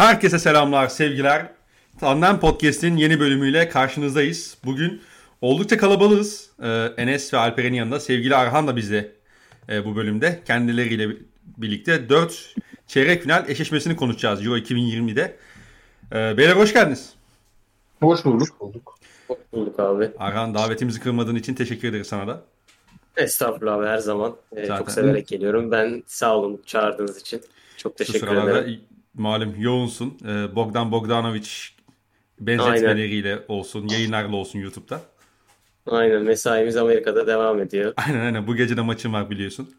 Herkese selamlar, sevgiler. Tandem Podcast'in yeni bölümüyle karşınızdayız. Bugün oldukça kalabalığız. Ee, Enes ve Alperen'in yanında sevgili Arhan da bizde e, bu bölümde. Kendileriyle birlikte 4 çeyrek final eşleşmesini konuşacağız Euro 2020'de. Ee, beyler hoş geldiniz. Hoş bulduk. Hoş bulduk. Hoş bulduk abi. Arhan davetimizi kırmadığın için teşekkür ederiz sana da. Estağfurullah abi her zaman. Ee, Zaten. çok severek geliyorum. Ben sağ olun çağırdığınız için. Çok teşekkür ederim. Malum yoğunsun. Ee, Bogdan Bogdanovic benzetmeleriyle olsun, yayınlarla olsun YouTube'da. Aynen mesaimiz Amerika'da devam ediyor. Aynen aynen bu gece de maçım var biliyorsun.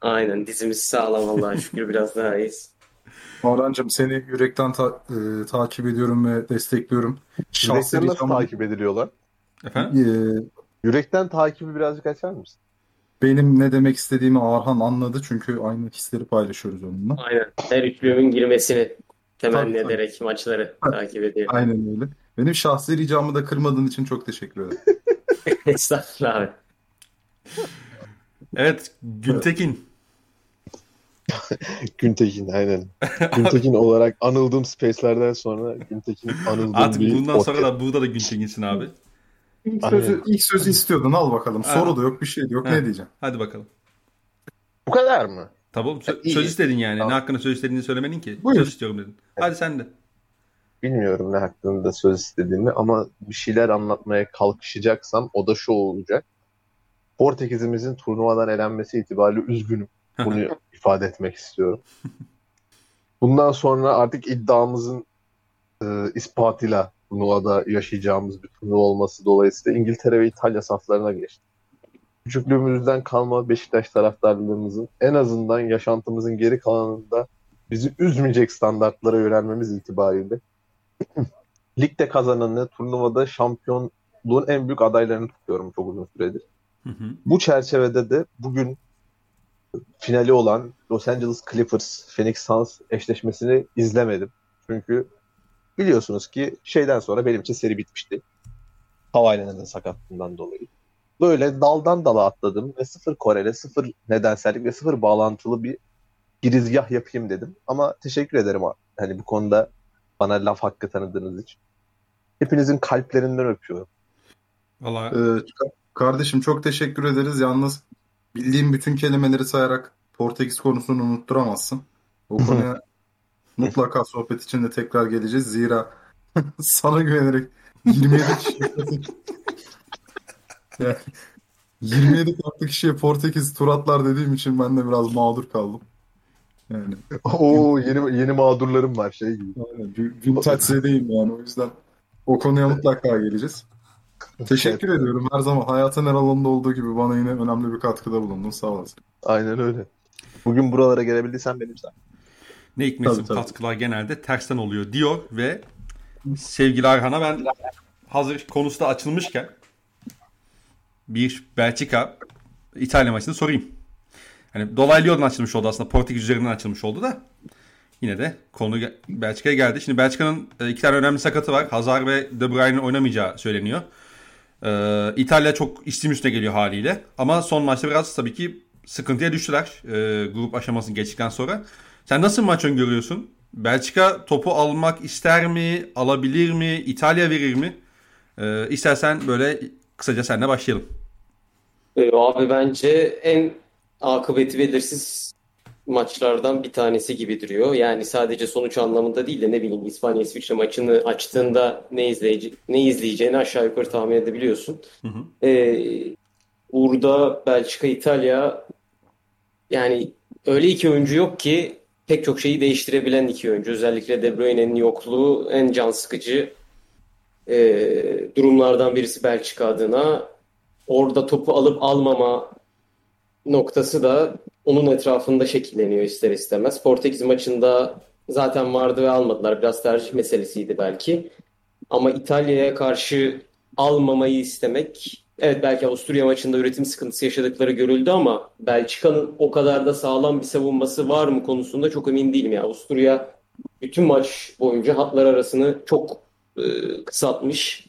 Aynen dizimiz sağlam Allah'a şükür biraz daha iyiyiz. Orhancığım seni yürekten ta- e, takip ediyorum ve destekliyorum. Yürekten nasıl takip ediliyorlar? Efendim? e, Yürekten takibi birazcık açar mısın? Benim ne demek istediğimi Arhan anladı çünkü aynı hisleri paylaşıyoruz onunla. Aynen her üçlümün girmesini temenni Tabii, tabii. ederek maçları Ha. takip ediyor. Aynen öyle. Benim şahsi ricamı da kırmadığın için çok teşekkür ederim. Estağfurullah abi. Evet Güntekin. Güntekin aynen. Güntekin olarak anıldığım space'lerden sonra Güntekin anıldığım Artık bir bundan sonra podcast. da burada da Güntekin'sin abi. İlk Aynen. sözü, ilk sözü istiyordun al bakalım. Aynen. Soru da yok bir şey de yok Ha. ne diyeceğim. Hadi bakalım. Bu kadar mı? Tamam sö- söz istedin yani. Tamam. Ne hakkında söz istediğini söylemedin ki. Buyur. Söz istiyorum dedin. Hadi sen de. Bilmiyorum ne hakkında söz istediğimi ama bir şeyler anlatmaya kalkışacaksam o da şu olacak. Portekiz'imizin turnuvadan elenmesi itibariyle üzgünüm. Bunu ifade etmek istiyorum. Bundan sonra artık iddiamızın e, ispatıyla turnuvada yaşayacağımız bir turnuva olması dolayısıyla İngiltere ve İtalya saflarına geçtik. Küçüklüğümüzden kalma Beşiktaş taraftarlığımızın en azından yaşantımızın geri kalanında bizi üzmeyecek standartlara yönelmemiz itibariyle ligde kazananı turnuvada şampiyonluğun en büyük adaylarını tutuyorum çok uzun süredir. Hı hı. Bu çerçevede de bugün finali olan Los Angeles Clippers Phoenix Suns eşleşmesini izlemedim. Çünkü biliyorsunuz ki şeyden sonra benim için seri bitmişti. Kawhi Leonard'ın sakatlığından dolayı. Böyle daldan dala atladım ve sıfır Koreli, sıfır nedensellik ve sıfır bağlantılı bir girizgah yapayım dedim. Ama teşekkür ederim hani bu konuda bana laf hakkı tanıdığınız için. Hepinizin kalplerinden öpüyorum. Valla Ee, ka- kardeşim çok teşekkür ederiz. Yalnız bildiğim bütün kelimeleri sayarak Portekiz konusunu unutturamazsın. O konuya mutlaka sohbet içinde tekrar geleceğiz. Zira sana güvenerek 27 kişi yani 27 farklı kişiye Portekiz tur atlar dediğim için ben de biraz mağdur kaldım. Yani Oo yeni yeni mağdurlarım var şey gibi. aynen, bir vintage zedeyim yani o yüzden o konuya mutlaka geleceğiz. Teşekkür ediyorum. Her zaman hayatın her alanında olduğu gibi bana yine önemli bir katkıda bulundun. Sağ olasın. Aynen öyle. Bugün buralara gelebildiysen benim sayem. Ne hikmetsin Tabii, tabii. katkılar genelde tersten oluyor diyor ve sevgili Arhan'a ben hazır konusu da açılmışken bir Belçika İtalya maçını sorayım. Hani dolaylı yoldan açılmış oldu aslında. Portekiz üzerinden açılmış oldu da yine de konu Belçika'ya geldi. Şimdi Belçika'nın e, iki tane önemli sakatı var. Hazard ve De Bruyne'in oynamayacağı söyleniyor. Ee, İtalya çok istim üstüne geliyor haliyle. Ama son maçta biraz tabii ki sıkıntıya düştüler. e, grup aşamasını geçtikten sonra. Sen nasıl maç öngörüyorsun? Belçika topu almak ister mi? Alabilir mi? İtalya verir mi? Ee, istersen böyle kısaca seninle başlayalım. Ee, abi bence en akıbeti belirsiz maçlardan bir tanesi gibi duruyor. Yani sadece sonuç anlamında değil de ne bileyim İspanya İsviçre maçını açtığında ne izleyici ne izleyeceğini aşağı yukarı tahmin edebiliyorsun. Hı hı. Ee, burada Belçika İtalya yani öyle iki oyuncu yok ki pek çok şeyi değiştirebilen iki oyuncu. Özellikle De Bruyne'nin yokluğu en can sıkıcı e, durumlardan birisi Belçika adına. Orada topu alıp almama noktası da onun etrafında şekilleniyor ister istemez. Portekiz maçında zaten vardı ve almadılar. Biraz tercih meselesiydi belki. Ama İtalya'ya karşı almamayı istemek evet belki Avusturya maçında üretim sıkıntısı yaşadıkları görüldü ama Belçika'nın o kadar da sağlam bir savunması var mı konusunda çok emin değilim. Yani Avusturya bütün maç boyunca hatlar arasını çok e, kısaltmış.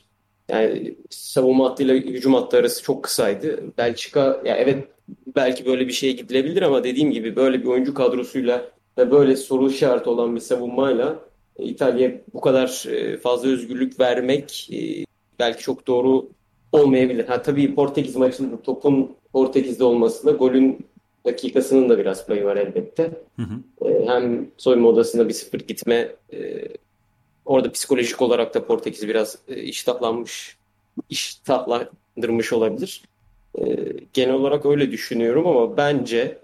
Yani savunma hattıyla hücum hattı arası çok kısaydı. Belçika ya evet belki böyle bir şeye gidilebilir ama dediğim gibi böyle bir oyuncu kadrosuyla ve böyle soru işareti olan bir savunmayla İtalya'ya bu kadar e, fazla özgürlük vermek e, belki çok doğru olmayabilir. Ha, tabii Portekiz maçında topun Portekiz'de olmasında golün dakikasının da biraz payı var elbette. Hı hı. E, hem soyunma odasında bir sıfır gitme orada psikolojik olarak da Portekiz biraz iştahlanmış, iştahlandırmış olabilir. Genel olarak öyle düşünüyorum ama bence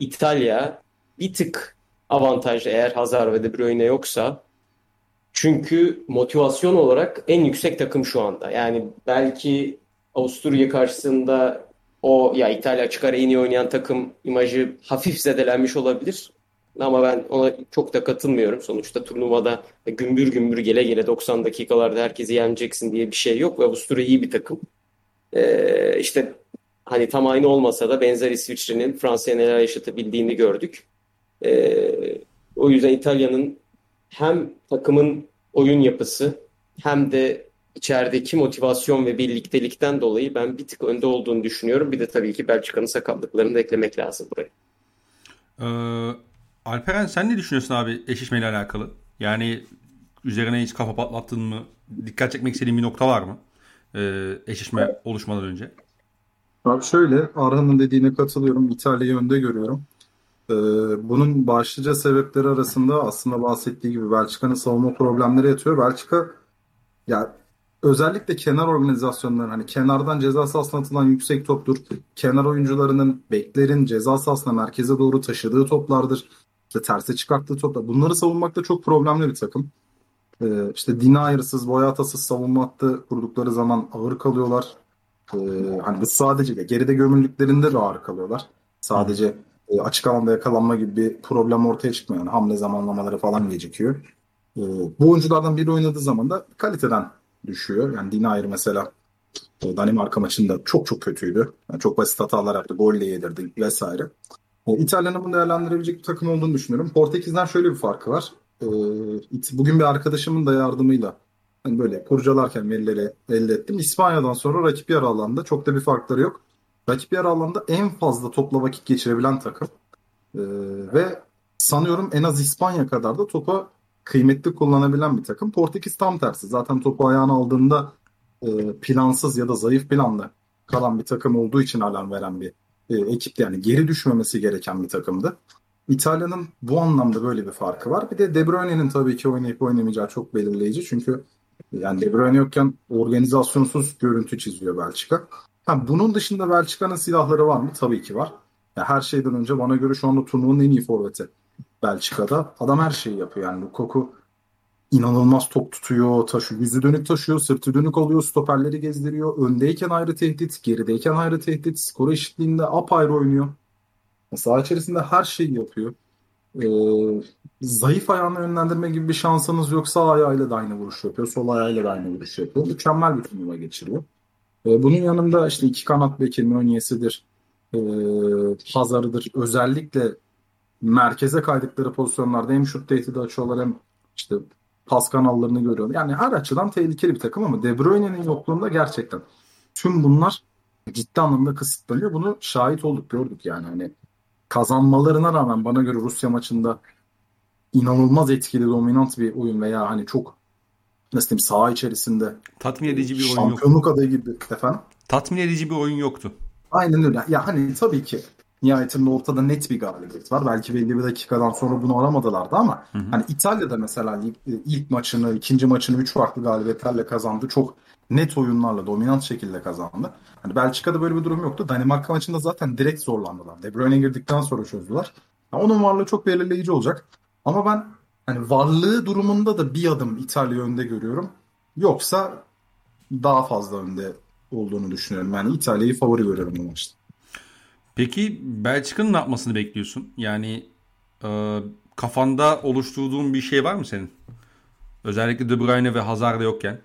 İtalya bir tık avantajlı eğer Hazard ve De Bruyne yoksa. Çünkü motivasyon olarak en yüksek takım şu anda. Yani belki Avusturya karşısında o ya İtalya çıkar en iyi oynayan takım imajı hafif zedelenmiş olabilir. Ama ben ona çok da katılmıyorum. Sonuçta turnuvada gümbür gümbür gele gele 90 dakikalarda herkesi yeneceksin diye bir şey yok. Ve Avusturya iyi bir takım. Ee, işte hani tam aynı olmasa da benzer İsviçre'nin Fransa'ya neler yaşatabildiğini gördük. E, o yüzden İtalya'nın hem takımın oyun yapısı hem de içerideki motivasyon ve birliktelikten dolayı ben bir tık önde olduğunu düşünüyorum. Bir de tabii ki Belçika'nın sakatlıklarını da eklemek lazım buraya. Ee, Alperen sen ne düşünüyorsun abi eşleşmeyle alakalı? Yani üzerine hiç kafa patlattın mı? Dikkat çekmek istediğin bir nokta var mı? Ee, eşleşme oluşmadan önce. Abi şöyle Arhan'ın dediğine katılıyorum. İtalya'yı önde görüyorum. Ee, bunun başlıca sebepleri arasında aslında bahsettiği gibi Belçika'nın savunma problemleri yatıyor. Belçika ya özellikle kenar organizasyonların hani kenardan ceza sahasına atılan yüksek toptur. Kenar oyuncularının beklerin ceza sahasına merkeze doğru taşıdığı toplardır. İşte terse çıkarttığı toplar. Bunları savunmakta çok problemli bir takım. Ee, işte denier'sız, boyatasız savunma hattı kurdukları zaman ağır kalıyorlar. Ee, hani sadece geride gömüldüklerinde de ağır kalıyorlar. Sadece e, açık alanda yakalanma gibi bir problem ortaya çıkmıyor. Yani hamle zamanlamaları falan gecikiyor. E, bu oyunculardan biri oynadığı zaman da kaliteden düşüyor. Yani Dinayer mesela e, Danimarka maçında çok çok kötüydü. Yani çok basit hatalar yaptı. Golle yedirdi vesaire. E, İtalya'nın bunu değerlendirebilecek bir takım olduğunu düşünüyorum. Portekiz'den şöyle bir farkı var. E, bugün bir arkadaşımın da yardımıyla hani böyle kurcalarken verileri elde ettim. İspanya'dan sonra rakip yarı alanda çok da bir farkları yok rakip yer alanda en fazla topla vakit geçirebilen takım. Ee, ve sanıyorum en az İspanya kadar da topa kıymetli kullanabilen bir takım. Portekiz tam tersi. Zaten topu ayağına aldığında e, plansız ya da zayıf planla kalan bir takım olduğu için alarm veren bir e, ekipti. Yani geri düşmemesi gereken bir takımdı. İtalya'nın bu anlamda böyle bir farkı var. Bir de De Bruyne'nin tabii ki oynayıp oynamayacağı çok belirleyici. Çünkü yani De Bruyne yokken organizasyonsuz görüntü çiziyor Belçika. Ha, bunun dışında Belçika'nın silahları var mı? Tabii ki var. Ya her şeyden önce bana göre şu anda turnuvanın en iyi forveti Belçika'da. Adam her şeyi yapıyor yani. Lukaku inanılmaz top tutuyor, taşıyor. Yüzü dönük taşıyor, sırtı dönük oluyor, stoperleri gezdiriyor. Öndeyken ayrı tehdit, gerideyken ayrı tehdit. Skor eşitliğinde apayrı oynuyor. Saha içerisinde her şeyi yapıyor. Ee, zayıf ayağını yönlendirme gibi bir şansınız yok. Sağ ayağıyla da aynı vuruş yapıyor. Sol ayağıyla da aynı vuruş yapıyor. Mükemmel bir turnuva geçiriyor. E, bunun yanında işte iki kanat beki Nunez'idir, e, Hazard'ıdır. Özellikle merkeze kaydıkları pozisyonlarda hem şut tehdidi açıyorlar hem işte pas kanallarını görüyorlar. Yani her açıdan tehlikeli bir takım ama De Bruyne'nin yokluğunda gerçekten tüm bunlar ciddi anlamda kısıtlanıyor. Bunu şahit olduk, gördük yani. Hani kazanmalarına rağmen bana göre Rusya maçında inanılmaz etkili, dominant bir oyun veya hani çok nasıl diyeyim saha içerisinde tatmin edici bir oyun yok. Şampiyonluk adayı gibi efendim. Tatmin edici bir oyun yoktu. Aynen öyle. Ya hani tabii ki nihayetinde ortada net bir galibiyet var. Belki belli bir dakikadan sonra bunu aramadılardı ama hı hı. hani İtalya'da mesela ilk maçını, ikinci maçını üç farklı galibiyetlerle kazandı. Çok net oyunlarla, dominant şekilde kazandı. Hani Belçika'da böyle bir durum yoktu. Danimarka maçında zaten direkt zorlandılar. De Bruyne girdikten sonra çözdüler. Yani onun varlığı çok belirleyici olacak. Ama ben hani varlığı durumunda da bir adım İtalya önde görüyorum. Yoksa daha fazla önde olduğunu düşünüyorum. Yani İtalya'yı favori görüyorum bu maçta. Peki Belçika'nın ne yapmasını bekliyorsun? Yani e, kafanda oluşturduğun bir şey var mı senin? Özellikle De Bruyne ve Hazard yokken.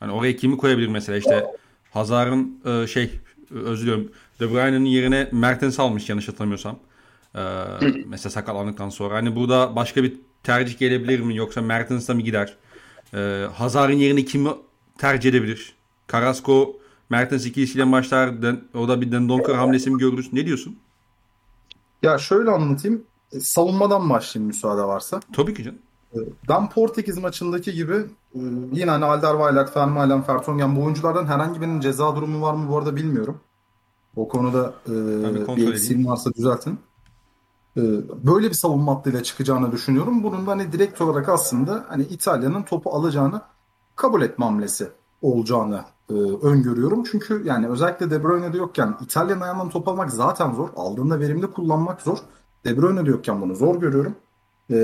Hani oraya kimi koyabilir mesela işte Hazard'ın e, şey özür diliyorum De Bruyne'nin yerine Mertens almış yanlış hatırlamıyorsam. E, mesela sakatlandıktan sonra. Hani burada başka bir tercih gelebilir mi yoksa Mertens'e mi gider? Ee, Hazar'ın yerine kimi tercih edebilir? Carrasco Mertens ikilisiyle başlar. O da bir Dendonker hamlesi mi görürüz? Ne diyorsun? Ya şöyle anlatayım. E, savunmadan başlayayım müsaade varsa. Tabii ki canım. Ben Portekiz maçındaki gibi e, yine hani Alderweireld, Vermaelen, Vertonghen bu oyunculardan herhangi birinin ceza durumu var mı bu arada bilmiyorum. O konuda e, kontrol bir eksiğim varsa düzeltin. E, böyle bir savunma hattıyla çıkacağını düşünüyorum. Bunun da hani direkt olarak aslında hani İtalya'nın topu alacağını kabul etme hamlesi olacağını e, öngörüyorum. Çünkü yani özellikle De Bruyne'de yokken İtalya'nın ayağından top almak zaten zor. Aldığında verimli kullanmak zor. De Bruyne'de yokken bunu zor görüyorum. E,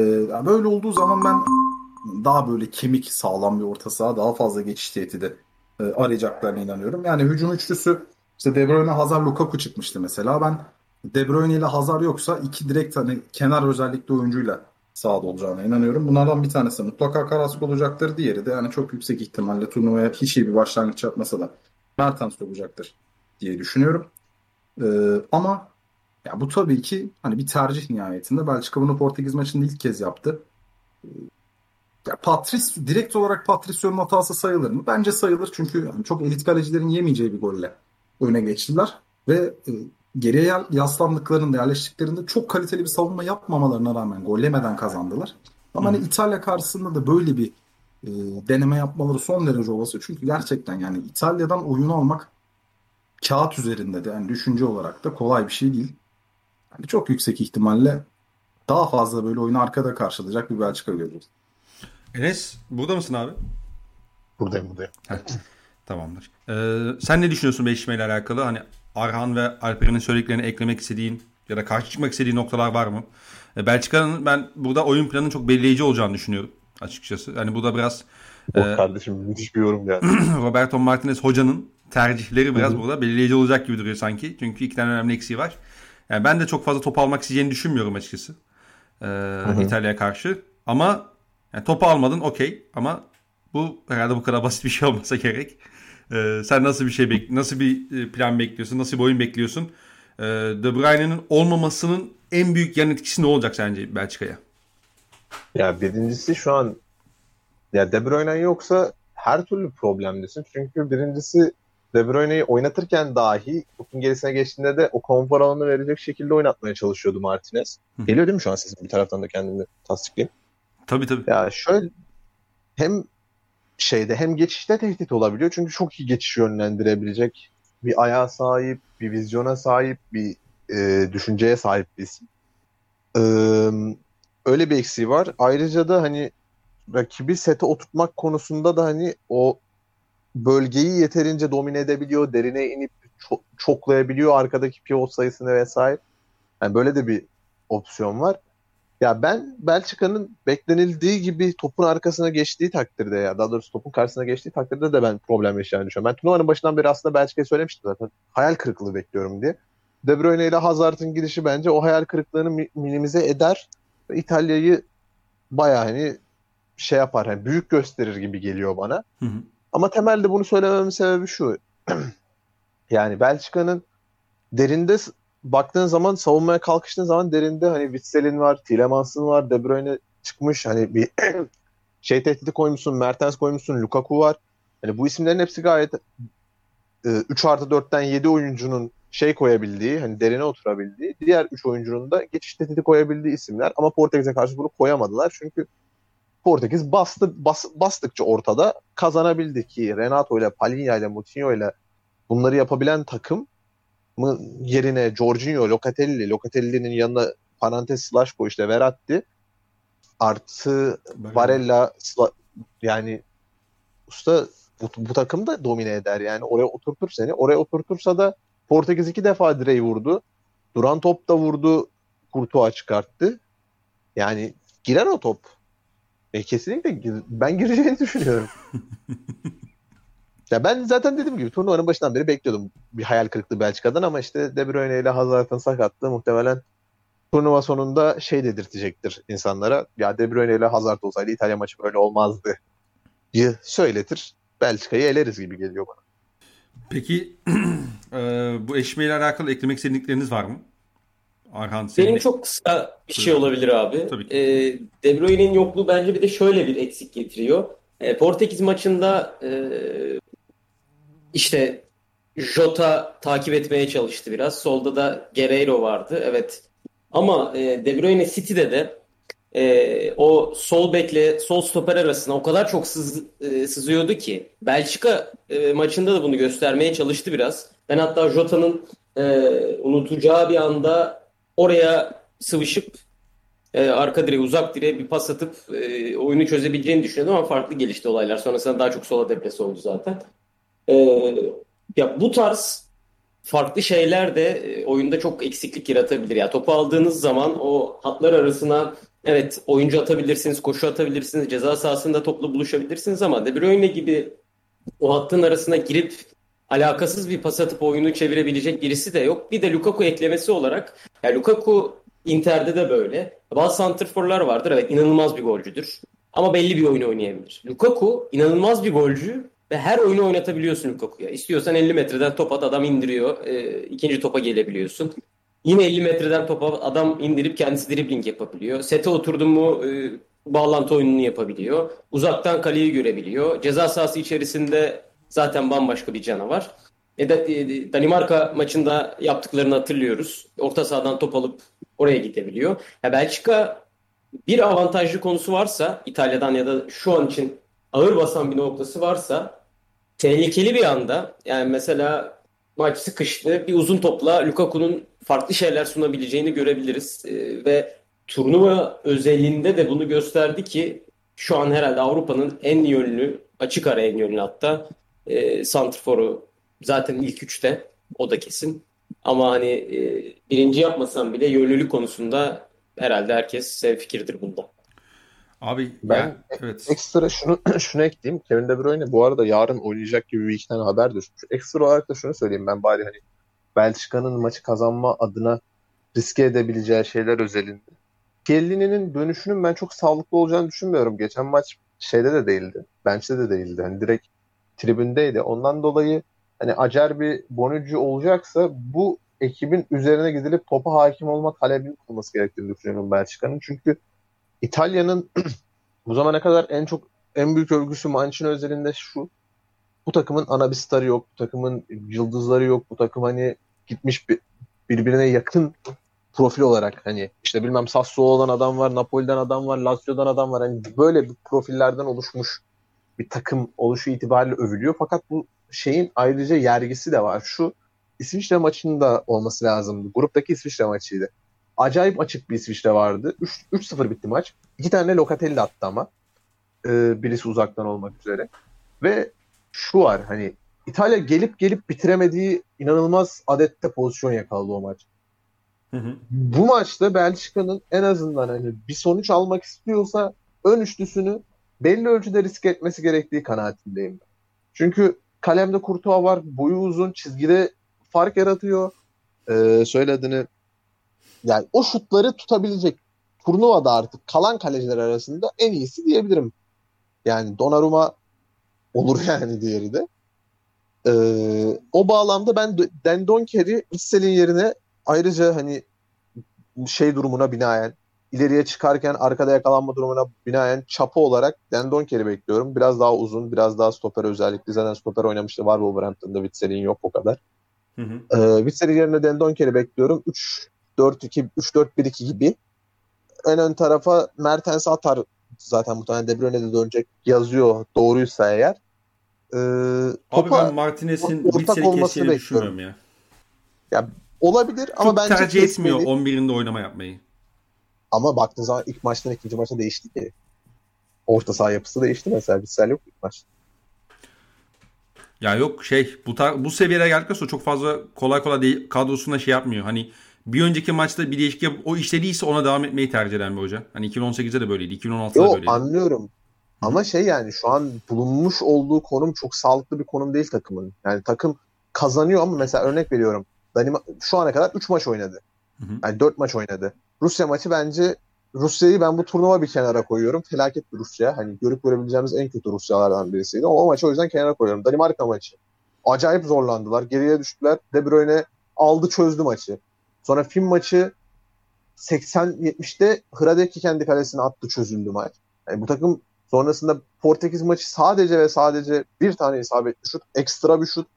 böyle olduğu zaman ben daha böyle kemik sağlam bir orta saha daha fazla geçiş tehdidi e, arayacaklarına inanıyorum. Yani hücum üçlüsü işte De Bruyne, Hazard, Lukaku çıkmıştı mesela. Ben De Bruyne ile Hazard yoksa iki direkt hani kenar özellikli oyuncuyla sahada olacağına inanıyorum. Bunlardan bir tanesi mutlaka Carrasco olacaktır. Diğeri de yani çok yüksek ihtimalle turnuvaya hiç iyi bir başlangıç yapmasa da Mertens olacaktır diye düşünüyorum. Ee, ama ya bu tabii ki hani bir tercih nihayetinde. Belçika bunu Portekiz maçında ilk kez yaptı. Ee, ya Patrice direkt olarak Patricio'nun hatası sayılır mı? Bence sayılır çünkü yani çok elit kalecilerin yemeyeceği bir golle öne geçtiler ve e, geriye yaslandıklarında, yerleştiklerinde çok kaliteli bir savunma yapmamalarına rağmen gol yemeden kazandılar. Ama hani İtalya karşısında da böyle bir e, deneme yapmaları son derece olası. Çünkü gerçekten yani İtalya'dan oyunu almak kağıt üzerinde de yani düşünce olarak da kolay bir şey değil. Yani çok yüksek ihtimalle daha fazla böyle oyunu arkada karşılayacak bir Belçika göreceğiz. Enes burada mısın abi? Buradayım buradayım. Tamamdır. Ee, sen ne düşünüyorsun Beşiktaş'la ile alakalı? Hani Arhan ve Alper'in söylediklerini eklemek istediğin ya da karşı çıkmak istediğin noktalar var mı? Ee, Belçika'nın ben burada oyun planının çok belirleyici olacağını düşünüyorum açıkçası. Hani bu da biraz o e, kardeşim müthiş bir yorum geldi. Roberto Martinez hocanın tercihleri biraz burada belirleyici olacak gibi duruyor sanki. Çünkü iki tane önemli eksiği var. Yani ben de çok fazla top almak isteyeceğini düşünmüyorum açıkçası. Ee, İtalya'ya karşı. Ama yani topu almadın okey ama bu herhalde bu kadar basit bir şey olmasa gerek. Ee, sen nasıl bir şey bek nasıl bir e, plan bekliyorsun? Nasıl bir oyun bekliyorsun? Ee, De Bruyne'nin olmamasının en büyük yan etkisi ne olacak sence Belçika'ya? Ya birincisi şu an ya De Bruyne yoksa her türlü problemdesin. Çünkü birincisi De Bruyne'yi oynatırken dahi topun gerisine geçtiğinde de o konfor alanı verecek şekilde oynatmaya çalışıyordu Martinez. Hı. Geliyor değil mi şu an sesim? Bir taraftan da kendimi tasdiklayayım. Tabii tabii. Ya şöyle hem şeyde hem geçişte tehdit olabiliyor. Çünkü çok iyi geçiş yönlendirebilecek bir ayağa sahip, bir vizyona sahip, bir e, düşünceye sahip bir isim. E, öyle bir eksiği var. Ayrıca da hani rakibi sete oturtmak konusunda da hani o bölgeyi yeterince domine edebiliyor, derine inip ço- çoklayabiliyor arkadaki pivot sayısını vesaire. Yani böyle de bir opsiyon var. Ya ben Belçika'nın beklenildiği gibi topun arkasına geçtiği takdirde ya daha doğrusu topun karşısına geçtiği takdirde de ben problem yaşayacağını düşünüyorum. Ben turnuvanın başından beri aslında Belçika'ya söylemiştim zaten. Hayal kırıklığı bekliyorum diye. De Bruyne ile Hazard'ın gidişi bence o hayal kırıklığını minimize eder İtalya'yı bayağı hani şey yapar hani büyük gösterir gibi geliyor bana. Hı hı. Ama temelde bunu söylememin sebebi şu. yani Belçika'nın derinde baktığın zaman savunmaya kalkıştığın zaman derinde hani Witsel'in var, Tielemans'ın var, De Bruyne çıkmış. Hani bir şey tehdidi koymuşsun, Mertens koymuşsun, Lukaku var. Hani bu isimlerin hepsi gayet e, 3 artı 4'ten 7 oyuncunun şey koyabildiği, hani derine oturabildiği, diğer 3 oyuncunun da geçiş tehdidi koyabildiği isimler. Ama Portekiz'e karşı bunu koyamadılar. Çünkü Portekiz bastı, bas, bastıkça ortada kazanabildi ki Renato ile Palinha ile Moutinho ile bunları yapabilen takım yerine Jorginho, Locatelli, Locatelli'nin yanına parantez slash koy işte Verratti artı Barella yani usta bu, bu takım da domine eder yani oraya oturtur seni. Oraya oturtursa da Portekiz iki defa direği vurdu. Duran top da vurdu. Kurtuğa çıkarttı. Yani girer o top. E, kesinlikle ben gireceğini düşünüyorum. Ya ben zaten dediğim gibi turnuvanın başından beri bekliyordum bir hayal kırıklığı Belçika'dan ama işte De Bruyne ile Hazard'ın sakatlığı muhtemelen turnuva sonunda şey dedirtecektir insanlara. Ya De Bruyne ile Hazard olsaydı İtalya maçı böyle olmazdı diye söyletir. Belçika'yı eleriz gibi geliyor bana. Peki e, bu eşmeyle alakalı eklemek istedikleriniz var mı? Arhan Benim de... çok kısa bir şey olabilir abi. Tabii ki. E, De Bruyne'nin yokluğu bence bir de şöyle bir eksik getiriyor. E, Portekiz maçında e, işte Jota takip etmeye çalıştı biraz. Solda da Guerreiro vardı. Evet. Ama e, De Bruyne City'de de e, o sol bekle sol stoper arasına o kadar çok sız, e, sızıyordu ki Belçika e, maçında da bunu göstermeye çalıştı biraz. Ben hatta Jota'nın e, unutacağı bir anda oraya sıvışıp e, arka direğe uzak direğe bir pas atıp e, oyunu çözebileceğini düşünüyordum ama farklı gelişti olaylar. Sonrasında daha çok sola deplesi oldu zaten. E, ya bu tarz farklı şeyler de e, oyunda çok eksiklik yaratabilir. Ya topu aldığınız zaman o hatlar arasına evet oyuncu atabilirsiniz, koşu atabilirsiniz, ceza sahasında topla buluşabilirsiniz ama De Bruyne gibi o hattın arasına girip alakasız bir pas atıp oyunu çevirebilecek birisi de yok. Bir de Lukaku eklemesi olarak ya Lukaku Inter'de de böyle. Bazı santrforlar vardır. Evet inanılmaz bir golcüdür. Ama belli bir oyunu oynayabilir. Lukaku inanılmaz bir golcü ve her oyunu oynatabiliyorsun Lukaku'ya. İstiyorsan 50 metreden top at adam indiriyor. E, ikinci topa gelebiliyorsun. Yine 50 metreden topa adam indirip kendisi dribbling yapabiliyor. Sete oturdun mu e, bağlantı oyununu yapabiliyor. Uzaktan kaleyi görebiliyor. Ceza sahası içerisinde zaten bambaşka bir canavar. E, e, Danimarka maçında yaptıklarını hatırlıyoruz. Orta sahadan top alıp oraya gidebiliyor. Ya Belçika bir avantajlı konusu varsa İtalya'dan ya da şu an için ağır basan bir noktası varsa tehlikeli bir anda yani mesela maç sıkıştı bir uzun topla Lukaku'nun farklı şeyler sunabileceğini görebiliriz. Ee, ve turnuva özelinde de bunu gösterdi ki şu an herhalde Avrupa'nın en yönlü açık ara en yönlü hatta e, Santrfor'u zaten ilk üçte o da kesin. Ama hani e, birinci yapmasam bile yönlülük konusunda herhalde herkes fikirdir bunda. Abi ben yani, evet. ekstra şunu şunu ekleyeyim. Kevin De Bruyne bu arada yarın oynayacak gibi bir iki tane haber düşmüş. Ekstra olarak da şunu söyleyeyim ben bari hani Belçika'nın maçı kazanma adına riske edebileceği şeyler özelinde. Kellini'nin dönüşünün ben çok sağlıklı olacağını düşünmüyorum. Geçen maç şeyde de değildi. Bench'te de değildi. Hani direkt tribündeydi. Ondan dolayı hani acer bir Bonucci olacaksa bu ekibin üzerine gidilip topa hakim olma talebinin olması gerektiğini düşünüyorum Belçika'nın. Çünkü İtalya'nın bu zamana kadar en çok en büyük övgüsü Mancini özelinde şu. Bu takımın ana bir starı yok. Bu takımın yıldızları yok. Bu takım hani gitmiş bir, birbirine yakın profil olarak hani işte bilmem Sassuolo'dan adam var, Napoli'den adam var, Lazio'dan adam var. Hani böyle bir profillerden oluşmuş bir takım oluşu itibariyle övülüyor. Fakat bu şeyin ayrıca yergisi de var. Şu İsviçre maçında olması lazımdı. Gruptaki İsviçre maçıydı. Acayip açık bir İsviçre vardı. 3-0 bitti maç. İki tane Locatelli attı ama. Ee, birisi uzaktan olmak üzere. Ve şu var hani İtalya gelip gelip bitiremediği inanılmaz adette pozisyon yakaladı o maç. Hı hı. Bu maçta Belçika'nın en azından hani bir sonuç almak istiyorsa ön üçlüsünü belli ölçüde risk etmesi gerektiği kanaatindeyim. Çünkü kalemde Kurtuğa var. Boyu uzun. Çizgide fark yaratıyor. Ee, söylediğini yani o şutları tutabilecek turnuvada artık kalan kaleciler arasında en iyisi diyebilirim. Yani Donnarumma olur yani diğeri de. Ee, o bağlamda ben Dendonker'i Witsel'in yerine ayrıca hani şey durumuna binaen ileriye çıkarken arkada yakalanma durumuna binaen çapı olarak Dendonker'i bekliyorum. Biraz daha uzun, biraz daha stoper özellikle. Zaten stoper oynamıştı var Wolverhampton'da. Witsel'in yok o kadar. Hı hı. Ee, Witsel'in yerine Dendonker'i bekliyorum. 3-4-2, 3-4-1-2 gibi. En ön tarafa Mertens atar zaten muhtemelen De Bruyne de dönecek yazıyor doğruysa eğer. Ee, Abi ben Martinez'in Witsel'i keseceğini düşünmüyorum ya. Ya olabilir Çok ama bence tercih etmiyor 11'inde oynama yapmayı. Ama baktığın zaman ilk maçtan ikinci maçta değişti ki. Orta saha yapısı değişti mesela. Witsel yok ilk maçta. Ya yok şey bu tar- bu seviyeye geldikten sonra çok fazla kolay kolay değil, kadrosunda şey yapmıyor. Hani bir önceki maçta bir değişiklik yapıp o işlediyse ona devam etmeyi tercih eden bir hoca. Hani 2018'de de böyleydi, 2016'da da böyleydi. anlıyorum. Hı. Ama şey yani şu an bulunmuş olduğu konum çok sağlıklı bir konum değil takımın. Yani takım kazanıyor ama mesela örnek veriyorum. Danima şu ana kadar 3 maç oynadı. Hı hı. Yani 4 maç oynadı. Rusya maçı bence Rusya'yı ben bu turnuva bir kenara koyuyorum. Felaket bir Rusya. Hani görüp görebileceğimiz en kötü Rusyalardan birisiydi. O, o maçı o yüzden kenara koyuyorum. Danimarka maçı. Acayip zorlandılar. Geriye düştüler. De Bruyne aldı çözdü maçı. Sonra Fin maçı 80-70'te Hradeki kendi kalesine attı çözüldü maç. Yani bu takım sonrasında Portekiz maçı sadece ve sadece bir tane isabetli şut. Ekstra bir şut.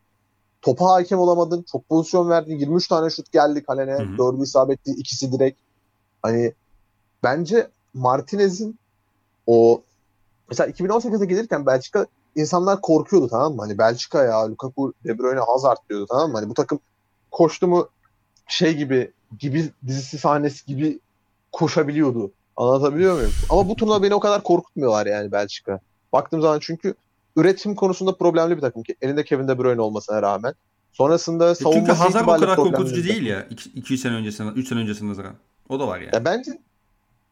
Topa hakim olamadın. Çok pozisyon verdin. 23 tane şut geldi kalene. Hı hı. Dördü isabetli. ikisi direkt. Hani bence Martinez'in o mesela 2018'e gelirken Belçika insanlar korkuyordu tamam mı? Hani Belçika ya Lukaku, De Bruyne, Hazard diyordu tamam mı? Hani bu takım koştu mu şey gibi gibi dizisi sahnesi gibi koşabiliyordu. Anlatabiliyor muyum? Ama bu turnuva beni o kadar korkutmuyorlar yani Belçika. Baktığım zaman çünkü üretim konusunda problemli bir takım ki elinde Kevin De Bruyne olmasına rağmen. Sonrasında E savunması Çünkü Hazard o kadar korkutucu değil ya. 2 sene öncesinde, 3 sene öncesinde nazaran. O da var yani. Ya bence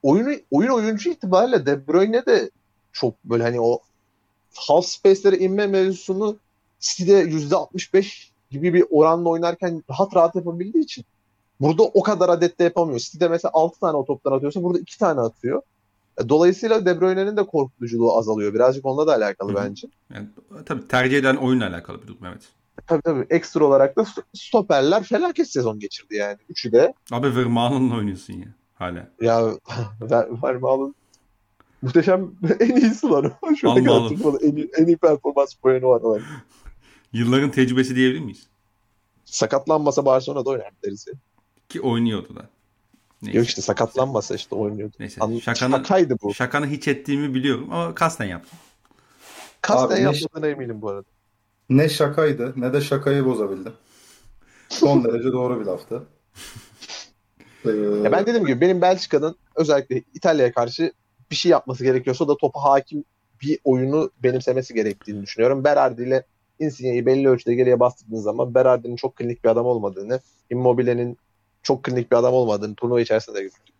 oyunu oyun oyuncu itibariyle De Bruyne de çok böyle hani o half space'lere inme mevzusunu City'de %65 gibi bir oranla oynarken rahat rahat yapabildiği için burada o kadar adette yapamıyor. City'de mesela 6 tane o toptan atıyorsa burada 2 tane atıyor. E, Dolayısıyla De Bruyne'nin de korkutuculuğu azalıyor. Birazcık onunla da alakalı Hı hı. bence. yani tabii tercih eden oyunla alakalı bir durum evet. Tabii tabii ekstra olarak da st- stoperler felaket sezon geçirdi yani. Üçü de Abi Vermaelen'la oynuyorsun ya hala. ya Ver- Vermaelen muhteşem en iyisi lan. o. Şu ana kadar Almalı. turnuvada en iyi, en iyi performans puanı var. Yılların tecrübesi diyebilir miyiz? Sakatlanmasa Barcelona'da oynar deriz. ya. Ki oynuyordu da. Neyse. Yok işte sakatlanmasa işte oynuyordu. Neyse. Anladın- Şakanın- Şakaydı bu. Şakanı hiç ettiğimi biliyorum ama kasten yaptım. Kasten Abi ne- yapmadığına eminim bu arada. Ne şakaydı ne de şakayı bozabildi. Son derece doğru bir laftı. Ee, Ya ben dediğim gibi benim Belçika'nın özellikle İtalya'ya karşı bir şey yapması gerekiyorsa da topa hakim bir oyunu benimsemesi gerektiğini düşünüyorum. Berardi ile Insigne'yi belli ölçüde geriye bastırdığın zaman Berardi'nin çok klinik bir adam olmadığını, Immobile'nin çok klinik bir adam olmadığını turnuva içerisinde de gördük.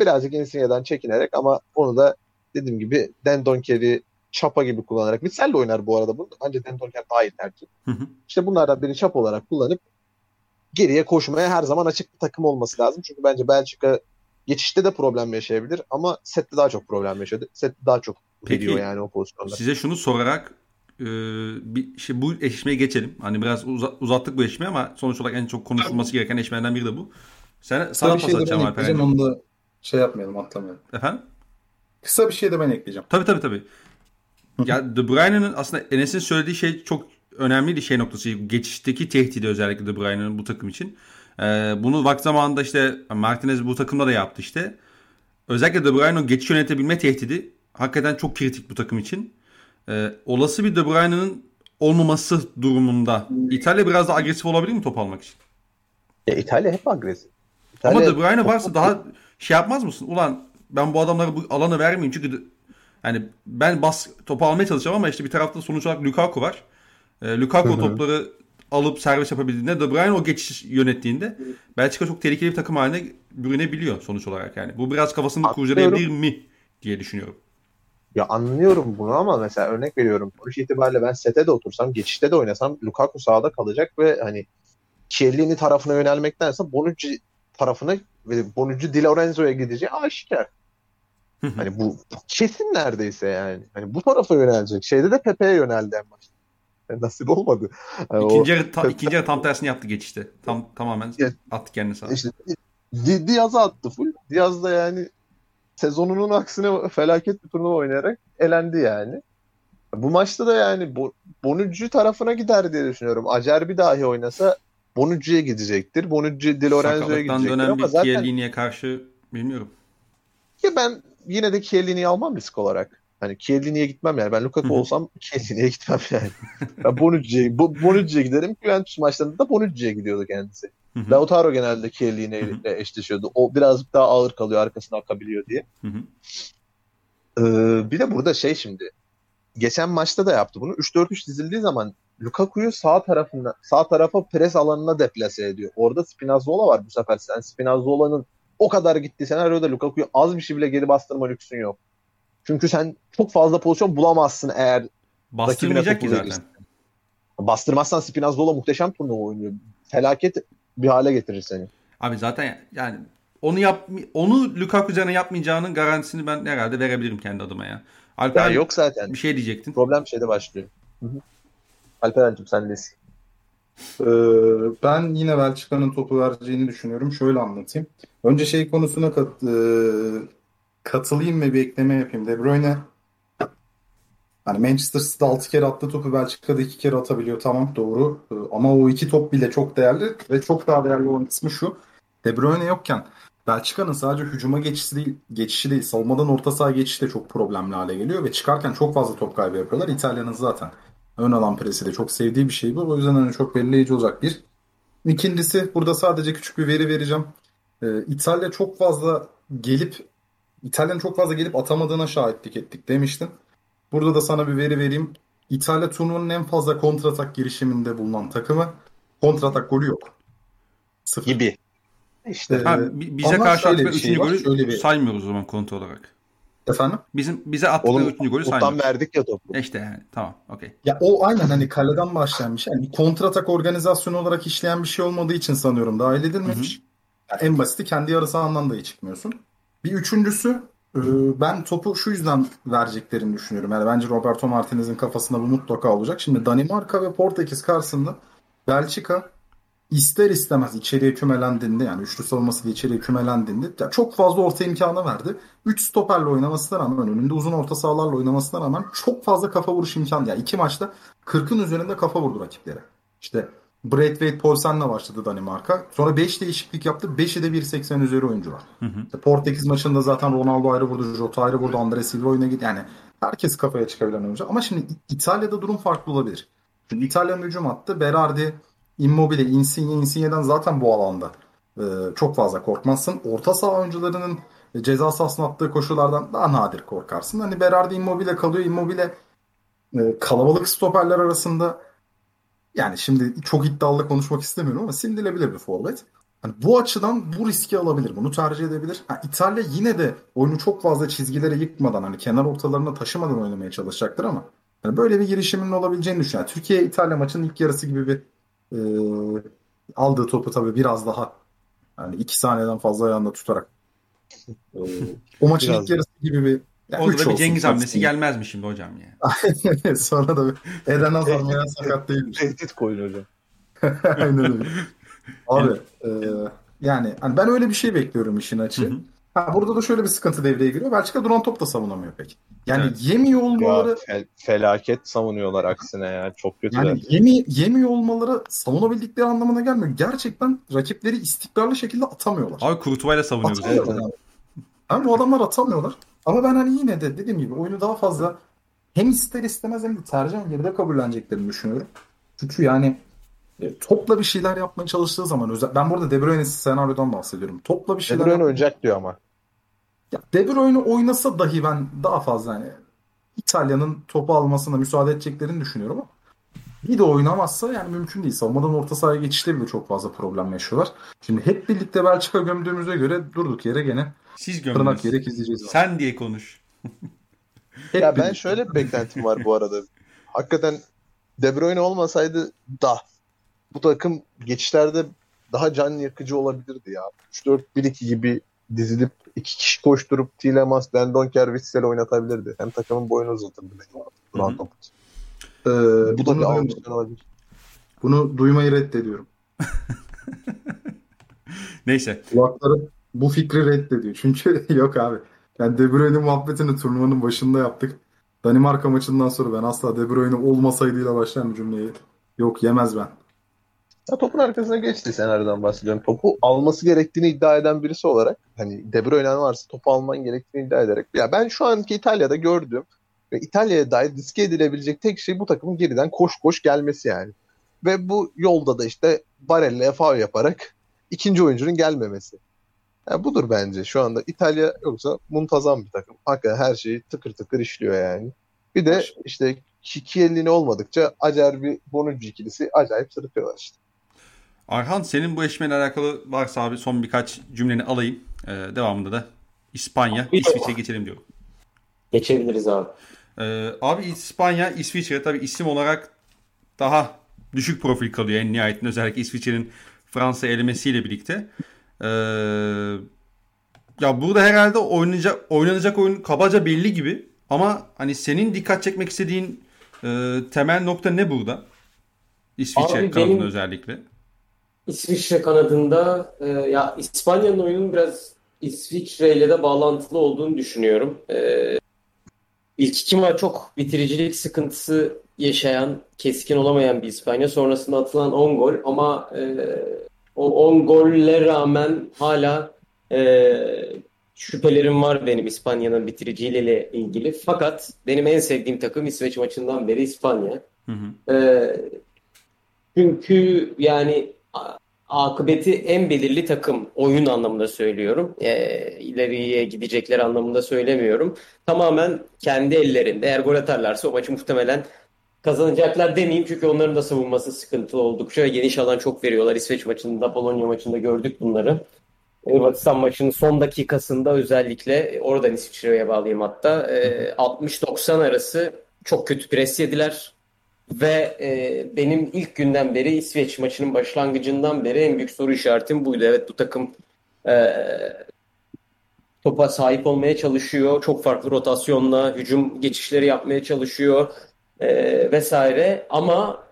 Birazcık Insigne'den çekinerek ama onu da dediğim gibi Dendonker'i çapa gibi kullanarak. Witsel de oynar bu arada bunu. Bence Dendonker daha iyi tercih. Hı hı. İşte bunlardan birini çap olarak kullanıp geriye koşmaya her zaman açık bir takım olması lazım. Çünkü bence Belçika geçişte de problem yaşayabilir ama sette daha çok problem yaşadı. Sette daha çok Peki, yani o pozisyonda. Size şunu sorarak e, bir şey bu eşleşmeye geçelim. Hani biraz uza- uzattık bu eşleşmeyi ama sonuç olarak en çok konuşulması gereken eşleşmelerden biri de bu. Sen sana pas şey atacağım Alperen. onu da şey yapmayalım atlamayalım. Efendim? Kısa bir şey de ben ekleyeceğim. Tabii tabii tabii. ya De Bruyne'nin aslında Enes'in söylediği şey çok önemli bir şey noktası. Geçişteki tehdidi özellikle De Bruyne'nin bu takım için. Ee, bunu vakti zamanında işte Martinez bu takımda da yaptı işte. Özellikle De Bruyne'nin geçiş yönetebilme tehdidi hakikaten çok kritik bu takım için. Ee, olası bir De Bruyne'nin olmaması durumunda İtalya biraz da agresif olabilir mi top almak için? Ya İtalya hep agresif. Ama İtalya- De Bruyne varsa daha şey yapmaz mısın? Ulan ben bu adamlara bu alanı vermeyeyim çünkü yani ben bas topu almaya çalışacağım ama işte bir tarafta sonuç olarak Lukaku var. Ee, Lukaku Hı hı. topları alıp servis yapabildiğinde De Bruyne o geçiş yönettiğinde Belçika çok tehlikeli bir takım haline bürünebiliyor sonuç olarak yani. Bu biraz kafasını kurcalayabilir mi diye düşünüyorum. Ya anlıyorum bunu ama mesela örnek veriyorum. Sonuç itibariyle ben sete de otursam, geçişte de oynasam Lukaku sağda kalacak ve hani Chiellini tarafına yönelmektense Bonucci tarafına ve Bonucci Di Lorenzo'ya gideceği aşikar. Hani bu, kesin neredeyse yani. Hani bu tarafa yönelecek. Şeyde de Pepe'ye yöneldi en başta. Yani nasip olmadı. Yani o- İkinci yarı, ta, ikinci yarı tam tersini yaptı geçişte. Tam tamamen attı kendini sağa. İşte Di- Diaz'a attı full. Diaz da yani sezonunun aksine felaket bir turnuva oynayarak elendi yani. Bu maçta da yani Bo- Bonucci tarafına gider diye düşünüyorum. Acerbi dahi oynasa Bonucci'ye gidecektir. Bonucci Di Lorenzo'ya gidecektir dönen ama bir zaten Chiellini'ye karşı bilmiyorum. ki ben yine de Chiellini'yi almam risk olarak. Hani Chiellini'ye gitmem yani. Ben Lukaku olsam Chiellini'ye gitmem yani. ben Bonucci'ye, Bo- Bonucci'ye giderim. Juventus maçlarında da Bonucci'ye gidiyordu kendisi. Lautaro genelde hı. ile eşleşiyordu. O birazcık daha ağır kalıyor, arkasına akabiliyor diye. Ee, bir de burada şey şimdi. Geçen maçta da yaptı bunu. 3-4-3 dizildiği zaman Lukaku'yu sağ tarafına, sağ tarafa pres alanına deplase ediyor. Orada Spinazzola var bu sefer. Sen Spinazzola'nın o kadar gittiği senaryoda Lukaku'yu az bir şey bile geri bastırma lüksün yok. Çünkü sen çok fazla pozisyon bulamazsın eğer Bastırmayacak ki zaten. Bastırmazsan Spinazzola muhteşem turnuva oynuyor. Felaket bir hale getirir seni. Abi zaten yani onu yap onu Lukaku üzerine yapmayacağının garantisini ben herhalde verebilirim kendi adıma ya. Alper Ya yok zaten. bir şey diyecektin. Problem şeyde başlıyor. Hı hı. Alperen'cim sendesin. Ee, ben yine Belçika'nın topu vereceğini düşünüyorum. Şöyle anlatayım. Önce şey konusuna kat, e, katılayım ve bir ekleme yapayım. De Bruyne hani Manchester City'de 6 kere attığı topu Belçika'da 2 kere atabiliyor. Tamam doğru. Ee, ama o iki top bile çok değerli ve çok daha değerli olan kısmı şu. De Bruyne yokken Belçika'nın sadece hücuma geçişi değil, geçişi değil, savunmadan orta saha geçişi de çok problemli hale geliyor ve çıkarken çok fazla top kaybı yapıyorlar. İtalya'nın zaten ön alan presi de çok sevdiği bir şey bu. O yüzden hani çok belirleyici olacak bir. İkincisi burada sadece küçük bir veri vereceğim. Ee, İtalya çok fazla gelip İtalya'nın çok fazla gelip atamadığına şahitlik ettik demiştin. Burada da sana bir veri vereyim. İtalya turnuvanın en fazla kontratak girişiminde bulunan takımı. Kontratak golü yok. Sıfır. Gibi. İşte Ee, Ha, bi- bize karşı şey üçüncü var, golü şöyle bir- saymıyoruz o zaman kontrol olarak. Efendim? Bizim bize oğlum üçüncü golü toptan saymıyoruz. verdik ya topu. E İşte yani tamam okey. Ya o aynen hani kaleden başlayan bir şey. Yani bir kontratak organizasyonu olarak işleyen bir şey olmadığı için sanıyorum dahil edilmemiş. Ya en basiti kendi yarı sahandan da iyi çıkmıyorsun. Bir üçüncüsü e, ben topu şu yüzden vereceklerini düşünüyorum. Yani bence Roberto Martinez'in kafasında bu mutlaka olacak. Şimdi Danimarka ve Portekiz karşısında Belçika ister istemez içeriye kümelendiğinde yani üçlü savunmasıyla içeriye kümelendiğinde ya çok fazla orta imkanı verdi. 3 stoperle oynamasına rağmen önünde uzun orta sahalarla oynamasına rağmen çok fazla kafa vuruş imkanı. Yani iki maçta 40'ın üzerinde kafa vurdu rakiplere. İşte Braithwaite Poulsen'le başladı Danimarka. Sonra 5 değişiklik yaptı. 5'i de 1.80 üzeri oyuncu var. İşte Portekiz maçında zaten Ronaldo ayrı vurdu, Jota ayrı vurdu, Andres Silva oyuna gitti. Yani herkes kafaya çıkabilen oyuncu. Ama şimdi İtalya'da durum farklı olabilir. Şimdi İtalya'nın hücum attı. Berardi, Immobile, Insigne, Insigne'den zaten bu alanda e, çok fazla korkmazsın. Orta saha oyuncularının ceza sahasına attığı koşulardan daha nadir korkarsın. Hani Berardi Immobile kalıyor. Immobile e, kalabalık stoperler arasında yani şimdi çok iddialı konuşmak istemiyorum ama sindirilebilir bir forvet. Hani bu açıdan bu riski alabilir. Bunu tercih edebilir. Ha, İtalya yine de oyunu çok fazla çizgilere yıkmadan hani kenar ortalarına taşımadan oynamaya çalışacaktır ama hani böyle bir girişimin olabileceğini düşünüyorum. Yani Türkiye-İtalya maçının ilk yarısı gibi bir e, aldığı topu tabii biraz daha yani iki saniyeden fazla ayağında tutarak e, o maçın Biraz ilk yarısı gibi bir yani Orada da bir olsun, Cengiz kaç hamlesi değil. gelmez mi şimdi hocam yani? Sonra da Eden Hazar meğer sakat değilmiş. Tehdit koyun hocam. Aynen öyle. Abi e, yani hani ben öyle bir şey bekliyorum işin açığı. Ha, burada da şöyle bir sıkıntı devreye giriyor. Belçika duran top da savunamıyor pek. Yani Evet. yemiyor Ya olmaları fel- felaket savunuyorlar aksine ya. Çok kötüler. yani yemi, yemiyor olmaları savunabildikleri anlamına gelmiyor. Gerçekten rakipleri istikrarlı şekilde atamıyorlar. Abi Kurtuva'yla savunuyoruz. Atamıyorlar evet. abi. Yani bu adamlar atamıyorlar. Ama ben hani yine de dediğim gibi oyunu daha fazla hem ister istemez hem de tercihen geride kabulleneceklerini düşünüyorum. Çünkü yani e, topla bir şeyler yapmaya çalıştığı zaman özel ben burada De Bruyne senaryodan bahsediyorum. Topla bir De şeyler Bruyne yap- oynayacak diyor ama. ya De Bruyne oynasa dahi ben daha fazla hani İtalya'nın topu almasına müsaade edeceklerini düşünüyorum ama bir de oynamazsa yani mümkün değil. Savunmadan orta sahaya geçişte bile çok fazla problem yaşıyorlar. Şimdi hep birlikte Belçika gömdüğümüze göre durduk yere gene Siz tırnak gömdünüz. yerek izleyeceğiz. Sen diye konuş. Ya ben şöyle bir beklentim var bu arada. Hakikaten De Bruyne olmasaydı da bu takım geçişlerde daha can yakıcı olabilirdi ya. 3-4-1-2 gibi dizilip iki kişi koşturup Tielemans, Dendonker, Witsel oynatabilirdi. Hem takımın boyunu uzatırdı benim. Duran. Ee, Bu da bunu, bir olabilir. bunu duymayı reddediyorum. Neyse. Kulakları bu fikri reddediyor. Çünkü yok abi. Yani De Bruyne muhabbetini turnuvanın başında yaptık. Danimarka maçından sonra ben asla De Bruyne olmasaydıyla başlayan cümleyi yok yemez ben. Ya topun arkasına geçti senaryodan bahsediyorum. Topu alması gerektiğini iddia eden birisi olarak hani De Bruyne varsa topu alman gerektiğini iddia ederek ya ben şu anki İtalya'da gördüğüm ve İtalya'ya dair riske edilebilecek tek şey bu takımın geriden koş koş gelmesi yani. Ve bu yolda da işte Barella faul yaparak ikinci oyuncunun gelmemesi. Yani budur bence şu anda İtalya yoksa muntazam bir takım. Hakikaten her şeyi tıkır tıkır işliyor yani. Bir de işte Chiellini olmadıkça Acerbi Bonucci ikilisi acayip sırıtıyorlar işte. Arhan senin bu eşmeyle alakalı varsa abi son birkaç cümleni alayım. Ee, devamında da İspanya, İsviçre geçelim diyorum. Geçebiliriz abi. Ee, abi İspanya, İsviçre tabii isim olarak daha düşük profil kalıyor en nihayetinde özellikle İsviçre'nin Fransa elemesiyle birlikte. Ee, ya burada herhalde oynanacak, oynanacak oyun kabaca belli gibi ama hani senin dikkat çekmek istediğin e, temel nokta ne burada? İsviçre Abi kanadında benim- özellikle. İsviçre kanadında e, ya İspanya'nın oyunun biraz İsviçre ile de bağlantılı olduğunu düşünüyorum. E, ilk iki maç çok bitiricilik sıkıntısı yaşayan, keskin olamayan bir İspanya. Sonrasında atılan 10 gol ama e, o 10 golle rağmen hala Ee, şüphelerim var benim İspanya'nın bitiriciyle ilgili. Fakat benim en sevdiğim takım İsveç maçından beri İspanya. Hı hı. Ee, çünkü yani akıbeti en belirli takım oyun anlamında söylüyorum. E, ileriye gidecekler anlamında söylemiyorum. Tamamen kendi ellerinde. Eğer gol atarlarsa o maçı muhtemelen kazanacaklar demeyeyim çünkü onların da savunması sıkıntılı oldukça geniş alan çok veriyorlar. İsveç maçında, Polonya maçında gördük bunları. Hırvatistan maçının son dakikasında özellikle oradan İsviçre'ye bağlayayım hatta e, 60-90 arası çok kötü pres yediler. Ve e, benim ilk günden beri İsveç maçının başlangıcından beri en büyük soru işaretim buydu. Evet bu takım e, topa sahip olmaya çalışıyor. Çok farklı rotasyonla hücum geçişleri yapmaya çalışıyor e, vesaire. Ama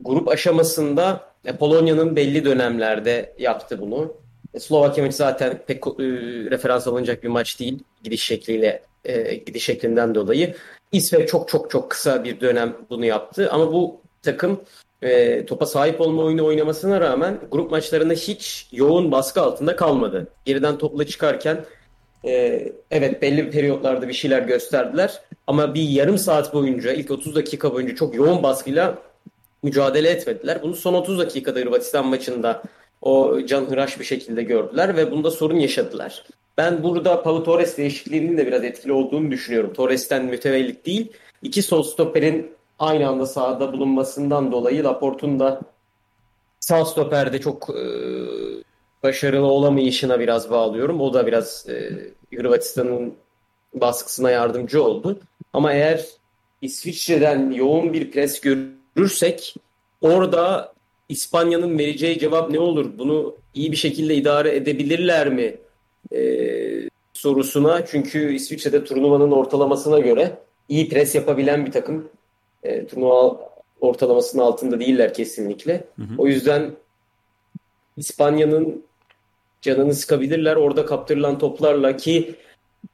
grup aşamasında e, Polonya'nın belli dönemlerde yaptı bunu. E, Slovakya maçı zaten pek e, referans alınacak bir maç değil gidiş şekliyle e, gidiş şeklinden dolayı. İsveç çok çok çok kısa bir dönem bunu yaptı ama bu takım e, topa sahip olma oyunu oynamasına rağmen grup maçlarında hiç yoğun baskı altında kalmadı. Geriden topla çıkarken e, evet belli periyotlarda bir şeyler gösterdiler ama bir yarım saat boyunca ilk 30 dakika boyunca çok yoğun baskıyla mücadele etmediler. Bunu son 30 dakikada Hırvatistan maçında o can hıraş bir şekilde gördüler ve bunda sorun yaşadılar. Ben burada Pau Torres değişikliğinin de biraz etkili olduğunu düşünüyorum. Torres'ten mütevellit değil. İki sol stoperin aynı anda sahada bulunmasından dolayı Laporte'un da sağ stoperde çok e, başarılı olamayışına biraz bağlıyorum. O da biraz e, Hırvatistan'ın baskısına yardımcı oldu. Ama eğer İsviçre'den yoğun bir pres görürsek orada İspanya'nın vereceği cevap ne olur? Bunu iyi bir şekilde idare edebilirler mi? e, sorusuna. Çünkü İsviçre'de turnuvanın ortalamasına göre iyi pres yapabilen bir takım. E, turnuva ortalamasının altında değiller kesinlikle. Hı hı. O yüzden İspanya'nın canını sıkabilirler orada kaptırılan toplarla ki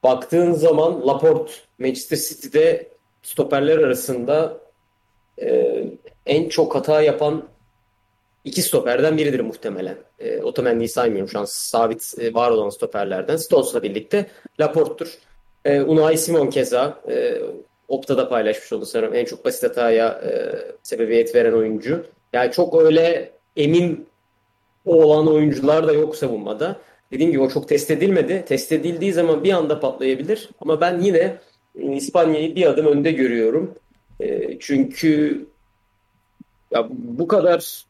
baktığın zaman Laporte Manchester City'de stoperler arasında e, en çok hata yapan iki stoperden biridir muhtemelen. E, Otamendi'yi saymıyorum şu an sabit e, var olan stoperlerden. Stones'la birlikte Laporte'dur. E, Unai Simon keza e, Opta'da paylaşmış oldu sanırım. En çok basit hataya e, sebebiyet veren oyuncu. Yani çok öyle emin olan oyuncular da yok savunmada. Dediğim gibi o çok test edilmedi. Test edildiği zaman bir anda patlayabilir. Ama ben yine e, İspanya'yı bir adım önde görüyorum. E, çünkü ya bu kadar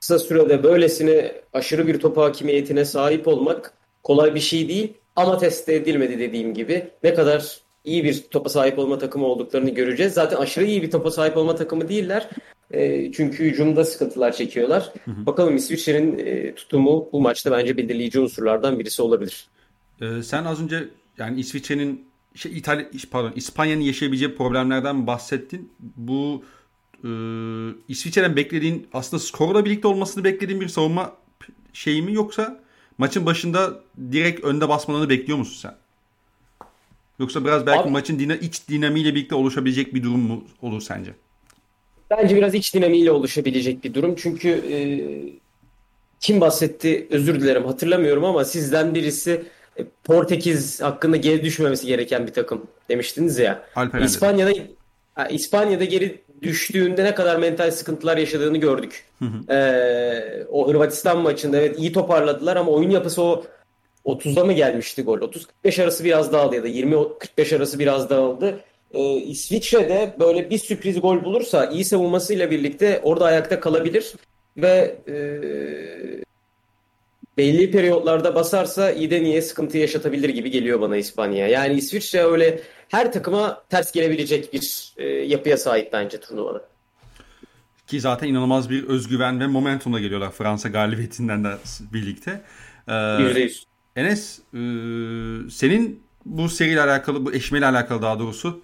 kısa sürede böylesine aşırı bir top hakimiyetine sahip olmak kolay bir şey değil. Ama test edilmedi dediğim gibi. Ne kadar iyi bir topa sahip olma takımı olduklarını göreceğiz. Zaten aşırı iyi bir topa sahip olma takımı değiller. E, çünkü hücumda sıkıntılar çekiyorlar. Hı hı. Bakalım İsviçre'nin e, tutumu bu maçta bence belirleyici unsurlardan birisi olabilir. Ee, sen az önce yani İsviçre'nin şey İtalya pardon İspanya'nın yaşayabileceği problemlerden bahsettin. Bu e, İsviçre'den beklediğin aslında skorla birlikte olmasını beklediğin bir savunma şeyi mi yoksa maçın başında direkt önde basmalarını bekliyor musun sen? Yoksa biraz belki Abi, maçın dina, iç dinamiğiyle birlikte oluşabilecek bir durum mu olur sence? Bence biraz iç dinamiğiyle oluşabilecek bir durum. Çünkü e, kim bahsetti özür dilerim hatırlamıyorum ama sizden birisi e, Portekiz hakkında geri düşmemesi gereken bir takım demiştiniz ya. Alperen İspanya'da İspanya'da geri düştüğünde ne kadar mental sıkıntılar yaşadığını gördük. Ee, o Hırvatistan maçında evet iyi toparladılar ama oyun yapısı o 30'da mı gelmişti gol? 30-45 arası biraz dağıldı ya da 20-45 arası biraz dağıldı. Ee, İsviçre'de böyle bir sürpriz gol bulursa iyi savunmasıyla birlikte orada ayakta kalabilir ve e, belli periyotlarda basarsa iyi de niye sıkıntı yaşatabilir gibi geliyor bana İspanya. Yani İsviçre öyle her takıma ters gelebilecek bir e, yapıya sahip bence turnuvada. Ki zaten inanılmaz bir özgüven ve momentumla geliyorlar Fransa galibiyetinden de birlikte. Ee, %100. Enes e, senin bu seriyle alakalı, bu eşmeyle alakalı daha doğrusu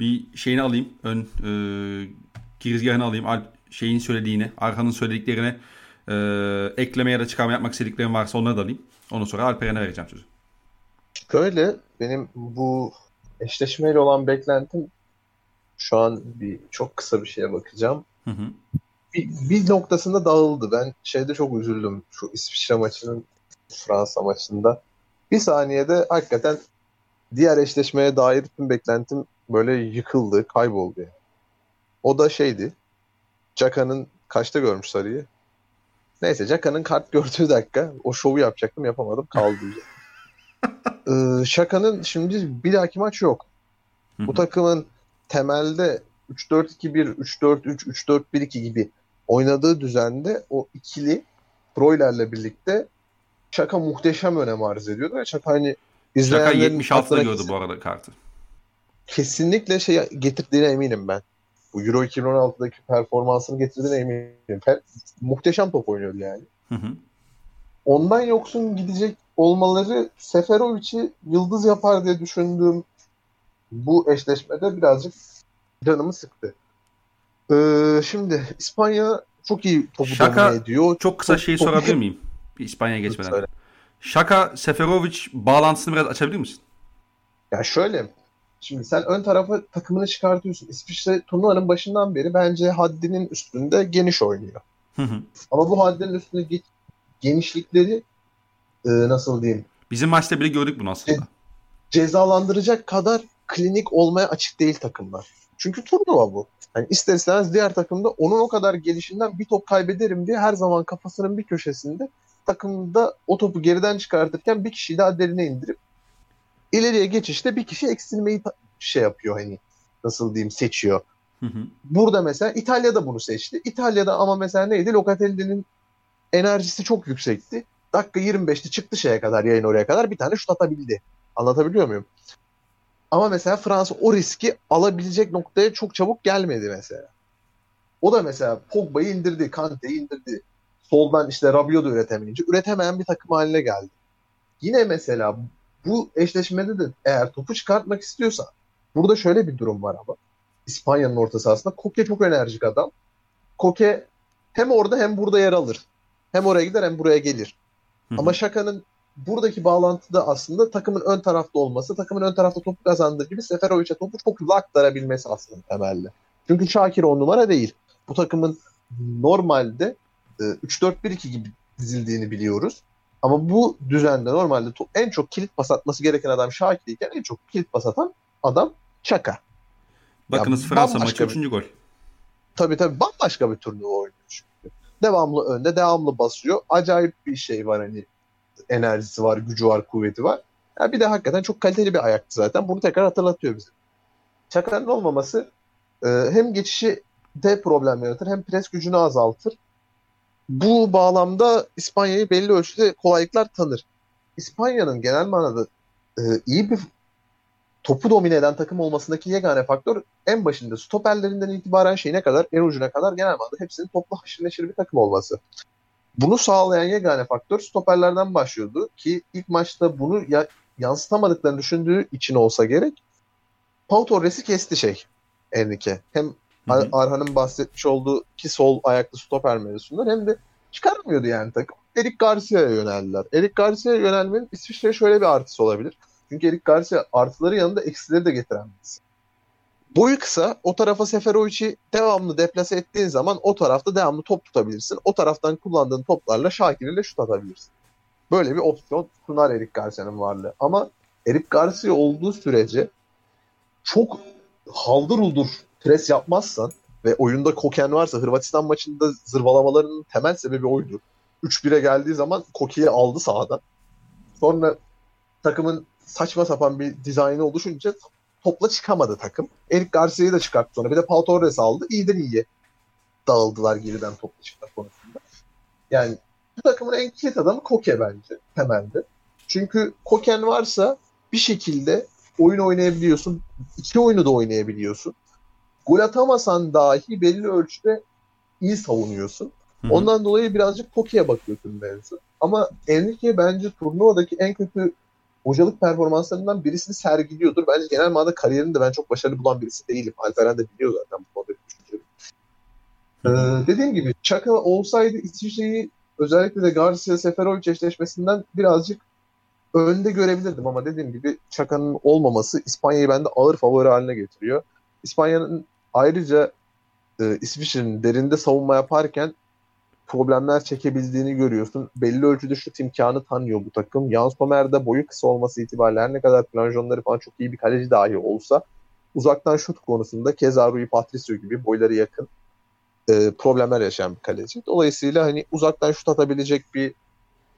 bir şeyini alayım. Ön e, girizgahını alayım. Alp şeyin söylediğini, Arhan'ın söylediklerini e, ekleme ya da çıkarma yapmak istediklerim varsa onları da alayım. Ondan sonra Alperen'e vereceğim sözü. Şöyle benim bu eşleşmeyle olan beklentim şu an bir çok kısa bir şeye bakacağım. Hı hı. Bir, bir noktasında dağıldı. Ben şeyde çok üzüldüm. Şu İsviçre maçının Fransa maçında. bir saniyede hakikaten diğer eşleşmeye dair tüm beklentim böyle yıkıldı, kayboldu yani. O da şeydi. Caka'nın kaçta görmüş sarıyı? Neyse Caka'nın kart gördüğü dakika o şovu yapacaktım yapamadım kaldı. ee, Şaka'nın şimdi bir dahaki maç yok. Bu takımın temelde 3-4-2-1, 3-4-3, 3-4-1-2 gibi oynadığı düzende o ikili Broiler'le birlikte Şaka muhteşem önem arz ediyordu Şaka hani Şaka izleyenlerin 76'da aklına gördü kesin- bu arada kartı. Kesinlikle şey getirdiğine eminim ben. Bu Euro 2016'daki performansını getirdiğine eminim. Fe- muhteşem top oynuyordu yani. Hı hı. Ondan yoksun gidecek olmaları Seferovic'i yıldız yapar diye düşündüğüm bu eşleşmede birazcık canımı sıktı. Ee, şimdi İspanya çok iyi topu Şaka- domine ediyor. Çok kısa Çok- şeyi sorabilir miyim? İspanya'ya geçmeden. Söyle. Şaka Seferovic bağlantısını biraz açabilir misin? Ya şöyle, şimdi sen ön tarafa takımını çıkartıyorsun. İsviçre turnuvanın başından beri bence haddinin üstünde geniş oynuyor. Hı hı. Ama bu haddinin üstünde ge- genişlikleri e, nasıl diyeyim Bizim maçta bile gördük bunu aslında. cezalandıracak kadar klinik olmaya açık değil takımlar. Çünkü turnuva bu. Yani ister istemez diğer takımda onun o kadar gelişinden bir top kaybederim diye her zaman kafasının bir köşesinde takımda o topu geriden çıkartırken bir kişiyi daha derine indirip ileriye geçişte bir kişi eksilmeyi şey yapıyor hani nasıl diyeyim seçiyor. Hı hı. Burada mesela İtalya'da bunu seçti. İtalya'da ama mesela neydi? Locatelli'nin enerjisi çok yüksekti. Dakika 25'te çıktı şeye kadar yayın oraya kadar bir tane şut atabildi. Anlatabiliyor muyum? Ama mesela Fransa o riski alabilecek noktaya çok çabuk gelmedi mesela. O da mesela Pogba'yı indirdi, Kante'yi indirdi. Soldan işte Rabiot da üretemeyince üretemeyen bir takım haline geldi. Yine mesela bu eşleşmede de eğer topu çıkartmak istiyorsa burada şöyle bir durum var ama. İspanya'nın orta sahasında Koke çok enerjik adam. Koke hem orada hem burada yer alır. Hem oraya gider hem buraya gelir. Hı hı. Ama Şaka'nın buradaki bağlantıda aslında takımın ön tarafta olması, takımın ön tarafta topu kazandığı gibi Seferovic'e topu çok hızlı aktarabilmesi aslında temelde. Çünkü Şakir on numara değil. Bu takımın normalde e, 3-4-1-2 gibi dizildiğini biliyoruz. Ama bu düzende normalde en çok kilit pas atması gereken adam Şakir iken en çok kilit pas atan adam Şaka. Bakınız Ya, Fransa maçı bir- 3. gol. Tabii tabii bambaşka bir turnuva oynuyor çünkü. Devamlı önde, devamlı basıyor. Acayip bir şey var hani enerjisi var, gücü var, kuvveti var. Ya bir de hakikaten çok kaliteli bir ayaktı zaten. Bunu tekrar hatırlatıyor bize. Çakar'ın olmaması e, hem geçişi de problem yaratır hem pres gücünü azaltır. Bu bağlamda İspanya'yı belli ölçüde kolaylıklar tanır. İspanya'nın genel manada e, iyi bir topu domine eden takım olmasındaki yegane faktör en başında stoperlerinden itibaren şeyine kadar, en ucuna kadar genel manada hepsinin toplu haşır neşir bir takım olması. Bunu sağlayan yegane faktör stoperlerden başlıyordu ki ilk maçta bunu ya- yansıtamadıklarını düşündüğü için olsa gerek Pau Torres'i kesti şey Enrique. Hem Hı Ar- hı. Arhan'ın bahsetmiş olduğu ki sol ayaklı stoper mevzusundan hem de çıkaramıyordu yani takım. Eric Garcia'ya yöneldiler. Eric Garcia'ya yönelmenin İsviçre'ye şöyle bir artısı olabilir. Çünkü Eric Garcia artıları yanında eksileri de getiren birisi. Boyu kısa, o tarafa Seferovic'i devamlı deplase ettiğin zaman o tarafta devamlı top tutabilirsin. O taraftan kullandığın toplarla Şakir ile şut atabilirsin. Böyle bir opsiyon sunar Eric Garcia'nın varlığı. Ama Eric Garcia olduğu sürece çok haldır uldur pres yapmazsan ve oyunda koken varsa Hırvatistan maçında zırvalamalarının temel sebebi oydu. 3-1'e geldiği zaman Koke'yi aldı sahadan. Sonra takımın saçma sapan bir dizaynı oluşunca topla çıkamadı takım. Eric Garcia'yı da çıkarttı sonra. Bir de Pau Torres aldı. İyiden iyiye dağıldılar geriden topla çıkma konusunda. Yani bu takımın en kilit adamı Koke bence temelde. Çünkü Koken varsa bir şekilde oyun oynayabiliyorsun. İki oyunu da oynayabiliyorsun. Gol atamasan dahi belli ölçüde iyi savunuyorsun. Hı hı. Ondan dolayı birazcık Koke'ye bakıyorsun mevzu. Ama Enrique bence turnuvadaki en kötü hocalık performanslarından birisini sergiliyordur. Bence genel manada kariyerinde ben çok başarılı bulan birisi değilim. Alperen de biliyor zaten bu konuda düşünceleri. Ee, dediğim gibi Çaka olsaydı İsviçre'yi özellikle de Garcia Seferovic eşleşmesinden birazcık önde görebilirdim ama dediğim gibi Çaka'nın olmaması İspanya'yı bende ağır favori haline getiriyor. İspanya'nın ayrıca e, İsviçre'nin derinde savunma yaparken problemler çekebildiğini görüyorsun. Belli ölçüde şut imkanı tanıyor bu takım. Jan Sommer de boyu kısa olması itibariyle ne kadar planjonları falan çok iyi bir kaleci dahi olsa uzaktan şut konusunda keza Rui Patricio gibi boyları yakın e, problemler yaşayan bir kaleci. Dolayısıyla hani uzaktan şut atabilecek bir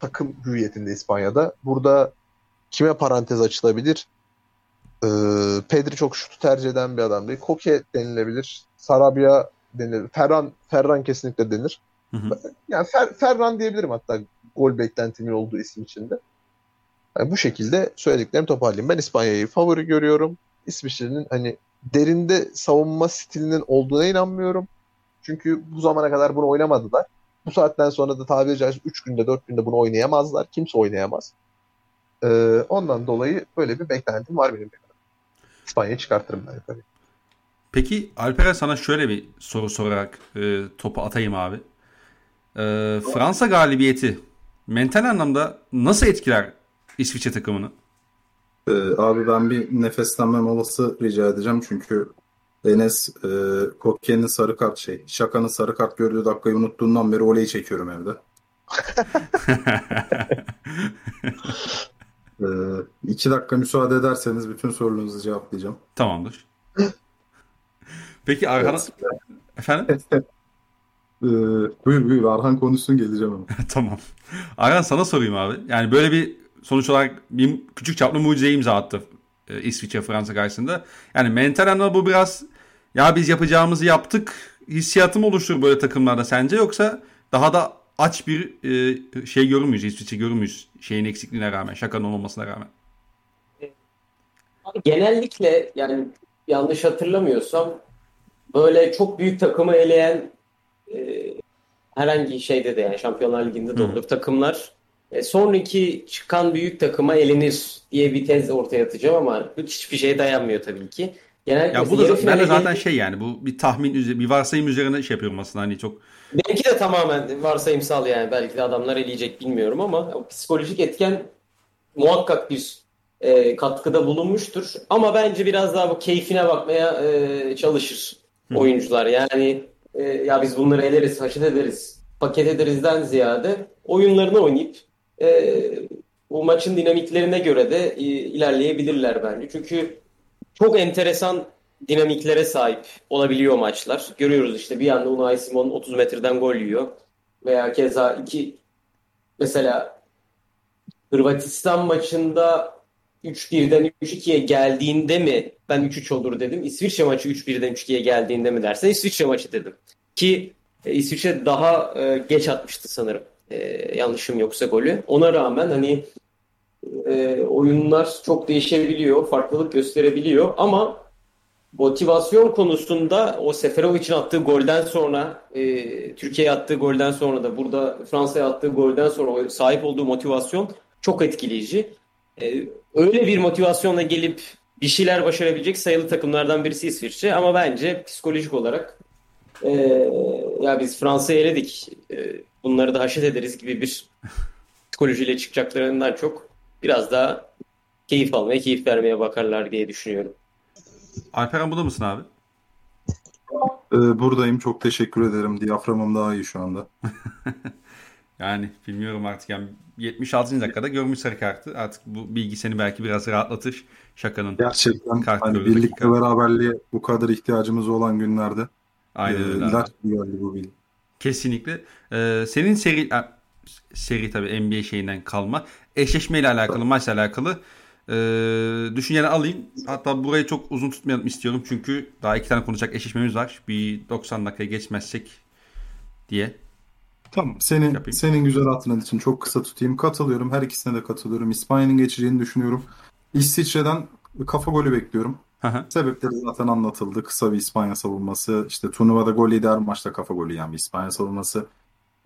takım hüviyetinde İspanya'da. Burada kime parantez açılabilir? E, Pedri çok şutu tercih eden bir adam değil. Koke denilebilir. Sarabia denilir. Ferran, Ferran kesinlikle denir. Hı hı. Yani Fer, Ferran diyebilirim hatta gol beklentimin olduğu isim içinde. Yani bu şekilde söylediklerimi toparlayayım. Ben İspanya'yı favori görüyorum. İsviçre'nin hani derinde savunma stilinin olduğuna inanmıyorum. Çünkü bu zamana kadar bunu oynamadılar. Bu saatten sonra da tabiri caizse 3 günde 4 günde bunu oynayamazlar. Kimse oynayamaz. Ee, ondan dolayı böyle bir beklentim var benim. İspanya'yı çıkartırım ben yukarı. Peki Alper'e sana şöyle bir soru sorarak e, topu atayım abi. E, Fransa galibiyeti mental anlamda nasıl etkiler İsviçre takımını? Ee, abi ben bir nefeslenme molası rica edeceğim çünkü Enes e, Kokke'nin sarı kart şey, Şaka'nın sarı kart gördüğü dakikayı unuttuğundan beri oleyi çekiyorum evde. ee, iki dakika müsaade ederseniz bütün sorularınızı cevaplayacağım. Tamamdır. Peki Arhan... Efendim? ee, buyur buyur Arhan konuşsun geleceğim ama. tamam. Arhan sana sorayım abi. Yani böyle bir sonuç olarak bir küçük çaplı mucize imza attı e, İsviçre Fransa karşısında. Yani mental anlamda bu biraz ya biz yapacağımızı yaptık hissiyatı mı oluşturur böyle takımlarda sence yoksa daha da aç bir e, şey görür müyüz İsviçre görür müyüz şeyin eksikliğine rağmen şakanın olmamasına rağmen? Genellikle yani yanlış hatırlamıyorsam böyle çok büyük takımı eleyen e, herhangi şeyde de yani Şampiyonlar Ligi'nde de olur takımlar e, sonraki çıkan büyük takıma elenir diye bir tez ortaya atacağım ama hiçbir şeye dayanmıyor tabii ki. Genellikle ya bu da ben de zaten şey yani bu bir tahmin üzerine bir varsayım üzerine şey yapıyorum aslında hani çok. Belki de tamamen varsayımsal yani belki de adamlar eleyecek bilmiyorum ama psikolojik etken muhakkak bir e, katkıda bulunmuştur. Ama bence biraz daha bu keyfine bakmaya e, çalışır Hı. oyuncular. Yani e, ya biz bunları eleriz, haşet ederiz, paket ederizden ziyade oyunlarını oynayıp e, bu maçın dinamiklerine göre de e, ilerleyebilirler bence. Çünkü çok enteresan dinamiklere sahip olabiliyor maçlar. Görüyoruz işte bir anda Unai Simon 30 metreden gol yiyor. Veya keza iki mesela Hırvatistan maçında 3-1'den 3-2'ye geldiğinde mi ben 3-3 olur dedim. İsviçre maçı 3-1'den 3-2'ye geldiğinde mi dersen İsviçre maçı dedim. Ki e, İsviçre daha e, geç atmıştı sanırım. E, yanlışım yoksa golü. Ona rağmen hani e, oyunlar çok değişebiliyor, farklılık gösterebiliyor ama motivasyon konusunda o Seferovic'in attığı golden sonra e, Türkiye'ye attığı golden sonra da burada Fransa'ya attığı golden sonra sahip olduğu motivasyon çok etkileyici. E, öyle bir motivasyonla gelip bir şeyler başarabilecek sayılı takımlardan birisi İsviçre ama bence psikolojik olarak e, ya biz Fransa'yı eledik e, bunları da haşet ederiz gibi bir psikolojiyle çıkacaklarından çok biraz daha keyif almaya, keyif vermeye bakarlar diye düşünüyorum. Alperen burada mısın abi? Ee, buradayım. Çok teşekkür ederim. Diyaframım daha iyi şu anda. yani bilmiyorum artık. Yani 76. dakikada görmüş sarı kartı. Artık bu bilgi seni belki biraz rahatlatır. Şakanın Gerçekten hani birlikte dakika. beraberliğe bu kadar ihtiyacımız olan günlerde Aynen e, öyle. E, ilaç geldi bu bilgi. Kesinlikle. Ee, senin seri seri tabii NBA şeyinden kalma. Eşleşmeyle alakalı, maçla alakalı e, düşünceni alayım. Hatta burayı çok uzun tutmayalım istiyorum. Çünkü daha iki tane konuşacak eşleşmemiz var. Bir 90 dakikaya geçmezsek diye. Tamam. Senin Yapayım. senin güzel hatırın için çok kısa tutayım. Katılıyorum. Her ikisine de katılıyorum. İspanya'nın geçeceğini düşünüyorum. İsviçre'den kafa golü bekliyorum. Sebepleri zaten anlatıldı. Kısa bir İspanya savunması. İşte turnuvada gol lider maçta kafa golü yiyen bir İspanya savunması.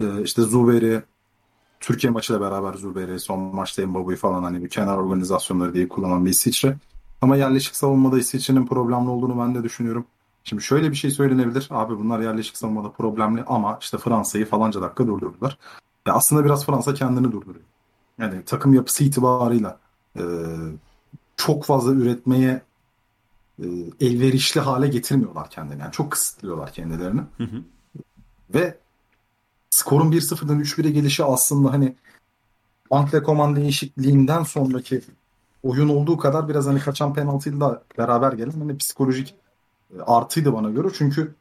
Ee, işte Zuberi Türkiye maçıyla beraber Zuberi, son maçta Mbabu'yu falan hani bir kenar organizasyonları diye kullanan bir İsviçre. Ama yerleşik savunmada İsviçre'nin problemli olduğunu ben de düşünüyorum. Şimdi şöyle bir şey söylenebilir. Abi bunlar yerleşik savunmada problemli ama işte Fransa'yı falanca dakika durdurdular. Ya aslında biraz Fransa kendini durduruyor. Yani takım yapısı itibarıyla e, çok fazla üretmeye e, elverişli hale getirmiyorlar kendini. Yani çok kısıtlıyorlar kendilerini. Hı hı. Ve skorun 1-0'dan 3-1'e gelişi aslında hani Ankle Koman değişikliğinden sonraki oyun olduğu kadar biraz hani kaçan penaltıyla beraber gelen hani psikolojik e, artıydı bana göre. Çünkü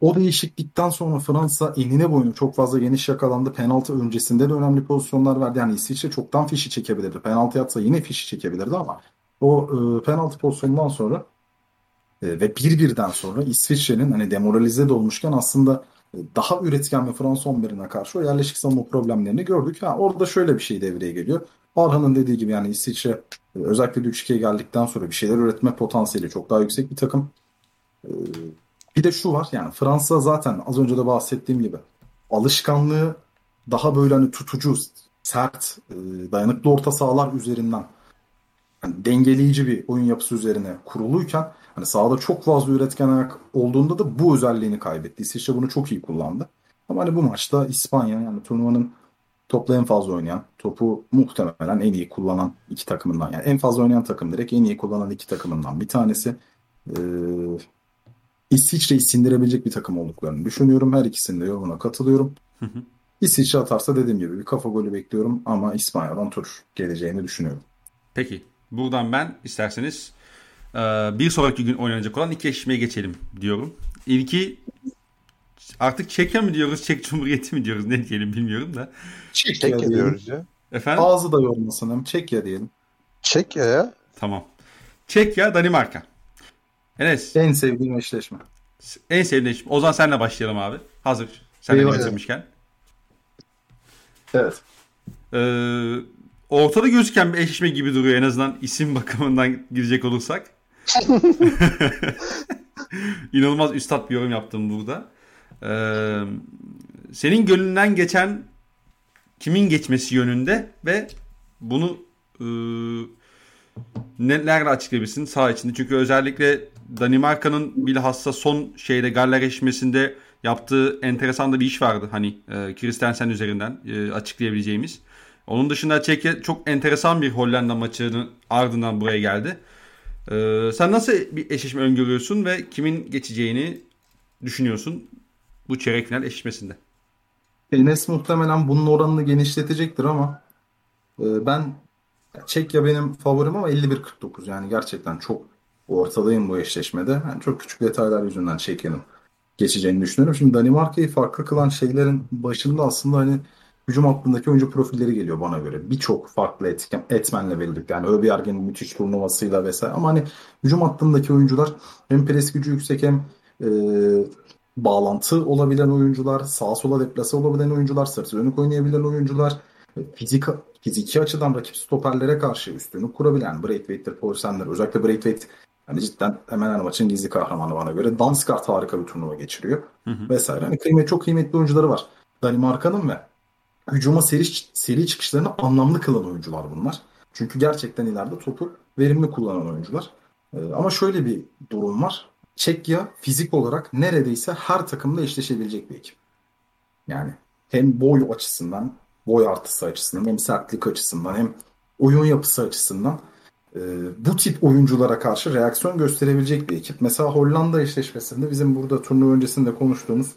o değişiklikten sonra Fransa enine boyunu çok fazla geniş yakalandı. Penaltı öncesinde de önemli pozisyonlar verdi. Yani İsviçre çoktan fişi çekebilirdi. Penaltı atsa yine fişi çekebilirdi ama o e, penaltı pozisyonundan sonra e, ve bir birden sonra İsviçre'nin hani demoralize de olmuşken aslında daha üretken ve Fransa 11'ine karşı o yerleşik savunma problemlerini gördük. Ha, orada şöyle bir şey devreye geliyor. Arhan'ın dediği gibi yani İsviçre e, özellikle 3-2'ye geldikten sonra bir şeyler üretme potansiyeli çok daha yüksek bir takım. E, bir de şu var yani Fransa zaten az önce de bahsettiğim gibi alışkanlığı daha böyle hani tutucu, sert, e, dayanıklı orta sahalar üzerinden yani dengeleyici bir oyun yapısı üzerine kuruluyken hani sahada çok fazla üretken ayak olduğunda da bu özelliğini kaybetti. İsviçre bunu çok iyi kullandı. Ama hani bu maçta İspanya yani turnuvanın topla en fazla oynayan, topu muhtemelen en iyi kullanan iki takımından yani en fazla oynayan takım direkt en iyi kullanan iki takımından bir tanesi. Ee, İsviçre'yi sindirebilecek bir takım olduklarını düşünüyorum. Her ikisinin de yorumuna katılıyorum. Hı hı. İsviçre atarsa dediğim gibi bir kafa golü bekliyorum ama İspanya'dan tur geleceğini düşünüyorum. Peki buradan ben isterseniz e, bir sonraki gün oynanacak olan iki eşleşmeye geçelim diyorum. İlki artık Çekya mı diyoruz, Çek Cumhuriyeti mi diyoruz ne diyelim bilmiyorum da. Çekya, Çekya diyoruz ya. Efendim? Ağzı da yormasın hem Çekya diyelim. Çekya ya. Tamam. Çekya, Danimarka. Enes. En sevdiğim eşleşme. En sevdiğim eşleşme. O zaman senle başlayalım abi. Hazır. Sen de getirmişken. Evet. Ee, ortada gözüken bir eşleşme gibi duruyor en azından isim bakımından gidecek olursak. İnanılmaz üstad bir yorum yaptım burada. Ee, senin gönlünden geçen kimin geçmesi yönünde ve bunu e, nelerle açıklayabilirsin sağ içinde? Çünkü özellikle Danimarka'nın bilhassa son şeyde Galler eşleşmesinde yaptığı enteresan da bir iş vardı. Hani e, Christensen üzerinden e, açıklayabileceğimiz. Onun dışında Çekya çok enteresan bir Hollanda maçının ardından buraya geldi. E, sen nasıl bir eşleşme öngörüyorsun ve kimin geçeceğini düşünüyorsun bu çeyrek final eşleşmesinde? Enes muhtemelen bunun oranını genişletecektir ama e, ben Çekya benim favorim ama 51-49 yani gerçekten çok ortadayım bu eşleşmede. Yani çok küçük detaylar yüzünden Çekya'nın geçeceğini düşünüyorum. Şimdi Danimarka'yı farklı kılan şeylerin başında aslında hani hücum hattındaki oyuncu profilleri geliyor bana göre. Birçok farklı etken, etmenle birlikte. Yani Öbiyargen'in müthiş turnuvasıyla vesaire. Ama hani hücum hattındaki oyuncular hem pres gücü yüksek hem e, bağlantı olabilen oyuncular, sağa sola deplase olabilen oyuncular, sırtı dönük oynayabilen oyuncular, fizik fiziki açıdan rakip stoperlere karşı üstünlük kurabilen Braithwaite'dir, Poulsen'dir. Özellikle Braithwaite yani cidden hemen her maçın gizli kahramanı bana göre. Danskart harika bir turnuva geçiriyor. Hı hı. Vesaire. Hani kıymet, çok kıymetli oyuncuları var. Danimarka'nın ve hücuma seri, seri çıkışlarını anlamlı kılan oyuncular bunlar. Çünkü gerçekten ileride topu verimli kullanan oyuncular. Ee, ama şöyle bir durum var. Çekya fizik olarak neredeyse her takımla eşleşebilecek bir ekip. Yani hem boy açısından, boy artısı açısından, hem sertlik açısından, hem oyun yapısı açısından e, bu tip oyunculara karşı reaksiyon gösterebilecek bir ekip. Mesela Hollanda eşleşmesinde bizim burada turnuva öncesinde konuştuğumuz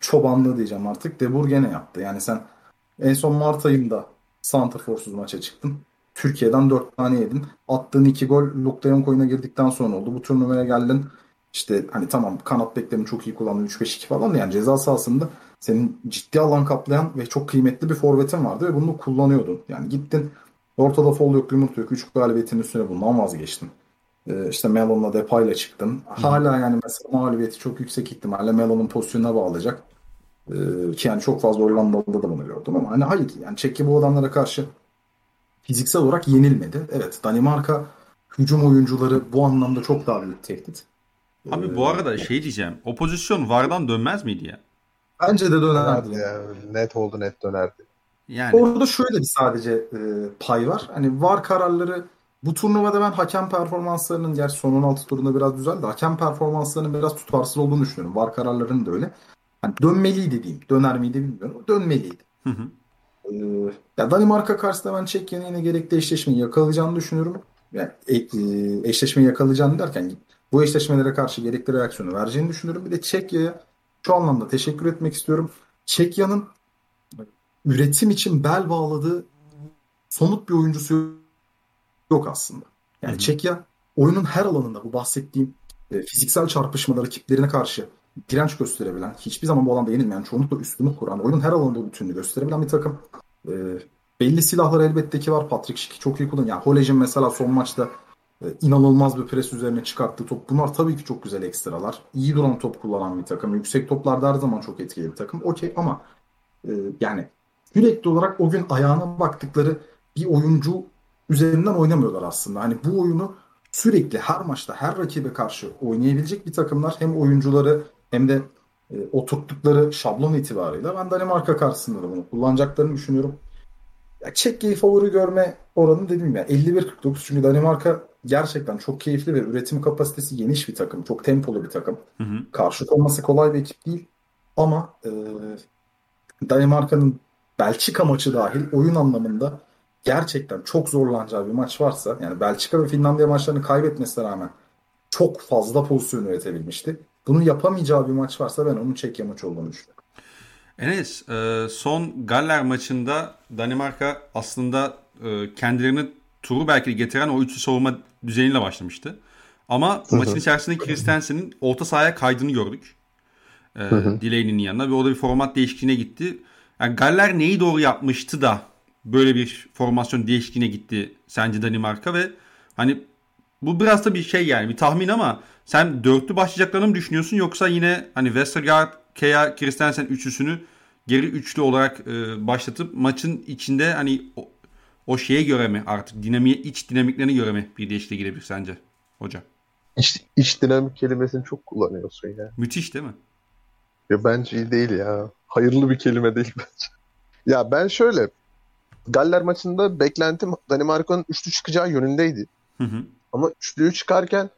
çobanlığı diyeceğim artık De Boer gene yaptı. Yani sen en son Mart ayında Santrforsuz maça çıktın. Türkiye'den 4 tane yedin. Attığın 2 gol Luke de oyuna girdikten sonra oldu. Bu turnuvaya geldin. İşte hani tamam kanat beklemi çok iyi kullandın 3-5-2 falan yani ceza sahasında senin ciddi alan kaplayan ve çok kıymetli bir forvetin vardı ve bunu kullanıyordun. Yani gittin ortada fol yok yumurta yok 3 galibiyetin üstüne bundan vazgeçtin. Ee, işte Melon'la Depay'la çıktın. Hala yani mesela mağlubiyeti çok yüksek ihtimalle Melon'un pozisyonuna bağlayacak. Ee, ki yani çok fazla Hollandalı'da da bunu gördüm ama hani hayır yani Çekya bu adamlara karşı fiziksel olarak yenilmedi. Evet Danimarka hücum oyuncuları bu anlamda çok daha büyük tehdit. Abi bu arada şey diyeceğim. O pozisyon VAR'dan dönmez miydi ya? Bence de dönerdi. Ya, net oldu net dönerdi. Yani. Orada şöyle bir sadece e, pay var. Hani VAR kararları bu turnuvada ben hakem performanslarının gerçi son 16 turunda biraz düzeldi. Hakem performanslarının biraz tutarsız olduğunu düşünüyorum. VAR kararlarının da öyle. Hani dönmeliydi diyeyim. Döner miydi bilmiyorum. Dönmeliydi. Hı hı. Ee, ya Danimarka karşısında ben Çekya'nın yine gerekli eşleşmeyi yakalayacağını düşünüyorum. Yani e, e, eşleşmeyi yakalayacağını derken bu eşleşmelere karşı gerekli reaksiyonu vereceğini düşünüyorum. Bir de Çekya'ya şu anlamda teşekkür etmek istiyorum. Çekya'nın üretim için bel bağladığı somut bir oyuncusu yok aslında. Yani. Çekya oyunun her alanında bu bahsettiğim e, fiziksel çarpışmalara rakiplerine karşı direnç gösterebilen, hiçbir zaman bu alanda yenilmeyen, çoğunlukla üstünlük kuran, oyunun her alanında bütünlüğü gösterebilen bir takım. E, belli silahlar elbette ki var. Patrick Schick çok iyi kullanıyor. Yani Holej'in mesela son maçta e, inanılmaz bir pres üzerine çıkarttığı top. Bunlar tabii ki çok güzel ekstralar. İyi duran top kullanan bir takım. Yüksek toplarda her zaman çok etkili bir takım. Okey ama e, yani sürekli olarak o gün ayağına baktıkları bir oyuncu üzerinden oynamıyorlar aslında. Hani bu oyunu sürekli her maçta her rakibe karşı oynayabilecek bir takımlar hem oyuncuları hem de e, oturttukları şablon itibarıyla ben Danimarka karşısında da bunu kullanacaklarını düşünüyorum. Ya Çekya'yı favori görme oranı gibi yani 51-49 çünkü Danimarka gerçekten çok keyifli ve üretim kapasitesi geniş bir takım. Çok tempolu bir takım. Hı hı. Karşı konması kolay bir ekip değil. Ama e, Danimarka'nın Belçika maçı dahil oyun anlamında gerçekten çok zorlanacağı bir maç varsa yani Belçika ve Finlandiya maçlarını kaybetmesine rağmen çok fazla pozisyon üretebilmişti. Bunu yapamayacağı bir maç varsa ben onun Çekya maçı olduğunu düşünüyorum. Enes, e, son Galler maçında Danimarka aslında e, kendilerini turu belki getiren o üçlü savunma düzeniyle başlamıştı. Ama maçın içerisinde Christensen'in orta sahaya kaydığını gördük. E, Delaney'nin yanına ve orada bir format değişikliğine gitti. Yani Galler neyi doğru yapmıştı da böyle bir formasyon değişikliğine gitti sence Danimarka ve hani bu biraz da bir şey yani bir tahmin ama sen dörtlü başlayacaklarını mı düşünüyorsun yoksa yine hani Westergaard, Kea, Christensen üçlüsünü geri üçlü olarak e, başlatıp maçın içinde hani o, o şeye göre mi artık dinamiğe iç dinamiklerine göre mi bir değişikliğe girebilir sence hocam? İç, iç dinamik kelimesini çok kullanıyorsun ya. Müthiş değil mi? Ya bence iyi değil ya. Hayırlı bir kelime değil bence. Ya ben şöyle Galler maçında beklentim Danimarka'nın üçlü çıkacağı yönündeydi. Hı hı. Ama üçlüyü çıkarken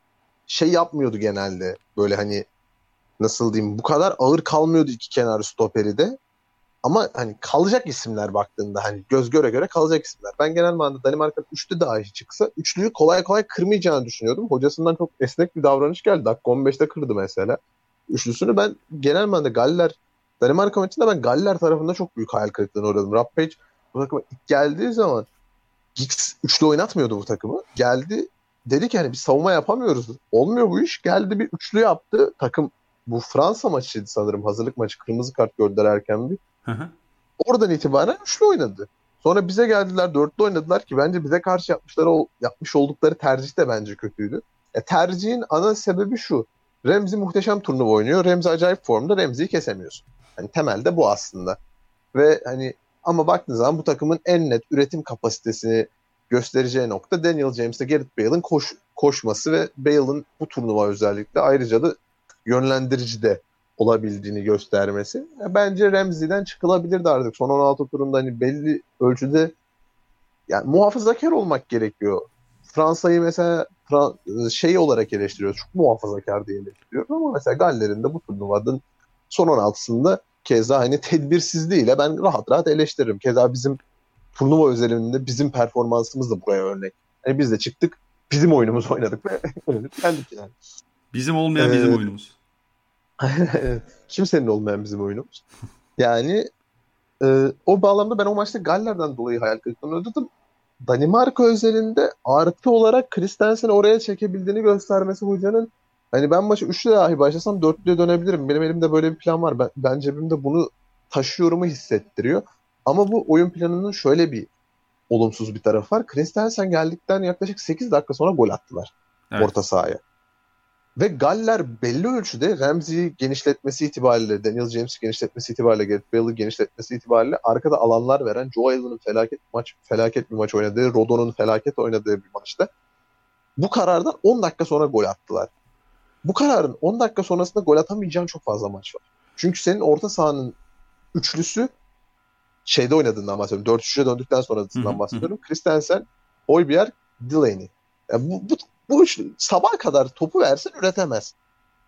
şey yapmıyordu genelde. Böyle hani nasıl diyeyim bu kadar ağır kalmıyordu iki kenar stoperi de. Ama hani kalacak isimler baktığında hani göz göre göre kalacak isimler. Ben genel manada Danimarka'nın üçlü dahi çıksa üçlüyü kolay kolay kırmayacağını düşünüyordum. Hocasından çok esnek bir davranış geldi. Dakika 15'te kırdı mesela. Üçlüsünü ben genel manada Galler Danimarka maçında ben Galler tarafında çok büyük hayal kırıklığına uğradım. Rampage bu takıma ilk geldiği zaman Giggs üçlü oynatmıyordu bu takımı. Geldi dedi ki hani bir savunma yapamıyoruz. Olmuyor bu iş. Geldi bir üçlü yaptı. Takım bu Fransa maçıydı sanırım. Hazırlık maçı. Kırmızı kart gördüler erken bir. Hı hı. Oradan itibaren üçlü oynadı. Sonra bize geldiler dörtlü oynadılar ki bence bize karşı yapmışları yapmış oldukları tercih de bence kötüydü. E, tercihin ana sebebi şu. Remzi muhteşem turnuva oynuyor. Remzi acayip formda. Remzi'yi kesemiyorsun. Hani temelde bu aslında. Ve hani ama baktığın zaman bu takımın en net üretim kapasitesini göstereceği nokta Daniel James'le Gareth Bale'ın koş, koşması ve Bale'ın bu turnuva özellikle ayrıca da yönlendirici de olabildiğini göstermesi. Ya bence Ramsey'den çıkılabilirdi artık. Son 16 turunda hani belli ölçüde yani muhafazakar olmak gerekiyor. Fransa'yı mesela Fran- şey olarak eleştiriyoruz. Çok muhafazakar diye eleştiriyoruz ama mesela Galler'in de bu turnuvanın son 16'sında keza hani tedbirsizliğiyle ben rahat rahat eleştiririm. Keza bizim turnuva özelinde bizim performansımız da buraya örnek. Yani biz de çıktık, bizim oyunumuzu oynadık ve geldik yani. Bizim olmayan bizim Ee, oyunumuz. Kimsenin olmayan bizim oyunumuz. Yani e, o bağlamda ben o maçta Galler'den dolayı hayal kırıklığına uğradım. Danimarka özelinde artı olarak Christensen'i oraya çekebildiğini göstermesi hocanın hani ben maçı 3'lü dahi başlasam 4'lüye dönebilirim. Benim elimde böyle bir plan var. Ben, ben cebimde bunu taşıyorumu hissettiriyor. Ama bu oyun planının şöyle bir olumsuz bir tarafı var. Christensen geldikten yaklaşık 8 dakika sonra gol attılar Evet. orta sahaya. Ve Galler belli ölçüde Ramsey'i genişletmesi itibariyle, Daniel James'i genişletmesi itibariyle, Gareth Bale'ı genişletmesi itibariyle arkada alanlar veren Joe Allen'ın felaket maç felaket bir maç oynadığı, Rodon'un felaket oynadığı bir maçta bu karardan 10 dakika sonra gol attılar. Bu kararın 10 dakika sonrasında gol atamayacağın çok fazla maç var. Çünkü senin orta sahanın üçlüsü şeyde oynadığından bahsediyorum. 4-3'e döndükten sonrasından bahsediyorum. Christensen, Højbjerg, Delaney. Yani bu, bu, bu üçlü sabah kadar topu versin üretemez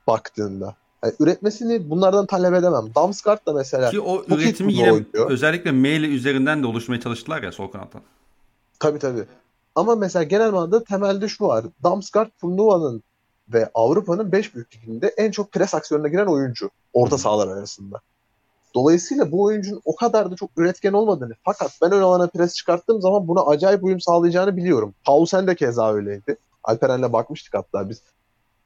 baktığında. Yani üretmesini bunlardan talep edemem. Damsgaard da mesela Ki o üretimi yine oynuyor. özellikle mail üzerinden de oluşturmaya çalıştılar ya sol kanattan. Tabii tabii. Ama mesela genel manada temelde şu var. Damsgaard turnuvanın ve Avrupa'nın 5 büyük liginde en çok pres aksiyonuna giren oyuncu. Orta sahalar arasında. Dolayısıyla bu oyuncunun o kadar da çok üretken olmadığını fakat ben ön alana pres çıkarttığım zaman buna acayip uyum sağlayacağını biliyorum. Paulsen de keza öyleydi. Alperen'le bakmıştık hatta biz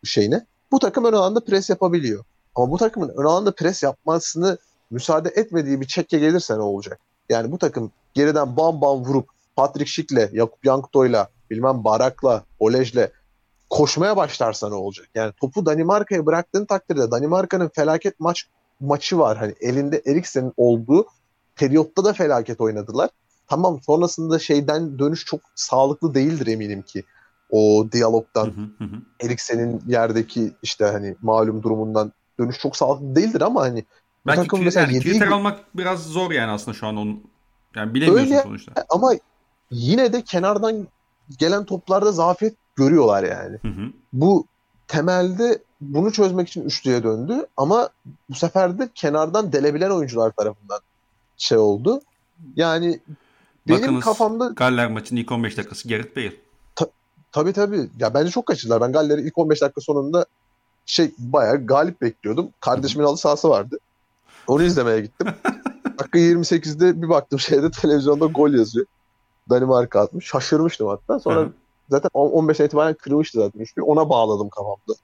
şeyine. Bu takım ön alanda pres yapabiliyor. Ama bu takımın ön alanda pres yapmasını müsaade etmediği bir çekke gelirse ne olacak? Yani bu takım geriden bam bam vurup Patrick Schick'le, Yakup Yankto'yla, bilmem Barak'la, Olej'le koşmaya başlarsa ne olacak? Yani topu Danimarka'ya bıraktığın takdirde Danimarka'nın felaket maç maçı var. Hani elinde Eriksen'in olduğu periyotta da felaket oynadılar. Tamam sonrasında şeyden dönüş çok sağlıklı değildir eminim ki. O diyalogdan. Eriksen'in yerdeki işte hani malum durumundan dönüş çok sağlıklı değildir ama hani Belki takım kri- mesela yani kriter almak biraz zor yani aslında şu an onun. Yani bilemiyorsun Öyle. sonuçta. ama yine de kenardan gelen toplarda zafiyet görüyorlar yani. Hı hı. Bu temelde bunu çözmek için üçlüye döndü ama bu sefer de kenardan delebilen oyuncular tarafından şey oldu. Yani benim Bakınız, kafamda Galler maçının ilk 15 dakikası Gareth Bale. tabii tabii ya bence çok kaçırdılar. Ben Galler'i ilk 15 dakika sonunda şey bayağı galip bekliyordum. Kardeşimin halı sahası vardı. Onu izlemeye gittim. Dakika 28'de bir baktım şeyde televizyonda gol yazıyor. Danimarka atmış. Şaşırmıştım hatta. Sonra. Zaten 15'ten itibaren kırılmıştı zaten. üçlü. Ona bağladım kafamda.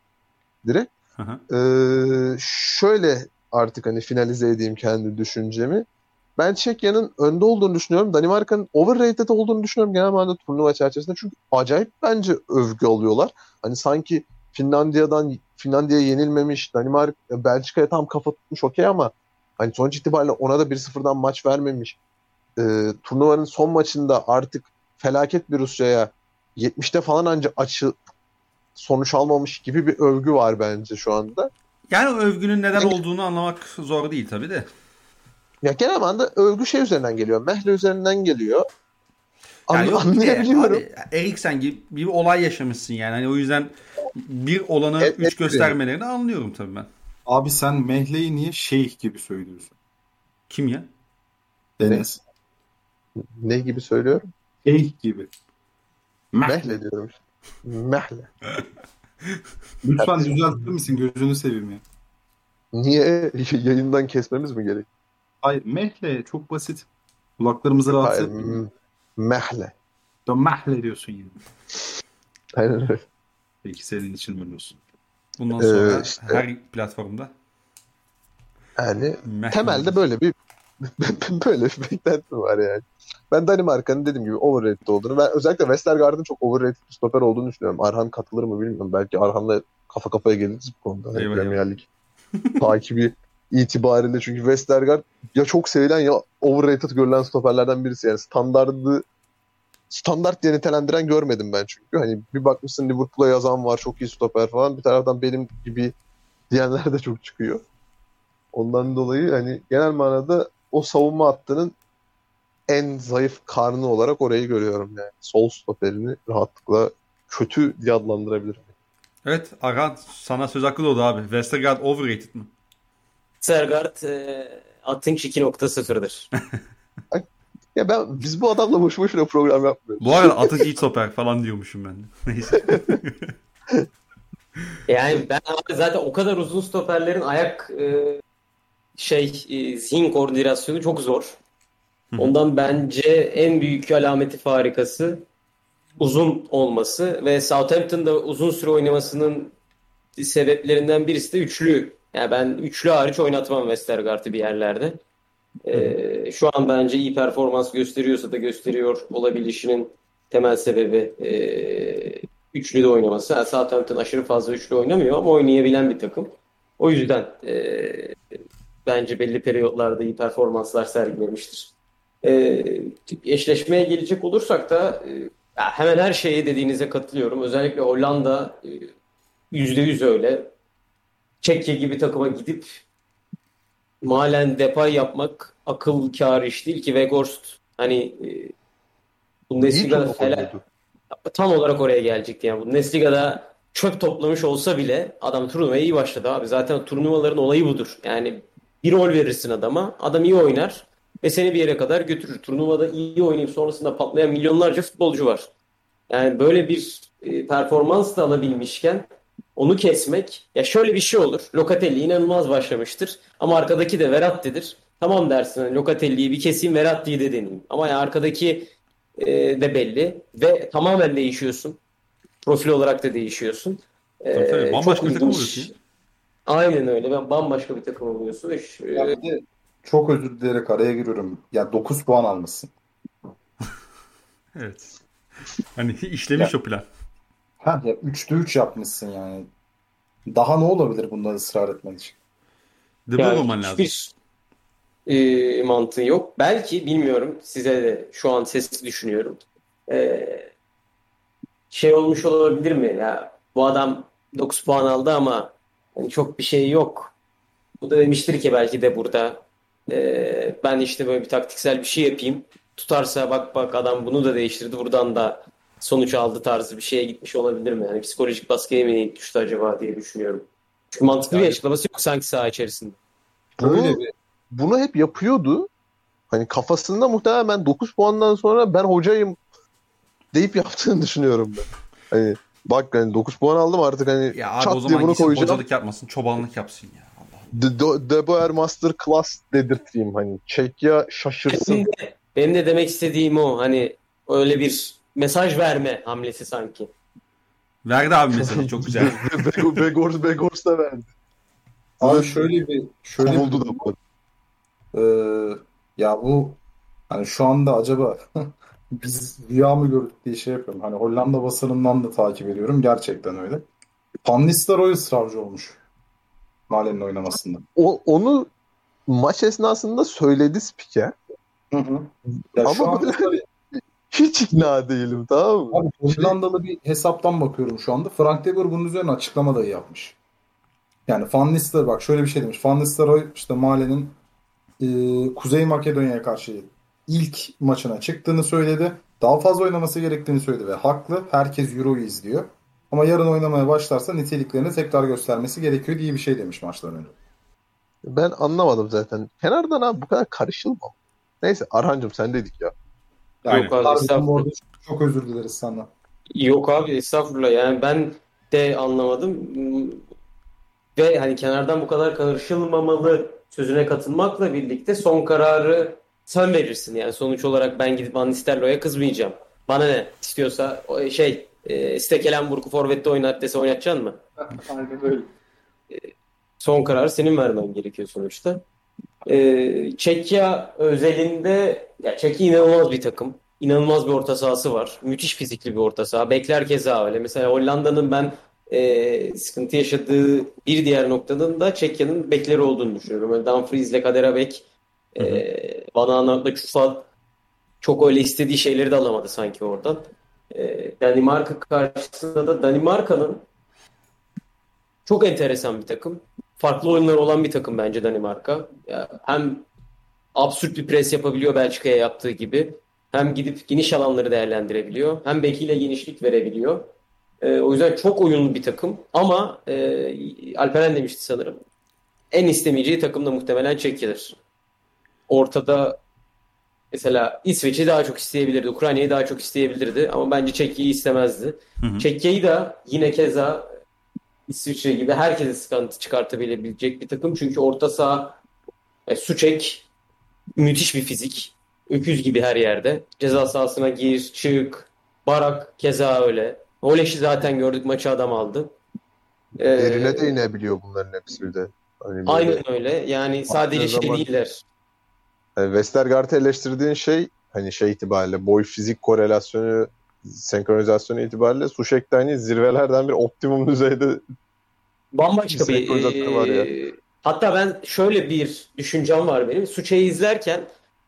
Direkt. Hı hı. Ee, şöyle artık hani finalize edeyim kendi düşüncemi. Ben Çekya'nın önde olduğunu düşünüyorum. Danimarka'nın overrated olduğunu düşünüyorum genel manada turnuva çerçevesinde. Çünkü acayip bence övgü alıyorlar. Hani sanki Finlandiya'dan Finlandiya yenilmemiş, Danimarka Belçika'ya tam kafa tutmuş okey ama hani sonuç itibariyle ona da 1-0'dan maç vermemiş. Ee, turnuvanın son maçında artık felaket bir Rusya'ya 70'te falan anca açı sonuç almamış gibi bir övgü var bence şu anda. Yani o övgünün neden Yani- olduğunu anlamak zor değil tabii de. Ya genel anlamda övgü şey üzerinden geliyor. Mehle üzerinden geliyor. An- Yani yok anlayabiliyorum. abi, Eriksen gibi bir olay yaşamışsın yani. Hani o yüzden bir olanı Evet, üç evet. göstermelerini anlıyorum tabii ben. Abi sen Mehle'yi niye şeyh gibi söylüyorsun? Kim ya? Deniz. Ne gibi söylüyorum? Şeyh gibi. Mehle. Mehle diyorum. Mehle. Lütfen düzeltir misin? Gözünü seveyim ya. Niye yayından kesmemiz mi gerek? Hayır Mehle çok basit. Kulaklarımızı rahatsız Hayır, etmiyor. Mehle. Ya Mehle diyorsun yani. Aynen öyle. Peki senin için öyle olsun. Bundan Ee, sonra işte. her platformda. Yani Meh- temelde böyle bir böyle bir beklentim var yani. Ben Danimarka'nın dediğim gibi overrated olduğunu ben özellikle Westergaard'ın çok overrated bir stoper olduğunu düşünüyorum. Arhan katılır mı bilmiyorum. Belki Arhan'la kafa kafaya geliriz bu konuda. Hani Eyvah, Premier Lig takibi itibariyle çünkü Westergaard ya çok sevilen ya overrated görülen stoperlerden birisi yani standardı standart diye nitelendiren görmedim ben çünkü. Hani bir bakmışsın Liverpool'a yazan var çok iyi stoper falan. Bir taraftan benim gibi diyenler de çok çıkıyor. Ondan dolayı hani genel manada o savunma hattının en zayıf karnı olarak orayı görüyorum yani. Sol stoperini rahatlıkla kötü diye adlandırabilirim. Evet Arhan sana söz hakkı doğdu abi. Westergaard overrated mı? Sergard e, Atınç 2.0'dır. Ya ben biz bu adamla boş boşuna program yapmıyoruz. Bu arada Atık iyi stoper falan diyormuşum ben de. Neyse. Yani ben abi zaten o kadar uzun stoperlerin ayak e, şey e, zihin koordinasyonu çok zor. Ondan bence en büyük alameti farikası uzun olması ve Southampton'da uzun süre oynamasının sebeplerinden birisi de üçlü. Yani ben üçlü hariç oynatmam Westergaard'ı bir yerlerde. Ee, şu an bence iyi performans gösteriyorsa da gösteriyor olabilişinin temel sebebi e, üçlü de oynaması. Yani Southampton aşırı fazla üçlü oynamıyor ama oynayabilen bir takım. O yüzden e, bence belli periyotlarda iyi performanslar sergilemiştir. E, eşleşmeye gelecek olursak da e, hemen her şeye dediğinize katılıyorum. Özellikle Hollanda e, yüzde yüz öyle. Çekya gibi takıma gidip malen depay yapmak akıl kârı iş değil ki Weghorst hani e, fela- oldu. tam olarak oraya gelecekti yani. Bundesliga'da çöp toplamış olsa bile adam turnuvaya iyi başladı abi. Zaten turnuvaların olayı budur. Yani bir rol verirsin adama. Adam iyi oynar ve seni bir yere kadar götürür. Turnuvada iyi oynayıp sonrasında patlayan milyonlarca futbolcu var. Yani böyle bir e, performans da alabilmişken onu kesmek ya şöyle bir şey olur. Locatelli inanılmaz başlamıştır ama arkadaki de Verratti'dir. tamam dersin. Hani Locatelli'yi bir keseyim Verratti'yi de deneyeyim. Ama yani arkadaki e, de belli ve tamamen değişiyorsun. Profil olarak da değişiyorsun. E, Tabii tabii. Bambaşka çok bir takım oluyorsun. Aynen öyle. Ben bambaşka bir takım oluyorsun. Şu- Ya bir de çok özür dileyerek araya giriyorum. Ya 9 puan almışsın. Evet. Hani işlemiş o plan. Ha ya 3'te 3 yapmışsın yani. Daha ne olabilir bunda ısrar etmen için? Bruyne Yani olman lazım. hiçbir e, mantığı yok. Belki bilmiyorum. Size de şu an sesli düşünüyorum. E, şey olmuş olabilir mi? Ya bu adam 9 puan aldı ama hani çok bir şey yok. Bu da demiştir ki belki de burada e, ben işte böyle bir taktiksel bir şey yapayım. Tutarsa bak bak adam bunu da değiştirdi. Buradan da sonuç aldı tarzı bir şeye gitmiş olabilir mi? Yani psikolojik baskıya mı düştü acaba diye düşünüyorum. Çünkü mantıklı bir Yani- açıklaması yok sanki saha içerisinde. Bunu, Öyle bir bunu hep yapıyordu. Hani kafasında muhtemelen ben 9 puandan sonra ben hocayım deyip yaptığını düşünüyorum ben. Hani bak hani 9 puan aldım artık hani Ya abi çat o diye zaman bunu gitsin koyacağım. hocalık yapmasın, çobanlık yapsın ya. Allah. De, de, De Boer Master Class dedirteyim hani. Çekya şaşırsın. Benim de, benim de demek istediğim o. Hani öyle bir mesaj verme hamlesi sanki. Verdi abi mesajı çok güzel. Begor, Begors, Begors da verdi. Abi şöyle bir şöyle bir Kovuldu da bu. Ee, ya bu hani şu anda acaba biz rüya mı gördük diye şey yapıyorum. Hani Hollanda basınından da takip ediyorum. Gerçekten öyle. Van Nistelrooy ısrarcı olmuş. Malen'in oynamasında. O, onu maç esnasında söyledi spiker. Hı hı. Ya Ama anda böyle hiç ikna değilim tamam mı? Abi Hollandalı bir hesaptan bakıyorum şu anda. Frank de Boer bunun üzerine açıklama da yapmış. Yani Van Nistelrooy bak şöyle bir şey demiş. Van Nistelrooy işte Male'nin e, Kuzey Makedonya'ya karşı ilk maçına çıktığını söyledi. Daha fazla oynaması gerektiğini söyledi ve haklı. Herkes Euro'yu izliyor. Ama yarın oynamaya başlarsa niteliklerini tekrar göstermesi gerekiyor diye bir şey demiş maçtan önce. Ben anlamadım zaten. Kenardan abi bu kadar karışılma. Neyse Arhancığım sen dedik ya. Aynen. Yok abi estağfurullah. çok özür dileriz senden. Yok abi estağfurullah. Yani ben de anlamadım. Ve hani kenardan bu kadar karışılmamalı sözüne katılmakla birlikte son kararı sen verirsin. Yani sonuç olarak ben gidip Van Nistelrooy'a kızmayacağım. Bana ne? İstiyorsa şey e, Stekelenburg'u forvette oynat dese oynatacaksın mı? Aynen öyle. Son kararı senin vermen gerekiyor sonuçta. Ee, Çekya özelinde ya Çekya inanılmaz bir takım. İnanılmaz bir orta sahası var. Müthiş fizikli bir orta saha. Bekler keza öyle. Mesela Hollanda'nın ben e, sıkıntı yaşadığı bir diğer noktanın da Çekya'nın bekleri olduğunu düşünüyorum. Yani Dumfries'le Kaderabek, e, Van Çufa çok öyle istediği şeyleri de alamadı sanki oradan. E, Danimarka karşısında da Danimarka'nın çok enteresan bir takım. Farklı oyunlar olan bir takım bence Danimarka. Ya hem absürt bir pres yapabiliyor Belçika'ya yaptığı gibi. Hem gidip geniş alanları değerlendirebiliyor. Hem bekiyle genişlik verebiliyor. Ee, o yüzden çok oyunlu bir takım. Ama e, Alperen demişti sanırım. En istemeyeceği takım da muhtemelen Çekya'dır. Ortada mesela İsveç'i daha çok isteyebilirdi. Ukrayna'yı daha çok isteyebilirdi. Ama bence Çekya'yı istemezdi. Hı hı. Çekya'yı da yine keza İsviçre gibi herkese sıkıntı çıkartabilebilecek bir takım. Çünkü orta saha e, Suçek müthiş bir fizik. Öküz gibi her yerde. Ceza sahasına gir, çık. Barak keza öyle. Oleş'i zaten gördük maçı adam aldı. Ee, Derine de inebiliyor bunların hepsi bir de. Hani böyle- aynen öyle. Yani sadece Baktığın şey zaman- değiller. Yani Westergaard'ı eleştirdiğin şey hani şey itibariyle boy fizik korelasyonu senkronizasyonu itibariyle Suşek de hani zirvelerden bir optimum düzeyde Bambaşka bir Senkronizasyonu var ya. hatta ben şöyle bir düşüncem var benim. Suçe'yi izlerken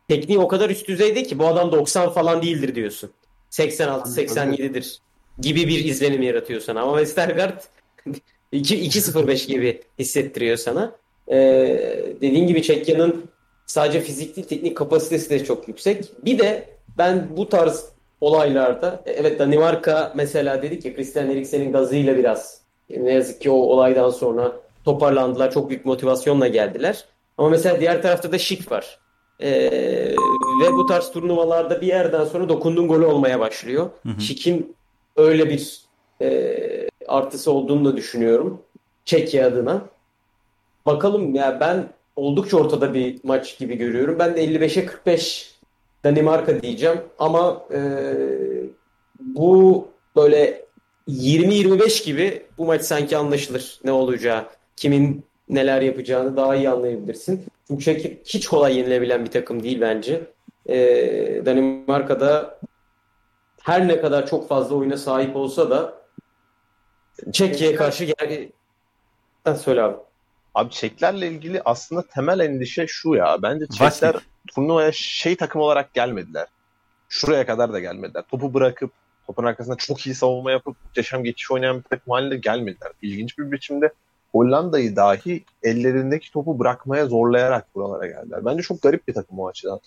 tekniği o kadar üst düzeyde ki bu adam 90 falan değildir diyorsun. 86 87'dir gibi bir izlenim yaratıyor sana. Ama Westergaard 2 2.05 gibi hissettiriyor sana. Ee, dediğin gibi Çekya'nın sadece fizik değil teknik kapasitesi de çok yüksek. Bir de ben bu tarz olaylarda evet Danimarka mesela dedik ya Christian Eriksen'in gazıyla biraz ne yazık ki o olaydan sonra toparlandılar. Çok büyük motivasyonla geldiler. Ama mesela diğer tarafta da Şik var. Ee, ve bu tarz turnuvalarda bir yerden sonra dokunduğun golü olmaya başlıyor. Hı hı. Şik'in öyle bir e, artısı olduğunu da düşünüyorum. Çekya adına. Bakalım ya ben oldukça ortada bir maç gibi görüyorum. Ben de 55'e 45 Danimarka diyeceğim ama e, bu böyle 20-25 gibi bu maç sanki anlaşılır ne olacağı, kimin neler yapacağını daha iyi anlayabilirsin. Çünkü Çek hiç kolay yenilebilen bir takım değil bence. E, Danimarka'da her ne kadar çok fazla oyuna sahip olsa da Çekya'ya karşı gel... Ha, söyle abi. Abi Çeklerle ilgili aslında temel endişe şu ya. Bence Çekler turnuvaya şey takım olarak gelmediler. Şuraya kadar da gelmediler. Topu bırakıp topun arkasında çok iyi savunma yapıp muhteşem geçiş oynayan bir takım haline gelmediler. İlginç bir biçimde Hollanda'yı dahi ellerindeki topu bırakmaya zorlayarak buralara geldiler. Bence çok garip bir takım o açıdan.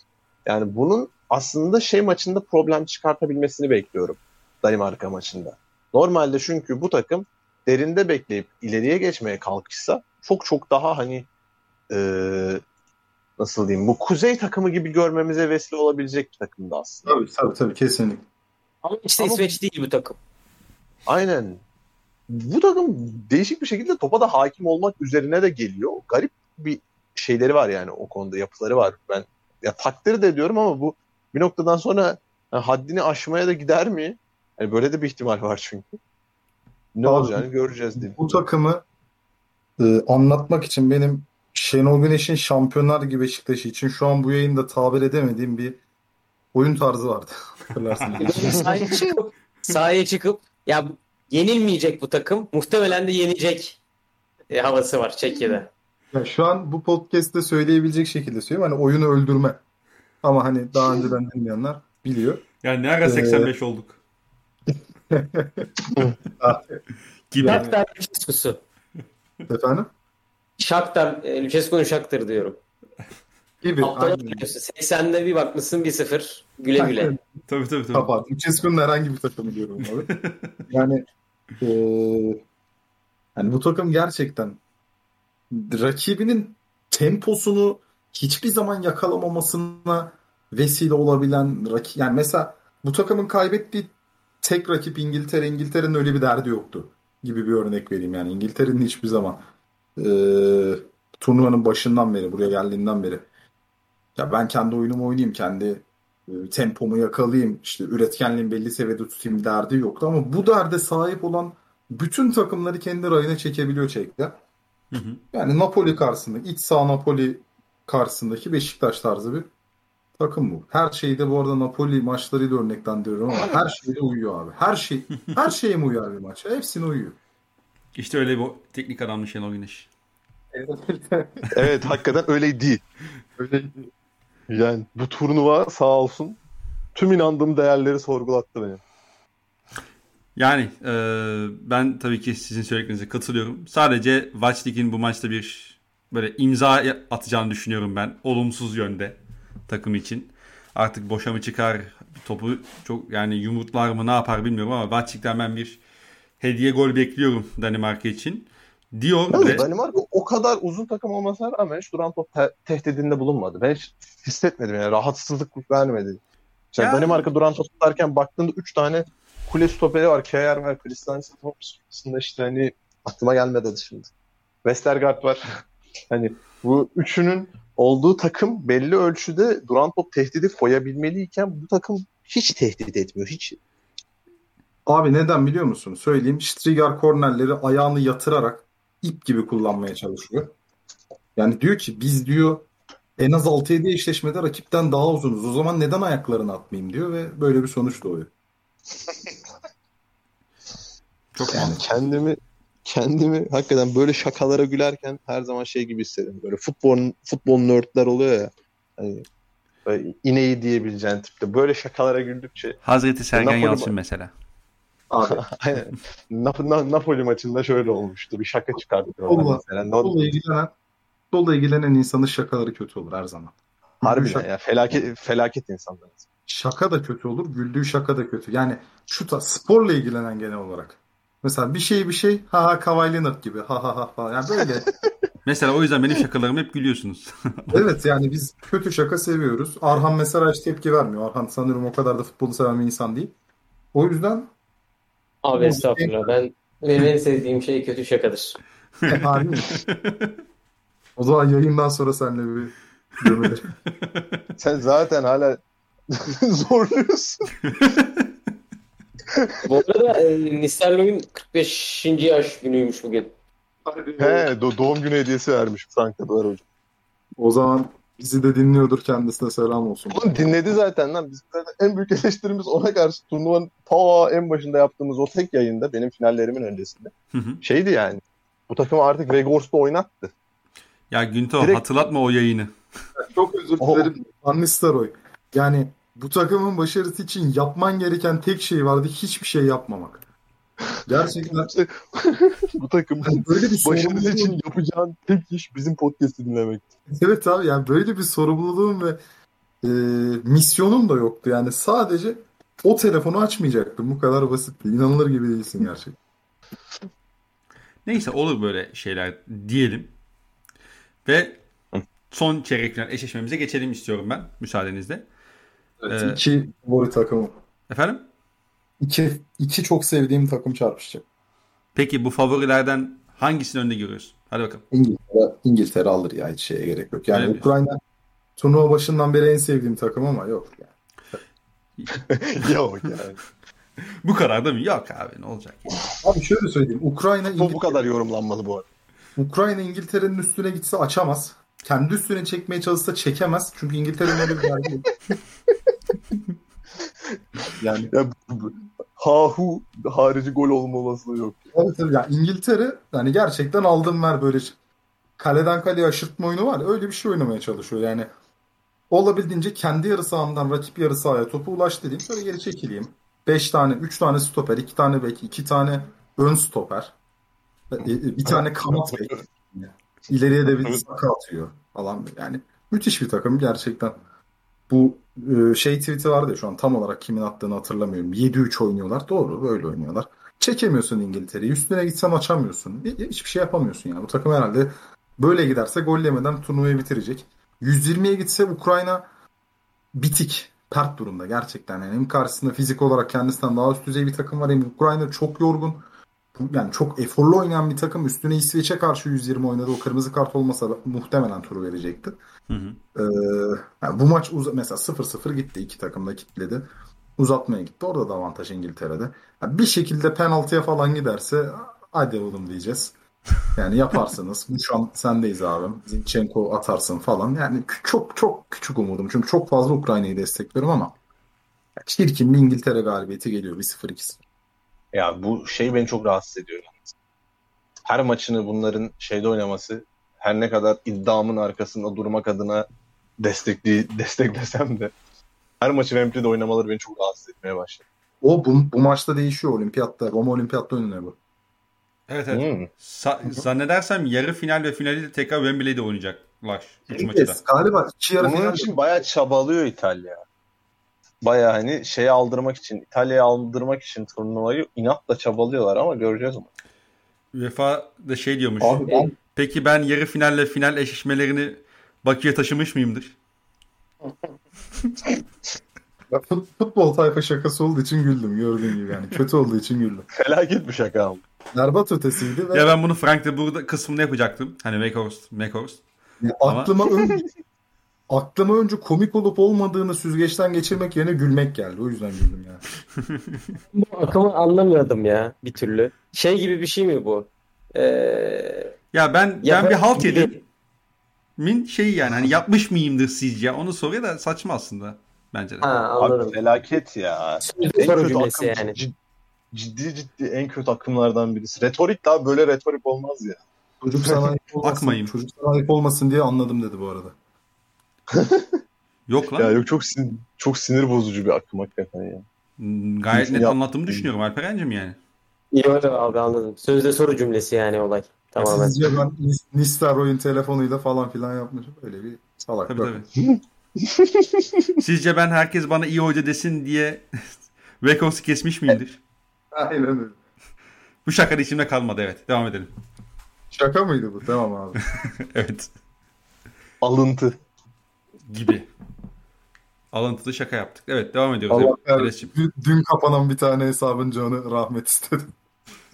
Yani bunun aslında şey maçında problem çıkartabilmesini bekliyorum. Danimarka maçında. Normalde çünkü bu takım derinde bekleyip ileriye geçmeye kalkışsa çok çok daha hani e, nasıl diyeyim bu kuzey takımı gibi görmemize vesile olabilecek bir takımdı aslında. Tabii tabii, tabii kesinlikle. Ama işte Ama, İsveç değil bu takım. Aynen. Bu takım değişik bir şekilde topa da hakim olmak üzerine de geliyor. Garip bir şeyleri var yani o konuda yapıları var. Ben ya takdir de ediyorum ama bu bir noktadan sonra yani haddini aşmaya da gider mi? Yani böyle de bir ihtimal var çünkü. Ne Abi, olacağını göreceğiz diyeyim. Bu takımı e, anlatmak için benim Şenol Güneş'in Şampiyonlar gibi Beşiktaş için şu an bu yayında tabir edemediğim bir oyun tarzı vardı. sahaya çıkıp, sahaya çıkıp ya yenilmeyecek bu takım. Muhtemelen de yenecek e, havası var Çekya'da. Ya şu an bu podcast'te söyleyebilecek şekilde söylüyorum. Hani oyunu öldürme. Ama hani daha önceden dinleyenler biliyor. Yani ne ara 85 ee... olduk? Gibi. Shakhtar Lucescu'su. Efendim? Shakhtar, e, Lucescu'nun Shakhtar diyorum. Gibi. Haftada 80'de bir bakmışsın 1-0. Güle güle. tabii tabii. tabii. Kapat. Lucescu'nun herhangi bir takımı diyorum abi. yani e, yani bu takım gerçekten rakibinin temposunu hiçbir zaman yakalamamasına vesile olabilen rakip yani mesela bu takımın kaybettiği tek rakip İngiltere. İngiltere'nin öyle bir derdi yoktu gibi bir örnek vereyim yani. İngiltere'nin hiçbir zaman e, turnuvanın başından beri, buraya geldiğinden beri ya ben kendi oyunumu oynayayım, kendi e, tempomu yakalayayım, işte üretkenliğimi belli seviyede tutayım derdi yoktu ama bu derde sahip olan bütün takımları kendi rayına çekebiliyor Çekler. Yani Napoli karşısında, iç sağ Napoli karşısındaki Beşiktaş tarzı bir takım bu. Her şeyde bu arada Napoli maçlarıyla örneklendiriyorum ama her şeyde uyuyor abi. Her şey her şeye mi uyar bir maç? Hepsine uyuyor. İşte öyle bu teknik adammış Şenol Güneş. evet hakikaten öyleydi. Öyleydi. Yani bu turnuva sağ olsun tüm inandığım değerleri sorgulattı beni. Yani e, ben tabii ki sizin söylediklerinize katılıyorum. Sadece Vaçlik'in bu maçta bir böyle imza atacağını düşünüyorum ben. Olumsuz yönde takım için. Artık boşa mı çıkar topu çok yani yumurtlar mı ne yapar bilmiyorum ama Vaçlik'ten ben bir hediye gol bekliyorum Danimarka için. Diyor Yalnız ve... Danimarka o kadar uzun takım olmasına rağmen hiç duran top te- tehdidinde bulunmadı. Ben hiç hissetmedim yani rahatsızlık vermedi. Yani yani... Danimarka duran top tutarken baktığında 3 tane kule stoperi var. Kjaer var. Kristiansen aslında işte hani aklıma gelmedi şimdi. Westergaard var. hani bu üçünün olduğu takım belli ölçüde duran top tehdidi koyabilmeliyken bu takım hiç tehdit etmiyor. Hiç. Abi neden biliyor musun? Söyleyeyim. Strigar kornerleri ayağını yatırarak ip gibi kullanmaya çalışıyor. Yani diyor ki biz diyor en az 6-7 eşleşmede rakipten daha uzunuz. O zaman neden ayaklarını atmayayım diyor ve böyle bir sonuç doğuyor. Çok yani kendimi kendimi hakikaten böyle şakalara gülerken her zaman şey gibi hissediyorum. Böyle futbol futbol nerdler oluyor ya. Hani ineği diyebileceğin tipte. Böyle şakalara güldükçe. Hazreti Sergen Napoli Yalçın mesela. Abi. Aynen. Nap- Napoli maçında şöyle olmuştu. Bir şaka çıkardı. Futbolla, futbolla ilgilenen, futbolla ilgilenen insanın şakaları kötü olur her zaman. Harbiden şaka... ya. Felaket, felaket insanlarız. Şaka da kötü olur. Güldüğü şaka da kötü. Yani şu ta, sporla ilgilenen genel olarak. Mesela bir şey bir şey ha ha Kawhi Leonard gibi ha ha ha falan. Yani böyle. mesela o yüzden benim şakalarım hep gülüyorsunuz. evet yani biz kötü şaka seviyoruz. Arhan mesela hiç tepki vermiyor. Arhan sanırım o kadar da futbolu seven bir insan değil. O yüzden Abi estağfurullah. Ben benim en sevdiğim şey kötü şakadır. O zaman yayından sonra seninle bir gömelim. Sen zaten hala zorluyorsun. Bu arada e, Nistelrooy'un 45. yaş günüymüş bugün. He, do- doğum günü hediyesi vermiş Frank'ta var hocam. O zaman bizi de dinliyordur kendisine selam olsun. Oğlum dinledi zaten lan. Biz zaten en büyük eleştirimiz ona karşı turnuvanın ta en başında yaptığımız o tek yayında benim finallerimin öncesinde. Hı hı. Şeydi yani. Bu takımı artık Vegors'ta oynattı. ya Günto Direkt- hatırlatma o yayını. Çok özür dilerim. Van Nistelrooy. Yani bu takımın başarısı için yapman gereken tek şey vardı. Hiçbir şey yapmamak. Gerçekten bu takımın böyle bir başarısı için yapacağın tek iş bizim podcast'i dinlemek. Evet abi yani böyle bir sorumluluğum ve e, misyonum da yoktu. Yani sadece o telefonu açmayacaktım. Bu kadar basitti. İnanılır gibi değilsin gerçekten. Neyse olur böyle şeyler diyelim. Ve son çeyrek final eşleşmemize geçelim istiyorum ben müsaadenizle. Evet, Ee, iki favori takımım. Efendim? İki, iki çok sevdiğim takım çarpışacak. Peki bu favorilerden hangisini önde görüyorsun? Hadi bakalım. İngiltere, İngiltere alır ya hiç şeye gerek yok. Yani Öyle mi? Ukrayna turnuva başından beri en sevdiğim takım ama yok. Yani. Yok yani. Bu kadar da mı? Yok abi ne olacak ya. Abi şöyle söyleyeyim. Ukrayna Bu, bu kadar yorumlanmalı bu arada. Ukrayna İngiltere'nin üstüne gitse açamaz. Kendi üstüne çekmeye çalışsa çekemez. Çünkü İngiltere'nin öyle bir derdi yok. yani Ya, Hahu harici gol olma olasılığı yok. Evet, tabii. Yani İngiltere yani gerçekten aldım ver böyle kaleden kaleye aşırtma oyunu var. Öyle bir şey oynamaya çalışıyor. Yani olabildiğince kendi yarı sahamdan rakip yarı sahaya topu ulaş dediğim sonra geri çekileyim. 5 tane, 3 tane stoper, 2 tane bek, 2 tane ön stoper. e, e, Bir tane kanat bek. İleriye de bir saka atıyor falan. Yani müthiş bir takım gerçekten. Bu şey tweet'i vardı ya şu an tam olarak kimin attığını hatırlamıyorum. 7-3 oynuyorlar. Doğru böyle oynuyorlar. Çekemiyorsun İngiltere'yi. Üstüne gitsen açamıyorsun. Hi- Hiçbir şey yapamıyorsun yani. Bu takım herhalde böyle giderse gol yemeden turnuvayı bitirecek. 120'ye gitse Ukrayna bitik. Pert durumda gerçekten. Yani hem karşısında fizik olarak kendisinden daha üst düzey bir takım var. Hem Ukrayna çok yorgun. Yani çok eforlu oynayan bir takım. Üstüne İsveç'e karşı 120 oynadı. O kırmızı kart olmasa muhtemelen turu verecekti. Hı hı. Ee, yani bu maç uza- mesela 0-0 gitti. iki takım da kitledi. Uzatmaya gitti. Orada da avantaj İngiltere'de. Yani bir şekilde penaltıya falan giderse hadi oğlum diyeceğiz. Yani yaparsınız. Bu şu an sendeyiz abim. Zinchenko atarsın falan. Yani çok çok küçük umudum. Çünkü çok fazla Ukrayna'yı destekliyorum ama çirkin bir İngiltere galibiyeti geliyor. 1-0-2-0. Ya bu şey beni çok rahatsız ediyor. Her maçını bunların şeyde oynaması her ne kadar iddiamın arkasında durmak adına destekli, desteklesem de her maçı Wembley'de oynamaları beni çok rahatsız etmeye başladı. O bu, bu maçta değişiyor olimpiyatta. Roma olimpiyatta oynanıyor bu. Evet evet. Hmm. Sa- zannedersem yarı final ve finali de tekrar Wembley'de oynayacaklar. Üç maçı da. Evet, galiba iki yarı Bunun final için bayağı çabalıyor İtalya. Bayağı hani şeye aldırmak için, İtalya'ya aldırmak için turnuvayı inatla çabalıyorlar ama göreceğiz onu. UEFA da şey diyormuş. Abi ben Peki ben yarı finalle final eşleşmelerini Bakü'ye taşımış mıyımdır? Ya fut- futbol tayfa şakası olduğu için güldüm gördüğün gibi yani. Kötü olduğu için güldüm. Felaket bir şaka ama. Berbat ötesiydi ve Ya ben bunu Frank de burada kısmını yapacaktım. Hani Weghorst, Weghorst. ama- aklıma önce aklıma önce komik olup olmadığını süzgeçten geçirmek yerine gülmek geldi. O yüzden güldüm yani. Bu akımı anlamıyordum ya bir türlü. Şey gibi bir şey mi bu? Ee, Ya ben ya ben bir halt yedim. Min şeyi yani hani yapmış mıyımdır sizce? Onu soruyor da saçma aslında bence de. Ha anladım. Abi felaket ya. En kötü akım, yani. cid- ciddi ciddi en kötü akımlardan birisi. Retorik daha böyle retorik olmaz ya. Çocuk sana ayıp olmasın, Akmayayım. çocuk sana ayıp olmasın diye anladım dedi bu arada. Yok lan. Ya yok çok sin çok sinir bozucu bir akım hakikaten ya. Hmm, Gayet net Yap- anlattığımı düşünüyorum Alperen'cim yani. İyi öyle abi anladım. Sözde soru cümlesi yani olay. Tamamen. Sizce ben Nis- Nistelrooy'un telefonuyla falan filan yapmışım. Öyle bir salak. Tabii tabii. Sizce ben herkes bana iyi hoca desin diye Weghorst'u kesmiş miyimdir? Aynen öyle. Bu şaka da içimde kalmadı evet. Devam edelim. Şaka mıydı bu? Tamam abi. Evet. Alıntı. Gibi. Alıntılı şaka yaptık. Evet devam ediyoruz. Allah Evet. Dün, dün kapanan bir tane hesabın canı rahmet istedim.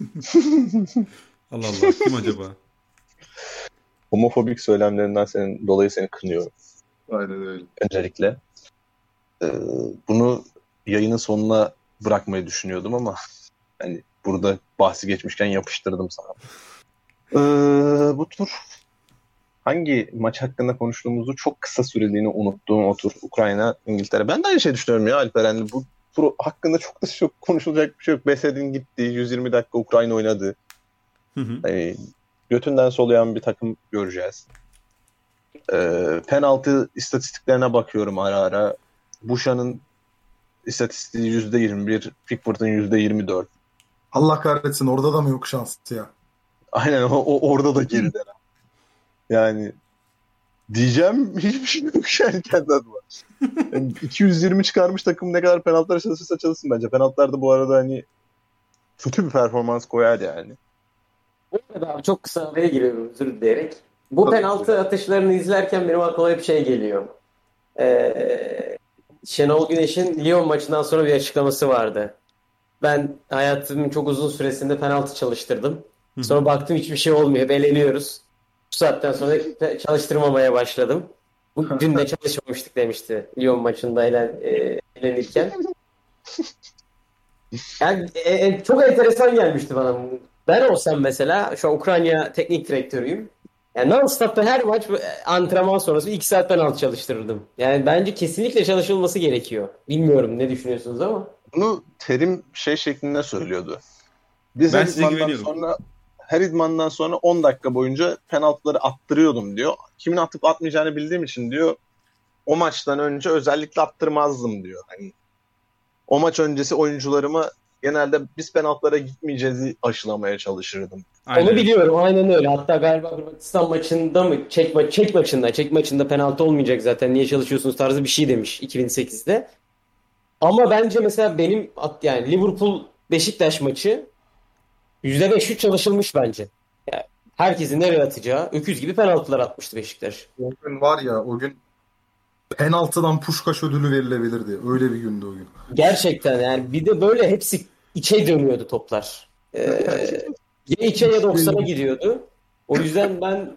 Allah Allah. Kim acaba? homofobik söylemlerinden senin dolayı seni kınıyorum Aynen öyle. öncelikle. Ee, bunu yayının sonuna bırakmayı düşünüyordum ama hani burada bahsi geçmişken yapıştırdım sana. Ee, bu tur hangi maç hakkında konuştuğumuzu çok kısa süreliğine unuttuğum o tur Ukrayna İngiltere. Ben de aynı şey düşünüyorum ya Alperen. Bu tur hakkında çok da çok konuşulacak bir şey yok. Besedin gitti. 120 dakika Ukrayna oynadı. Hı hı. Hani götünden soluyan bir takım göreceğiz. Ee, penaltı istatistiklerine bakıyorum ara ara. Buşa'nın istatistiği %21, Pickford'un %24. Allah kahretsin orada da mı yok şans ya? Aynen o, o orada da geride. Yani diyeceğim hiçbir şey yok yani kendi adıma. Yani 220 çıkarmış takım ne kadar penaltılar çalışırsa çalışsın bence. Penaltılarda bu arada hani kötü bir performans koyar yani. Bu arada abi çok kısa araya giriyorum özür dileyerek. Bu Tabii. penaltı atışlarını izlerken benim aklıma hep şey geliyor. Ee, Şenol Güneş'in Lyon maçından sonra bir açıklaması vardı. Ben hayatımın çok uzun süresinde penaltı çalıştırdım. Sonra baktım hiçbir şey olmuyor. Hep eğleniyoruz. Bu saatten sonra çalıştırmamaya başladım. Bu dün de çalışmamıştık demişti Lyon maçında eğlen, e, eğlenirken. Yani e, e, çok enteresan gelmişti bana. Ben olsam mesela şu an Ukrayna teknik direktörüyüm. Yani non-stop'ta her maç e, antrenman sonrası 2 saat penaltı çalıştırırdım. Yani bence kesinlikle çalışılması gerekiyor. Bilmiyorum ne düşünüyorsunuz ama. Bunu terim şey şeklinde söylüyordu. Biz Ben size güveniyorum. sonra her idmandan sonra 10 dakika boyunca penaltıları attırıyordum diyor. Kimin atıp atmayacağını bildiğim için diyor o maçtan önce özellikle attırmazdım diyor. Hani o maç öncesi oyuncularımı genelde biz penaltılara gitmeyeceğizi aşılamaya çalışırdım. Aynen. Onu biliyorum aynen öyle. Hatta galiba Hırvatistan maçında mı? Çek, ma Çek maçında. Çek maçında penaltı olmayacak zaten. Niye çalışıyorsunuz tarzı bir şey demiş 2008'de. Ama bence mesela benim at yani Liverpool Beşiktaş maçı %500 çalışılmış bence. Yani herkesin nereye atacağı öküz gibi penaltılar atmıştı Beşiktaş. O gün var ya o gün penaltıdan Puşkaş ödülü verilebilirdi. Öyle bir gündü o gün. Gerçekten yani bir de böyle hepsi içe dönüyordu toplar. Ee, ya içe ya 90'a gidiyordu. O yüzden ben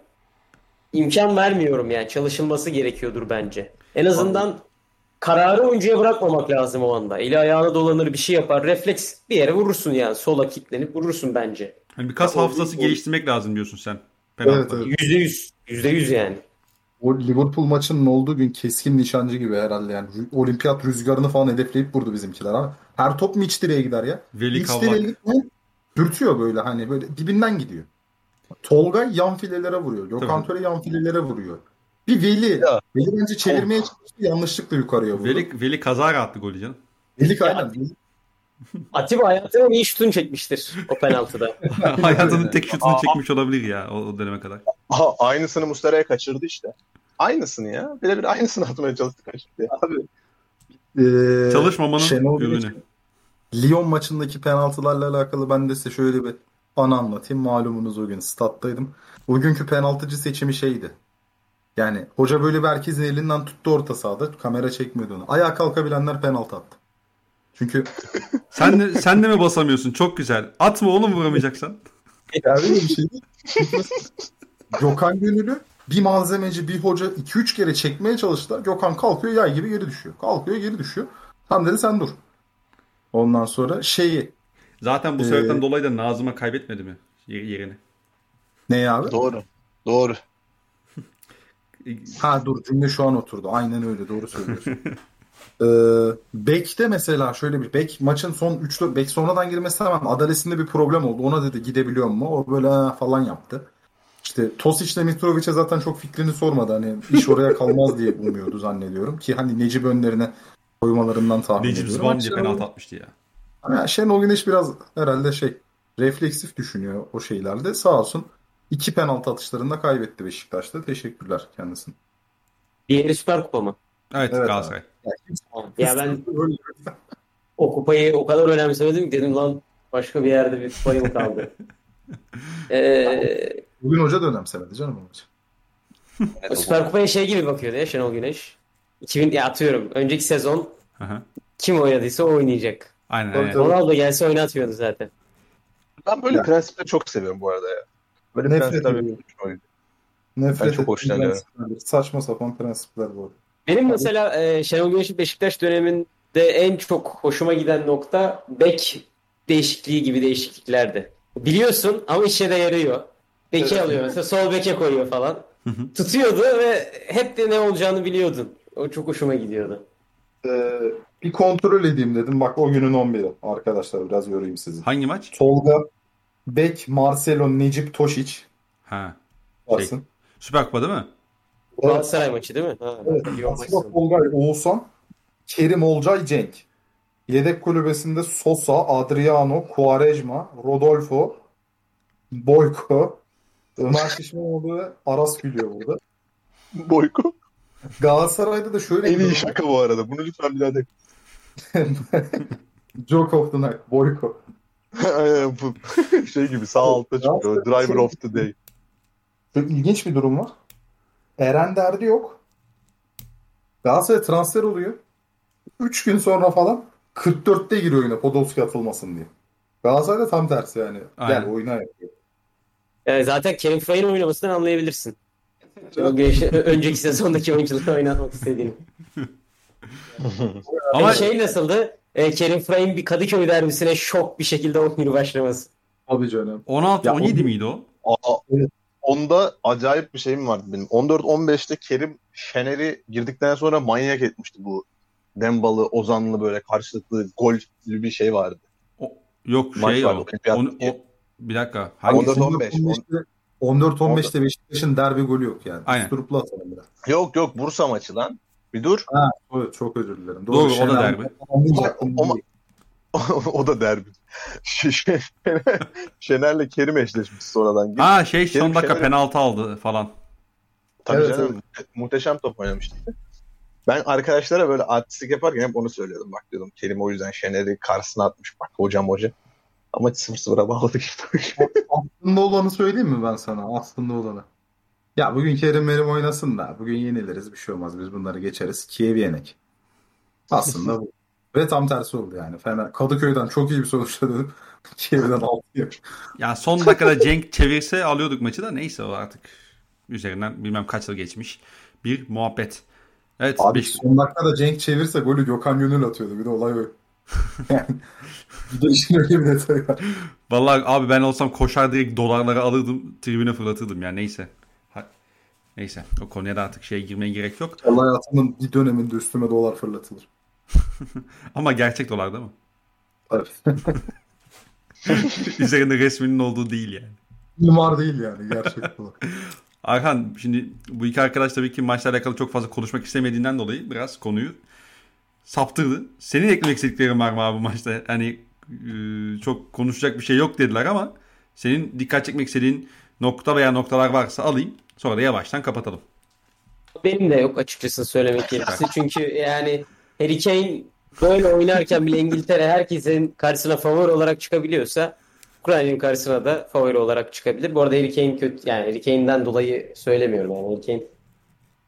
imkan vermiyorum yani çalışılması gerekiyordur bence. En azından kararı oyuncuya bırakmamak lazım o anda. Eli ayağına dolanır bir şey yapar. Refleks bir yere vurursun yani. Sola kilitlenip vurursun bence. Hani bir kas O- hafızası o- geliştirmek lazım diyorsun sen. Evet, Penaltıda. evet. Yüzde yüz. Yüzde yüz yani. O Liverpool maçının olduğu gün keskin nişancı gibi herhalde yani. Olimpiyat rüzgarını falan hedefleyip vurdu bizimkiler abi. Her top mu iç direğe gider ya? Veli İç direğe. Dürtüyor böyle hani böyle dibinden gidiyor. Tolga yan filelere vuruyor. Gökhan. Töre yan filelere vuruyor. Bir Veli. Ya. Veli bence çevirmeye çalıştı yanlışlıkla yukarıya vurdu. Veli, Veli, kazara attı golü canım. Veli aynen. Atiba hayatının iyi şutunu çekmiştir o penaltıda. Hayatının tek şutunu çekmiş olabilir ya o, o döneme kadar. Aha, aynısını Muslera'ya kaçırdı işte. Aynısını ya. Birebir aynısını atmaya çalıştı kaçırdı. Abi. Ee, Çalışmamanın Şenol ürünü. Lyon maçındaki penaltılarla alakalı ben de size şöyle bir anı anlatayım. Malumunuz o gün stat'taydım. O günkü penaltıcı seçimi şeydi. Yani hoca böyle bir herkesin elinden tuttu orta sahada. Kamera çekmiyordu onu. Ayağa kalkabilenler penaltı attı. Çünkü Sen de, sen de mi basamıyorsun? Çok güzel. Atma oğlum vuramayacaksan. ya öyle bir şey değil. Gökhan Gönül'ü bir malzemeci bir hoca 2-3 kere çekmeye çalıştılar. Gökhan kalkıyor yay gibi geri düşüyor. Kalkıyor geri düşüyor. Tam dedi sen dur. Ondan sonra şeyi Zaten bu Ee, sebepten dolayı da Nazım'a kaybetmedi mi yer- yerini? ne abi? Doğru. Doğru. Ha dur cümle şu an oturdu. Aynen öyle doğru söylüyorsun. ee, Bek'te mesela şöyle bir Bek maçın son 3 Bek sonradan girmesi hemen adalesinde bir problem oldu. Ona dedi gidebiliyor mu? O böyle falan yaptı. İşte Tosic'le Mitrovic'e zaten çok fikrini sormadı. Hani iş oraya kalmaz diye umuyordu zannediyorum. Ki hani Necip önlerine koymalarından tahmin Necip ediyorum. Diye Şenol- penaltı atmıştı ya. Ama Şenol Güneş biraz herhalde şey refleksif düşünüyor o şeylerde. Sağ olsun iki penaltı atışlarında kaybetti Beşiktaş'ta. Teşekkürler kendisine. Diğeri Süper Kupa mı? Evet, Evet Galatasaray. Ya ben o kupayı o kadar önemsemedim ki dedim lan başka bir yerde bir kupayı mı kaldı? Ee, Bugün hoca da önemsemedi canım o maçı. Süper Kupa'ya şey gibi bakıyordu ya Şenol Güneş. 2000 ya atıyorum önceki sezon Hı hı. kim oynadıysa o oynayacak. Aynen Tabii, aynen. Ronaldo gelse oynatmıyordu zaten. Ben böyle Ya. prensipleri çok seviyorum bu arada ya. Böyle Nefret prensipler ediyorum. benim hoşuma gidiyor. Nefret Ben çok hoşlanıyorum. Saçma sapan prensipler bu. arada. Benim mesela e, Şenol Güneş'in Beşiktaş döneminde en çok hoşuma giden nokta bek değişikliği gibi değişikliklerdi. Biliyorsun ama işe de yarıyor. Beki alıyor mesela sol beke koyuyor falan. Tutuyordu ve hep de ne olacağını biliyordun. O çok hoşuma gidiyordu. Ee, bir kontrol edeyim dedim. Bak o günün 11'i. Arkadaşlar biraz yorayım sizi. Hangi maç? Tolga, Bek, Marcelo, Necip, Tošić Ha. varsın. Süper Kupa değil mi? Galatasaray maçı değil mi? Ha, Evet. Aslında. Tolgay, Oğuzhan, Kerim Olcay, Cenk. Yedek kulübesinde Sosa, Adriano, Quaresma, Rodolfo, Boyko, Ömer Şişmanoğlu ve Aras gülüyor burada. Boyko. Galatasaray'da da şöyle En iyi şaka bu arada. Bunu lütfen bir daha de. Joke of the night, Boyko. Şey gibi sağ altta çıkıyor. Driver of the day. Çok ilginç bir durum var. Eren derdi yok. Galatasaray transfer oluyor. 3 gün sonra falan 44'te giriyor oyuna Podolski atılmasın diye. Galatasaray'da tam tersi yani. Gel Aynen. oyna yapıyor. Yani zaten Kerim Frey'in oynamasından anlayabilirsin. Ö- önceki sezondaki oyuncuları oynatmak istediğini. Ama şey nasıldı? E, Kerim Frey'in bir Kadıköy derbisine şok bir şekilde oyunu başlaması. Abi canım. 16 Ya 17 o- miydi o? Aa, onda acayip bir şeyim vardı benim. 14-15'te Kerim Şener'i girdikten sonra manyak etmişti bu. Dembalı, Ozanlı böyle karşılıklı gollü bir şey vardı. O- yok Maç şey vardı, o. Onu- o. Bir dakika. Hangi- Hangi? 14-15. 14-15'te 14-15'te Beşiktaş'ın derbi golü yok yani. Aynen. Sturuplu atalım biraz. Yok yok Bursa maçı lan. Bir dur. Evet, çok özür dilerim. Doğru, o da Şener- derbi. Anlayacaktım. Ama- o da derbi. Şener- Şener'le Kerim eşleşmiş sonradan. Gir- Ha şey son Kerim dakika Şener'e- penaltı aldı falan. Tabii Evet, canım. Muhteşem top oynamıştı. Ben arkadaşlara böyle artistlik yaparken hep onu söylüyordum. Bak diyordum Kerim o yüzden Şener'i karşısına atmış. Bak hocam hoca. Ama 0-0'a bağladık işte. Aslında olanı söyleyeyim mi ben sana? Aslında olanı. Ya bugün Kerim Merim oynasın da bugün yeniliriz bir şey olmaz biz bunları geçeriz. Kiev'i yenek. Aslında bu. Ve tam tersi oldu yani. Fener Kadıköy'den çok iyi bir sonuçla dönüp Kiev'den 6 yemiş. Ya son dakikada Cenk çevirse alıyorduk maçı da neyse o artık üzerinden bilmem kaç yıl geçmiş bir muhabbet. Evet Abi Beş- son dakikada Cenk çevirse golü Gökhan Gönül atıyordu. Bir de olay. Yani, bir de işin öyle bir detayı var. Vallahi abi ben olsam koşar direkt dolarları alırdım tribüne fırlatırdım ya neyse. Neyse o konuya da artık şeye girmeye gerek yok. Allah hayatımın bir döneminde üstüme dolar fırlatılır. Ama gerçek dolar değil mi? Tabii. Üzerinde resminin olduğu değil yani. Mimar değil yani gerçek dolar. Arhan şimdi bu iki arkadaş tabii ki maçla alakalı çok fazla konuşmak istemediğinden dolayı biraz konuyu saptırdı. Senin eklemek istediklerin var mı abi bu maçta? Hani e, çok konuşacak bir şey yok dediler ama senin dikkat çekmek istediğin nokta veya noktalar varsa alayım. Sonra da yavaştan kapatalım. Benim de yok açıkçası söylemek gerekirse. Çünkü yani Harry Kane böyle oynarken bile İngiltere herkesin karşısına favori olarak çıkabiliyorsa Ukrayna'nın karşısına da favori olarak çıkabilir. Bu arada Harry Kane kötü yani Harry Kane'den dolayı söylemiyorum yani Harry Kane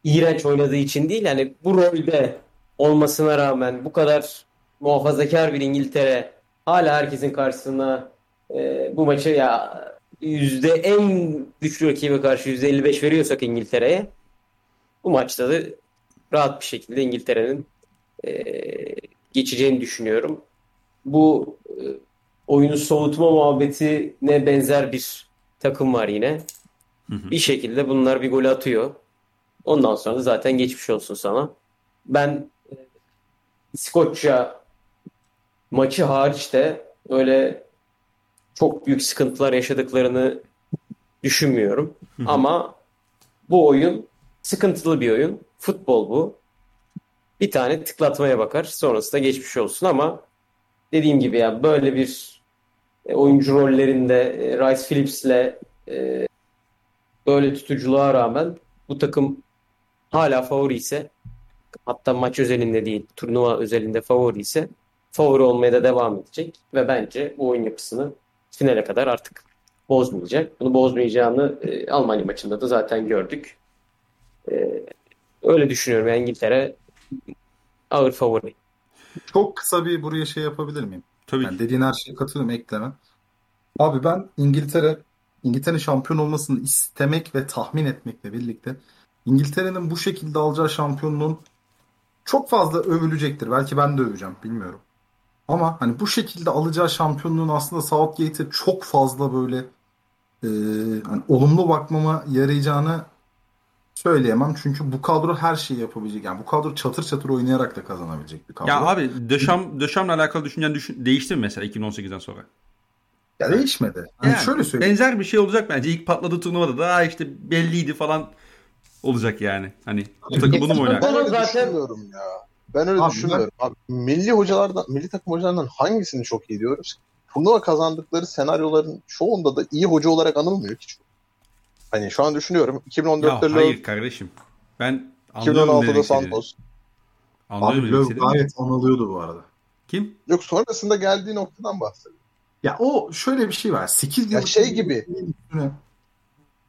iğrenç oynadığı için değil yani bu rolde olmasına rağmen bu kadar muhafazakar bir İngiltere hala herkesin karşısına e, bu maçı ya yüzde en güçlü rakibe karşı yüzde 55 veriyorsak İngiltere'ye bu maçta da rahat bir şekilde İngiltere'nin e, geçeceğini düşünüyorum. Bu e, oyunu soğutma muhabbetine benzer bir takım var yine. Hı hı. Bir şekilde bunlar bir gol atıyor. Ondan sonra da zaten geçmiş olsun sana. Ben e, İskoçya maçı hariç de öyle çok büyük sıkıntılar yaşadıklarını düşünmüyorum. Hı hı. Ama bu oyun sıkıntılı bir oyun. Futbol bu. Bir tane tıklatmaya bakar. Sonrasında geçmiş olsun ama dediğim gibi ya böyle bir e, oyuncu rollerinde e, Rice Phillips'le e, böyle tutuculuğa rağmen bu takım hala favori ise hatta maç özelinde değil turnuva özelinde favori ise favori olmaya da devam edecek ve bence bu oyun yapısını finale kadar artık bozmayacak. Bunu bozmayacağını e, Almanya maçında da zaten gördük. E, öyle düşünüyorum. Yani İngiltere ağır favori. Çok kısa bir buraya şey yapabilir miyim? Tabii Yani dediğin her şeye katılıyorum ekleme. Abi ben İngiltere İngiltere'nin şampiyon olmasını istemek ve tahmin etmekle birlikte İngiltere'nin bu şekilde alacağı şampiyonluğun çok fazla övülecektir. Belki ben de öveceğim bilmiyorum. Ama hani bu şekilde alacağı şampiyonluğun aslında Southgate'e çok fazla böyle e, hani olumlu bakmama yarayacağını söyleyemem. Çünkü bu kadro her şeyi yapabilecek. Yani bu kadro çatır çatır oynayarak da kazanabilecek bir kadro. Ya abi Döşam Döşam'la alakalı düşüncen düşün, değişti mi mesela 2018'den sonra? Ya değişmedi. Hani Yani şöyle söyleyeyim. Benzer bir şey olacak bence. İlk patladığı turnuvada da "Aa işte belliydi falan olacak yani. Hani bu takım bunu mu oynar? Ben öyle Zaten- ya. Ben öyle Abi düşünmüyorum. Abi, milli hocalardan, milli takım hocalarından hangisini çok iyi diyoruz? Turnuva kazandıkları senaryoların çoğunda da iyi hoca olarak anılmıyor hiç. Hani şu an düşünüyorum. Ya 2014'te Löw, hayır kardeşim. Ben anlıyorum ne 2016'da demek istediğini. Santos. Anlıyorum Abi Löw gayet anılıyordu bu arada. Kim? Yok sonrasında geldiği noktadan bahsediyorum. Ya o şöyle bir şey var. 8 Ya yıl şey gibi.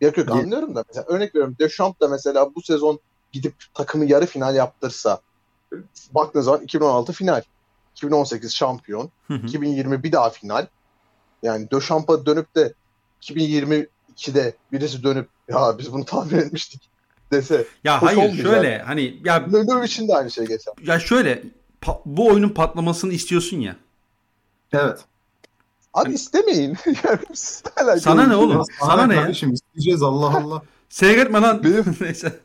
Yok yok anlıyorum da mesela örnek veriyorum Deschamps da mesela bu sezon gidip takımı yarı final yaptırsa baktığın zaman 2016 final 2018 şampiyon Hı hı. 2020 bir daha final yani Dechamps'a dönüp de 2022'de birisi dönüp ya biz bunu tahmin etmiştik dese ya hayır şöyle hani ya Löw için de aynı şey geçer. ya şöyle pa- bu oyunun patlamasını istiyorsun ya. Evet. Abi istemeyin. yani Sana ne oğlum? Sana, Sana ne ya? kardeşim isteyeceğiz Allah Allah. Seyretme lan. Benim- Neyse.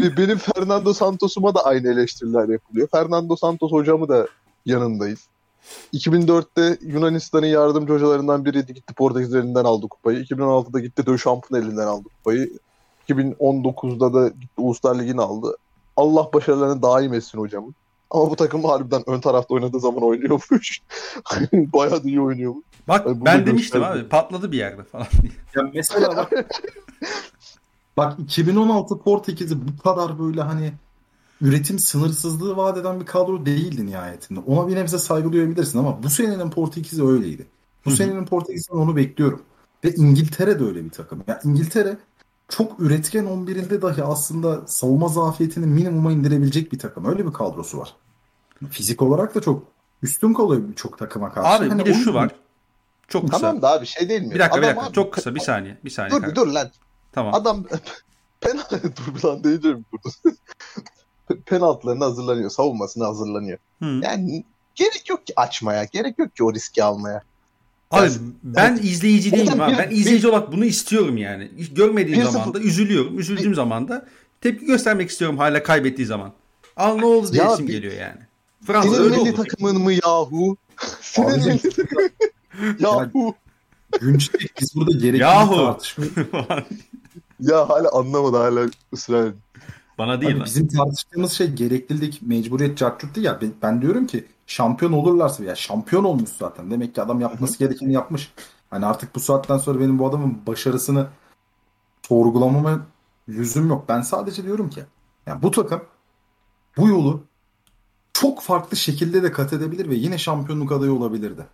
Be- Benim Fernando Santos'uma da aynı eleştiriler yapılıyor. Fernando Santos hocamı da yanındayız. 2004'te Yunanistan'ın yardımcı hocalarından biriydi. Gitti Portekizlerinden aldı kupayı. 2016'da gitti Döşamp'ın elinden aldı kupayı. 2019'da da gitti Uluslar Ligi'ni aldı. Allah başarılarını daim etsin hocamın. Ama bu takım harbiden ön tarafta oynadığı zaman oynuyormuş. Bayağı da iyi oynuyormuş. Bak bunu ben demiştim abi patladı bir yerde falan. Ya mesela bak, bak 2016 Portekiz'i bu kadar böyle hani üretim sınırsızlığı vaat eden bir kadro değildi nihayetinde. Ona bir nebze saygı duyabilirsin ama bu senenin Portekiz'i öyleydi. Bu Hı hı. senenin Portekiz'inden onu bekliyorum. Ve İngiltere de öyle bir takım. Ya İngiltere çok üretken 11'inde dahi aslında savunma zafiyetini minimuma indirebilecek bir takım. Öyle bir kadrosu var. Fizik olarak da çok üstün kalıyor birçok takıma karşı. Abi Hani bir de o şu var. Çok kısa. Tamam da abi şey değil mi? Bir dakika bir Adam dakika. abi- Çok kısa bir saniye. Bir saniye. Dur kanka. dur lan. Tamam. Adam penaltı dur lan diyeceğim durdun. Penaltılarını hazırlanıyor, savunmasını hazırlanıyor. Hı. Yani gerek yok ki açmaya, gerek yok ki o riski almaya. Abi ben izleyici değilim abi. bir- Ben izleyici olarak bunu istiyorum yani. Görmediğim Bir zaman da üzülüyorum. Üzüldüğüm zaman da tepki göstermek istiyorum hala kaybettiği zaman. Al ne oldu diye isim bir- geliyor yani. Fransa Senin öyle milli takımın mı yahu? Senin milli yahu. Günçlik biz burada gerekli Yahu. bir tartışma Ya hala anlamadı hala ısrar ediyor. Bana değil Abi lan. bizim tartıştığımız şey gereklilik, mecburiyet, değil ya. Ben, ben diyorum ki şampiyon olurlarsa ya şampiyon olmuş zaten. Demek ki adam yapması gerekeni yapmış. Hani artık bu saatten sonra benim bu adamın başarısını sorgulamama lüzum yok. Ben sadece diyorum ki ya bu takım bu yolu çok farklı şekilde de kat edebilir ve yine şampiyonluk adayı olabilirdi.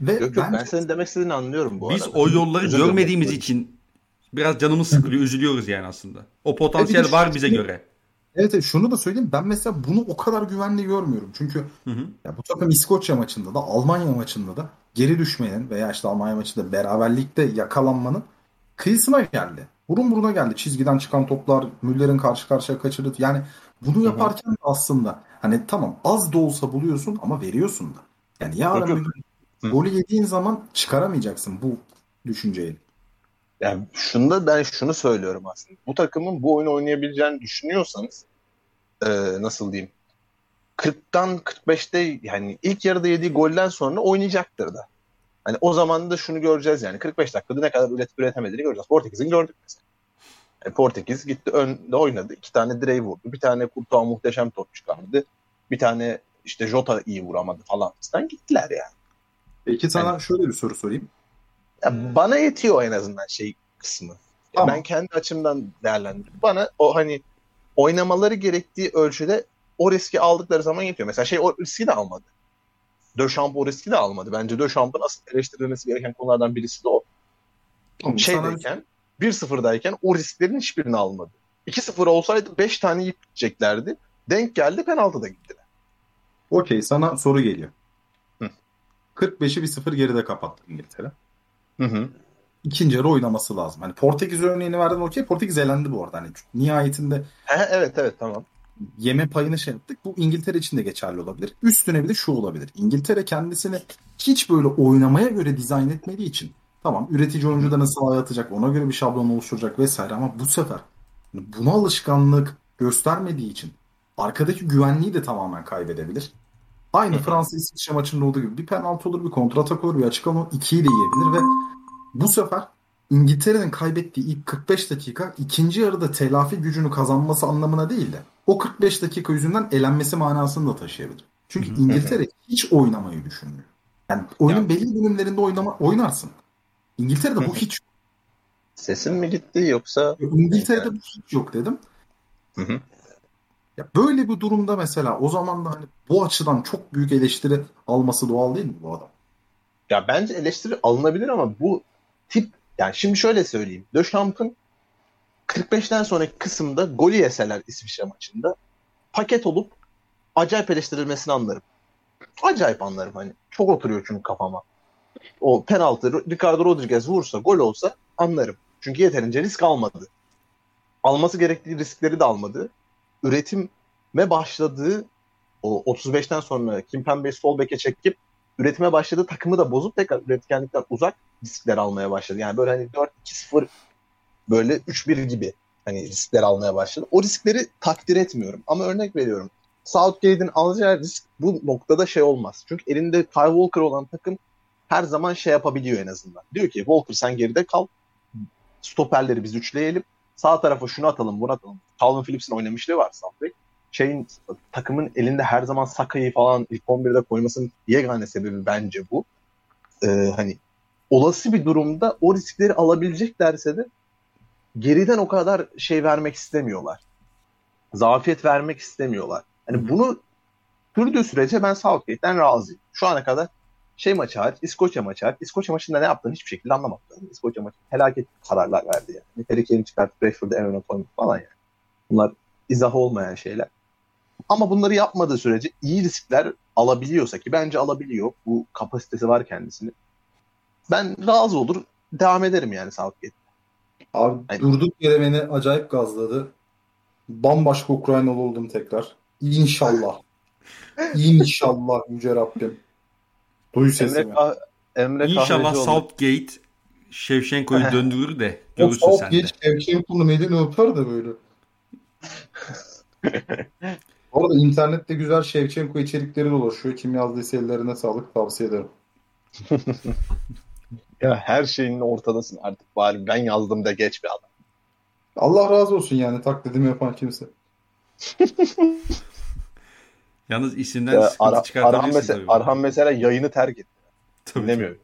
Ve Yok yok bence ben senin demek istediğini anlıyorum bu Biz arada. o yolları Özür görmediğimiz için biraz canımız sıkılıyor, üzülüyoruz yani aslında. O potansiyel Evet, var bize göre. Evet, evet, şunu da söyleyeyim. Ben mesela bunu o kadar güvenli görmüyorum. Çünkü Hı hı. ya bu takım İskoçya maçında da Almanya maçında da geri düşmenin veya işte Almanya maçında beraberlikte yakalanmanın kıyısına geldi. Burun buruna geldi. Çizgiden çıkan toplar, Müller'in karşı karşıya kaçırdı. Yani bunu yaparken de aslında hani tamam az da olsa buluyorsun ama veriyorsun da. Yani yarın Yok, golü yediğin zaman çıkaramayacaksın bu düşünceyi. Yani şunda ben şunu söylüyorum aslında. Bu takımın bu oyunu oynayabileceğini düşünüyorsanız e, nasıl diyeyim 40'tan 45'te yani ilk yarıda yediği golden sonra oynayacaktır da. Hani o zaman da şunu göreceğiz yani 45 dakikada ne kadar üretip üretemediğini göreceğiz. Portekiz'in gördük mesela. Yani Portekiz gitti önde oynadı. iki tane direği vurdu. Bir tane Kurtuğa muhteşem top çıkardı. Bir tane işte Jota iyi vuramadı falan. Sen gittiler yani. Peki sana şöyle bir soru sorayım. Ya bana yetiyor en azından şey kısmı. Ya Tamam. Ben kendi açımdan değerlendiriyorum. Bana o hani oynamaları gerektiği ölçüde o riski aldıkları zaman yetiyor. Mesela şey o riski de almadı. Döşamp o riski de almadı. Bence Döşamp'ın asıl eleştirilmesi gereken konulardan birisi de o. Tamam, Şey sana- Şeydeyken 1-0'dayken o risklerin hiçbirini almadı. 2-0 olsaydı 5 tane yiyip gideceklerdi. Denk geldi penaltıda gittiler. Okey sana soru geliyor. Hı. 45'i bir 0 geride kapattı İngiltere. Hı hı. ikinci yarı oynaması lazım. Hani Portekiz örneğini verdim okey. Portekiz elendi bu arada. Hani nihayetinde He, evet evet tamam. yeme payını şey yaptık. Bu İngiltere için de geçerli olabilir. Üstüne bir de şu olabilir. İngiltere kendisini hiç böyle oynamaya göre dizayn etmediği için tamam üretici oyuncu da nasıl atacak ona göre bir şablon oluşturacak vesaire ama bu sefer buna alışkanlık göstermediği için arkadaki güvenliği de tamamen kaybedebilir. Aynı Fransa İsviçre maçında olduğu gibi bir penaltı olur, bir kontratak olur, bir açık alan ikiyi de yiyebilir ve bu sefer İngiltere'nin kaybettiği ilk 45 dakika ikinci yarıda telafi gücünü kazanması anlamına değil de o 45 dakika yüzünden elenmesi manasını da taşıyabilir. Çünkü İngiltere hiç oynamayı düşünmüyor. Yani oyunun belli bölümlerinde oynama, oynarsın. İngiltere'de bu hiç yok. Sesin mi gitti yoksa? İngiltere'de bu hiç yok dedim. Hı hı. Ya böyle bir durumda mesela o zaman da hani bu açıdan çok büyük eleştiri alması doğal değil mi bu adam? Ya bence eleştiri alınabilir ama bu tip yani şimdi şöyle söyleyeyim. Döşamp'ın 45'ten sonraki kısımda golü yeseler İsviçre maçında paket olup acayip eleştirilmesini anlarım. Acayip anlarım hani. Çok oturuyor çünkü kafama. O penaltı Ricardo Rodriguez vursa gol olsa anlarım. Çünkü yeterince risk almadı. Alması gerektiği riskleri de almadı. Üretime başladığı o 35'ten sonra Kimpembe'yi sol beke çekip üretime başladığı takımı da bozup tekrar üretkenlikten uzak riskler almaya başladı. Yani böyle hani 4-2-0 böyle 3-1 gibi hani riskler almaya başladı. O riskleri takdir etmiyorum. Ama örnek veriyorum. Southgate'in alacağı risk bu noktada şey olmaz. Çünkü elinde Kyle Walker olan takım her zaman şey yapabiliyor en azından. Diyor ki Walker sen geride kal. Stoperleri biz üçleyelim. Sağ tarafa şunu atalım, bunu atalım. Calvin Phillips'in oynamışlığı var Southgate. Şeyin takımın elinde her zaman Saka'yı falan ilk 11'de koymasının yegane sebebi bence bu. Ee, hani olası bir durumda o riskleri alabileceklerse de geriden o kadar şey vermek istemiyorlar. Zafiyet vermek istemiyorlar. Hani bunu sürdüğü sürece ben Southgate'den razıyım. Şu ana kadar şey maçı hariç, İskoçya maçı hariç. İskoçya maçında ne yaptığını hiçbir şekilde anlamadım. İskoçya maçı felaket kararlar verdi yani. Harry Kane'i çıkartıp Rashford'u en öne koymak falan yani. Bunlar izah olmayan şeyler. Ama bunları yapmadığı sürece iyi riskler alabiliyorsa ki bence alabiliyor. Bu kapasitesi var kendisinin. Ben razı olur. Devam ederim yani Southgate. Abi Aynen. durduk yere beni acayip gazladı. Bambaşka Ukraynalı oldum tekrar. İnşallah. İnşallah Yüce Rabbim. Duy Emre, sesimi. Kah- Emre İnşallah. Southgate Şevşenko'yu döndürür de görürsün sen de. geç Şevçenko'nun elini öper de böyle. Bu arada internette güzel Şevçenko içerikleri dolaşıyor. Kim yazdıysa ellerine sağlık tavsiye ederim. Ya her şeyin ortadasın artık bari ben yazdım da geç bir adam. Allah razı olsun yani taklidimi yapan kimse. Yalnız isimden Ya, sıkıntı Ara- çıkartabilirsin Arhan, mesela, tabii. Arhan mesela yayını terk etti. Tabii. Dinlemiyor.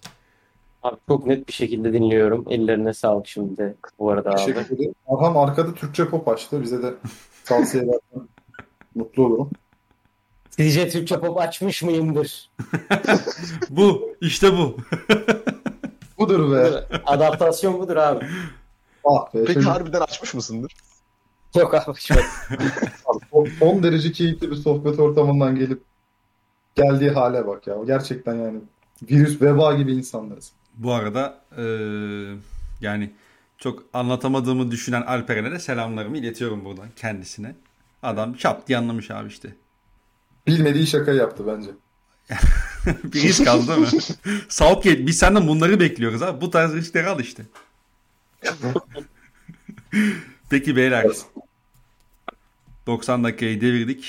Abi çok net bir şekilde dinliyorum. Ellerine sağlık şimdi bu arada abi. Teşekkür ederim. Arhan arkada Türkçe pop açtı. Bize de tavsiye edersen mutlu olurum. Sizce Türkçe pop açmış mıyımdır? Bu işte bu. Budur be. Adaptasyon budur abi. Ah be. Peki Çocuk- harbiden açmış mısındır? Yok abi şöyle. Abi, son- son derece keyifli bir sohbet ortamından gelip geldiği hale bak ya. Gerçekten yani virüs, veba gibi insanlarız. Bu arada eee, yani çok anlatamadığımı düşünen Alperen'e de selamlarımı iletiyorum buradan kendisine. Adam şap diye anlamış abi işte. Bilmediği şakayı yaptı bence. bir risk aldı değil mi? Southgate biz senden bunları bekliyoruz abi. Bu tarz riskleri al işte. Peki beyler. 90 dakikayı devirdik.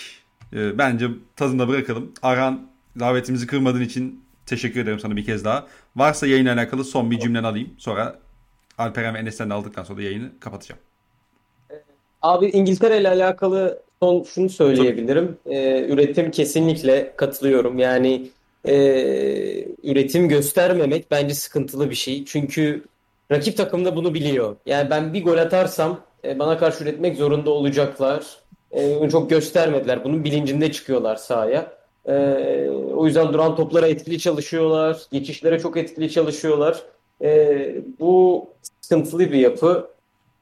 Ee, bence tadında bırakalım. Aran davetimizi kırmadığın için teşekkür ederim sana bir kez daha. Varsa yayınla alakalı son bir cümlen alayım. Sonra Alperen ve Enes'ten aldıktan sonra yayını kapatacağım. Abi İngiltere ile alakalı son şunu söyleyebilirim. Ee, üretim kesinlikle katılıyorum. Yani e, üretim göstermemek bence sıkıntılı bir şey. Çünkü rakip takım da bunu biliyor. Yani ben bir gol atarsam e, bana karşı üretmek zorunda olacaklar. E, çok göstermediler. Bunun bilincinde çıkıyorlar sahaya. E, o yüzden duran toplara etkili çalışıyorlar. Geçişlere çok etkili çalışıyorlar. E, bu sıkıntılı bir yapı.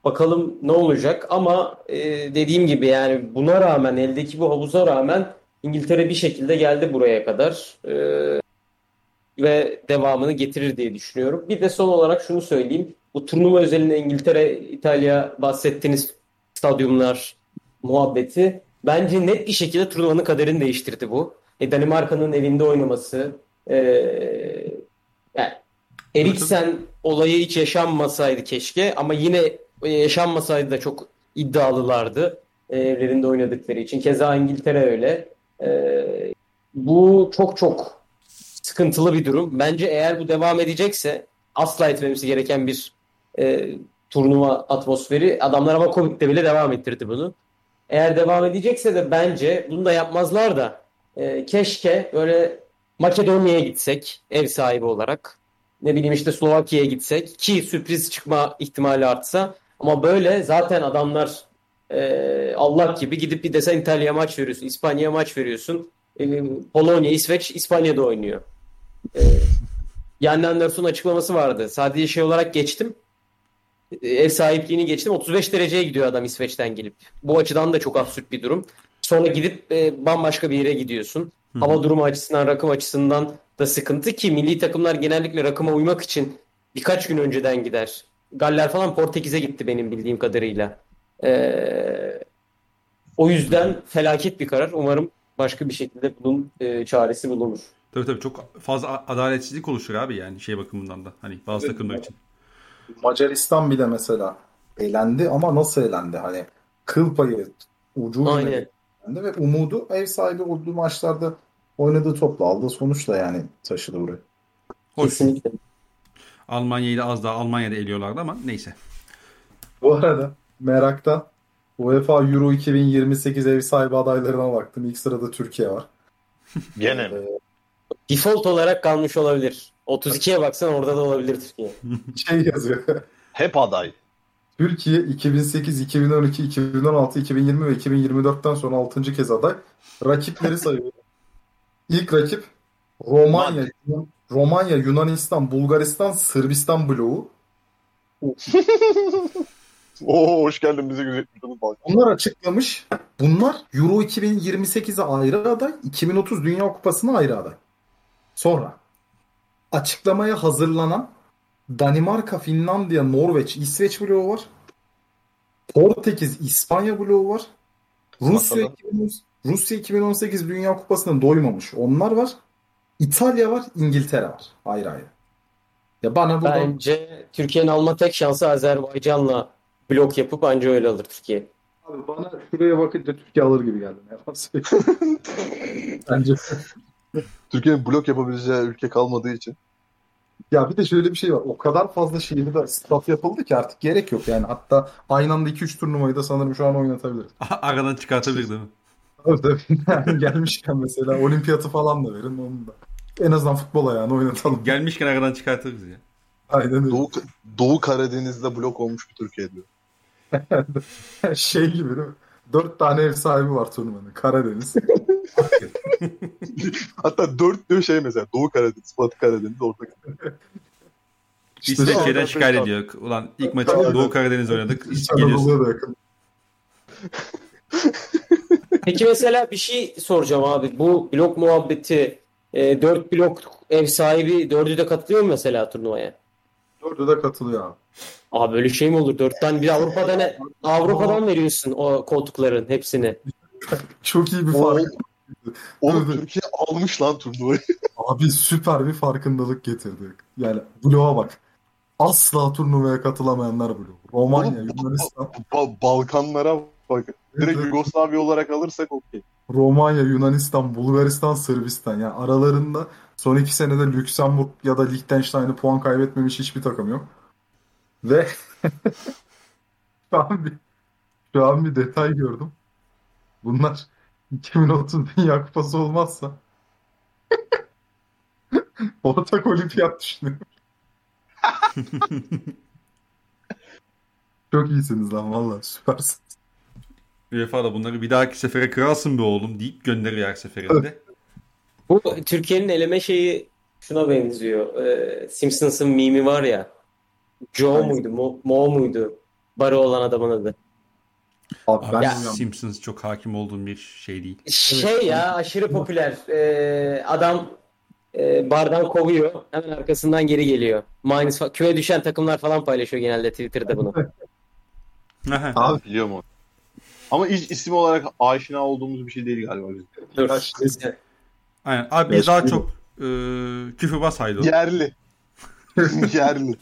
Bakalım ne olacak ama e, dediğim gibi yani buna rağmen eldeki bu havuza rağmen İngiltere bir şekilde geldi buraya kadar. Ve devamını getirir diye düşünüyorum. Bir de son olarak şunu söyleyeyim. Bu turnuva özelinde İngiltere, İtalya bahsettiğiniz stadyumlar muhabbeti bence net bir şekilde turnuvanın kaderini değiştirdi bu. E, Danimarka'nın evinde oynaması, e, yani Eriksen olayı hiç yaşanmasaydı keşke ama yine yaşanmasaydı da çok iddialılardı e, evlerinde oynadıkları için. Keza İngiltere öyle. E, bu çok çok sıkıntılı bir durum. Bence eğer bu devam edecekse asla etmemesi gereken bir e, turnuva atmosferi. Adamlar ama Covid'de bile devam ettirdi bunu. Eğer devam edecekse de bence bunu da yapmazlar da e, keşke böyle Makedonya'ya gitsek ev sahibi olarak. Ne bileyim işte Slovakya'ya gitsek ki sürpriz çıkma ihtimali artsa. Ama böyle zaten adamlar e, Allah gibi gidip bir desen İtalya maç veriyorsun, İspanya'ya maç veriyorsun. E, Polonya, İsveç, İspanya'da oynuyor. E, Yanni Anderson açıklaması vardı. Sadece şey olarak geçtim. Ev sahipliğini geçtim. 35 dereceye gidiyor adam İsveç'ten gelip. Bu açıdan da çok absürt bir durum. Sonra gidip e, bambaşka bir yere gidiyorsun. Hava durumu açısından, rakım açısından da sıkıntı ki milli takımlar genellikle rakıma uymak için birkaç gün önceden gider. Galler falan Portekiz'e gitti benim bildiğim kadarıyla. Ee, o yüzden felaket bir karar. Umarım başka bir şekilde bunun e, çaresi bulunur. Tabii tabii çok fazla adaletsizlik oluşur abi yani şey bakımından da hani bazı evet, takımlar için. Macaristan bile mesela eğlendi ama nasıl eğlendi? Hani kıl payı ucuyla eğlendi ve umudu ev sahibi olduğu maçlarda oynadığı topla aldığı sonuçla yani taşıdı buraya. Hoş. Kesinlikle. Almanya'yı da az daha Almanya'da eliyorlardı ama neyse. Bu arada meraktan UEFA Euro 2028 ev sahibi adaylarına baktım. İlk sırada Türkiye var. Gene mi? Ee, Default olarak kalmış olabilir. 32'ye baksan orada da olabilir Türkiye. Şey yazıyor. Hep aday. Türkiye 2008, 2012, 2016, 2020 ve 2024'ten sonra 6. kez aday. Rakipleri sayıyor. İlk rakip Romanya, Romanya, Yunanistan, Bulgaristan, Sırbistan bloğu. Oo hoş geldin bizi gözetmişsiniz. Bunlar açıklamış. Bunlar Euro 2028'e ayrı aday, 2030 Dünya Kupası'na ayrı aday. Sonra açıklamaya hazırlanan Danimarka, Finlandiya, Norveç, İsveç bloğu var. Portekiz, İspanya bloğu var. Rusya 2018, Rusya 2018 Dünya Kupası'na doymamış. Onlar var. İtalya var, İngiltere var. Ayrı ayrı. Ya bana buradan... Bence Türkiye'nin alma tek şansı Azerbaycan'la blok yapıp anca öyle alır Türkiye. Abi bana şuraya bakınca Türkiye alır gibi geldi. Bence. Türkiye'nin blok yapabileceği ülke kalmadığı için. Ya bir de şöyle bir şey var. O kadar fazla şehirde staff yapıldı ki artık gerek yok yani. Hatta aynı anda 2-3 turnuvayı da sanırım şu an oynatabiliriz. Aradan çıkartabilir değil mi? Tabii tabii. gelmişken mesela olimpiyatı falan da verin onu da. En azından futbol ayağını oynatalım. Gelmişken aradan çıkartırız ya. Aynen öyle. Doğu, Doğu Karadeniz'de blok olmuş bir Türkiye diyor. şey gibi değil mi? Dört tane ev sahibi var turnuvanın. Karadeniz. Hatta dört diyor şey mesela. Doğu Karadeniz, Batı Karadeniz, Orta Karadeniz. İşte İsveç'ten şikayet ediyor. Ulan ilk maçı Doğu Karadeniz oynadık. Geliyorsun. Peki mesela bir şey soracağım abi. Bu blok muhabbeti e, 4 blok ev sahibi dördü de katılıyor mu mesela turnuvaya? Dördü de katılıyor abi. Abi böyle şey mi olur? Dörtten bir Avrupa'dan Avrupa'dan veriyorsun o koltukların hepsini. Çok iyi bir fark. Oğlum Türkiye almış lan turnuvayı. Abi süper bir farkındalık getirdi. Yani bloğa bak. Asla turnuvaya katılamayanlar bloğu. Romanya, Oğlum, Yunanistan. Ba- Balkanlara bak. Direkt evet. Yugoslavya olarak alırsak okey. Romanya, Yunanistan, Bulgaristan, Sırbistan. Yani aralarında son iki senede Lüksemburg ya da Liechtenstein'ı puan kaybetmemiş hiçbir takım yok. Ve şu an bir şu an bir detay gördüm. Bunlar 2030 Dünya Kupası olmazsa ortak olimpiyat düşünüyorum. Çok iyisiniz lan valla süpersiniz. UEFA da bunları bir dahaki sefere kralsın be oğlum deyip gönderiyor her seferinde. Bu Türkiye'nin eleme şeyi şuna benziyor. Ee, Simpsons'ın mimi var ya. Joe Aynen. muydu? Mo, Mo muydu? Barı olan adamın adı. Abi, ben ya, Simpsons çok hakim olduğum bir şey değil. Şey ya aşırı popüler. Ee, adam e, bardan kovuyor. Hemen arkasından geri geliyor. Minus küme düşen takımlar falan paylaşıyor genelde Twitter'da bunu. Abi Biliyorum onu. Ama hiç isim olarak aşina olduğumuz bir şey değil galiba bizim. Dur. Aynen. Abi biz Beş daha çok e, küfürbaz haydu. Yerli. Yerli.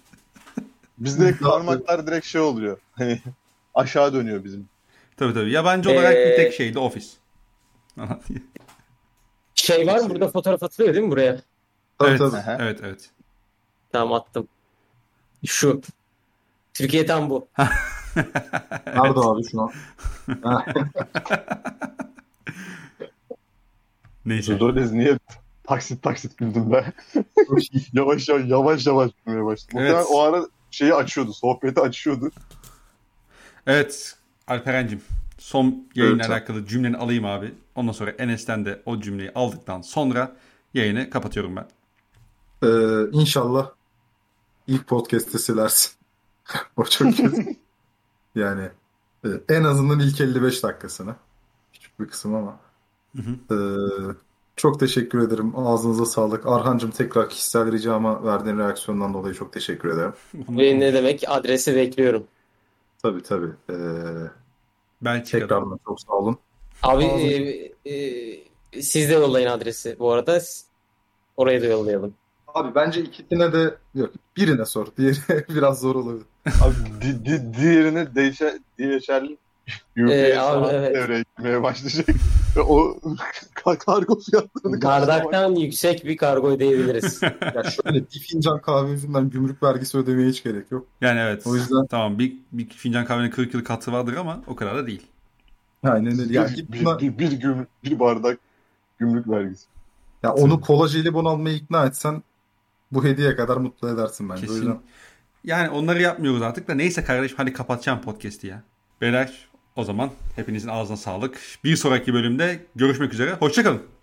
Bizde parmaklar direkt şey oluyor. Hani aşağı dönüyor bizim. Tabii tabii. Yabancı olarak bir Ee, tek şeydi Office. Şey var mı? Burada fotoğraf atılıyor değil mi buraya? tabii evet, tabii. Aha. evet, evet. Tamam attım. Şu. Türkiye tam bu. Nerede abi şu an? Ha, Neyse. Dolez niye taksit taksit güldün be? yavaş yavaş yavaş yavaş gülmeye başladı. Evet. O ara şeyi açıyordu, sohbeti açıyordu. Evet Alperen'cim son yayınla Evet. alakalı cümleni alayım abi. Ondan sonra Enes'ten de o cümleyi aldıktan sonra yayını kapatıyorum ben. Ee, inşallah ilk podcast'te silersin. o çok kötü. yani e, en azından ilk 55 dakikasını. Küçük bir kısım ama. Hı Ee, çok teşekkür ederim. Ağzınıza sağlık. Arhancığım tekrar kişisel ricama verdiğin reaksiyondan dolayı çok teşekkür ederim. Ve ne demek? Adresi bekliyorum. Tabii tabii. Ee, Belçika'da. tekrardan çok sağ olun. Abi e, e, siz de yollayın adresi bu arada. Oraya da yollayalım. Abi bence ikisine de yok. Birine sor. Diğeri biraz zor olabilir. Abi di, di, diğerine değişe, değişerli Ee, abi, evet. devreye girmeye başlayacak. Ve o ka- kargo fiyatlarını Bardaktan yüksek bir kargo ödeyebiliriz. Ya şöyle bir fincan kahve yüzünden gümrük vergisi ödemeye hiç gerek yok. Yani evet. O yüzden- Tamam bir, bir fincan kahvenin 40 yıl katı vardır ama o kadar da değil. Aynen öyle. Ya, bir, bir, bir, bir, güm- bir bardak gümrük vergisi. ya onu kola jelibon almaya ikna etsen bu hediye kadar mutlu edersin bence. O Kesin. yüzden Yani onları yapmıyoruz artık da neyse kardeşim hadi kapatacağım podcast'i ya. Beyler o zaman hepinizin ağzına sağlık. Bir sonraki bölümde görüşmek üzere. Hoşçakalın.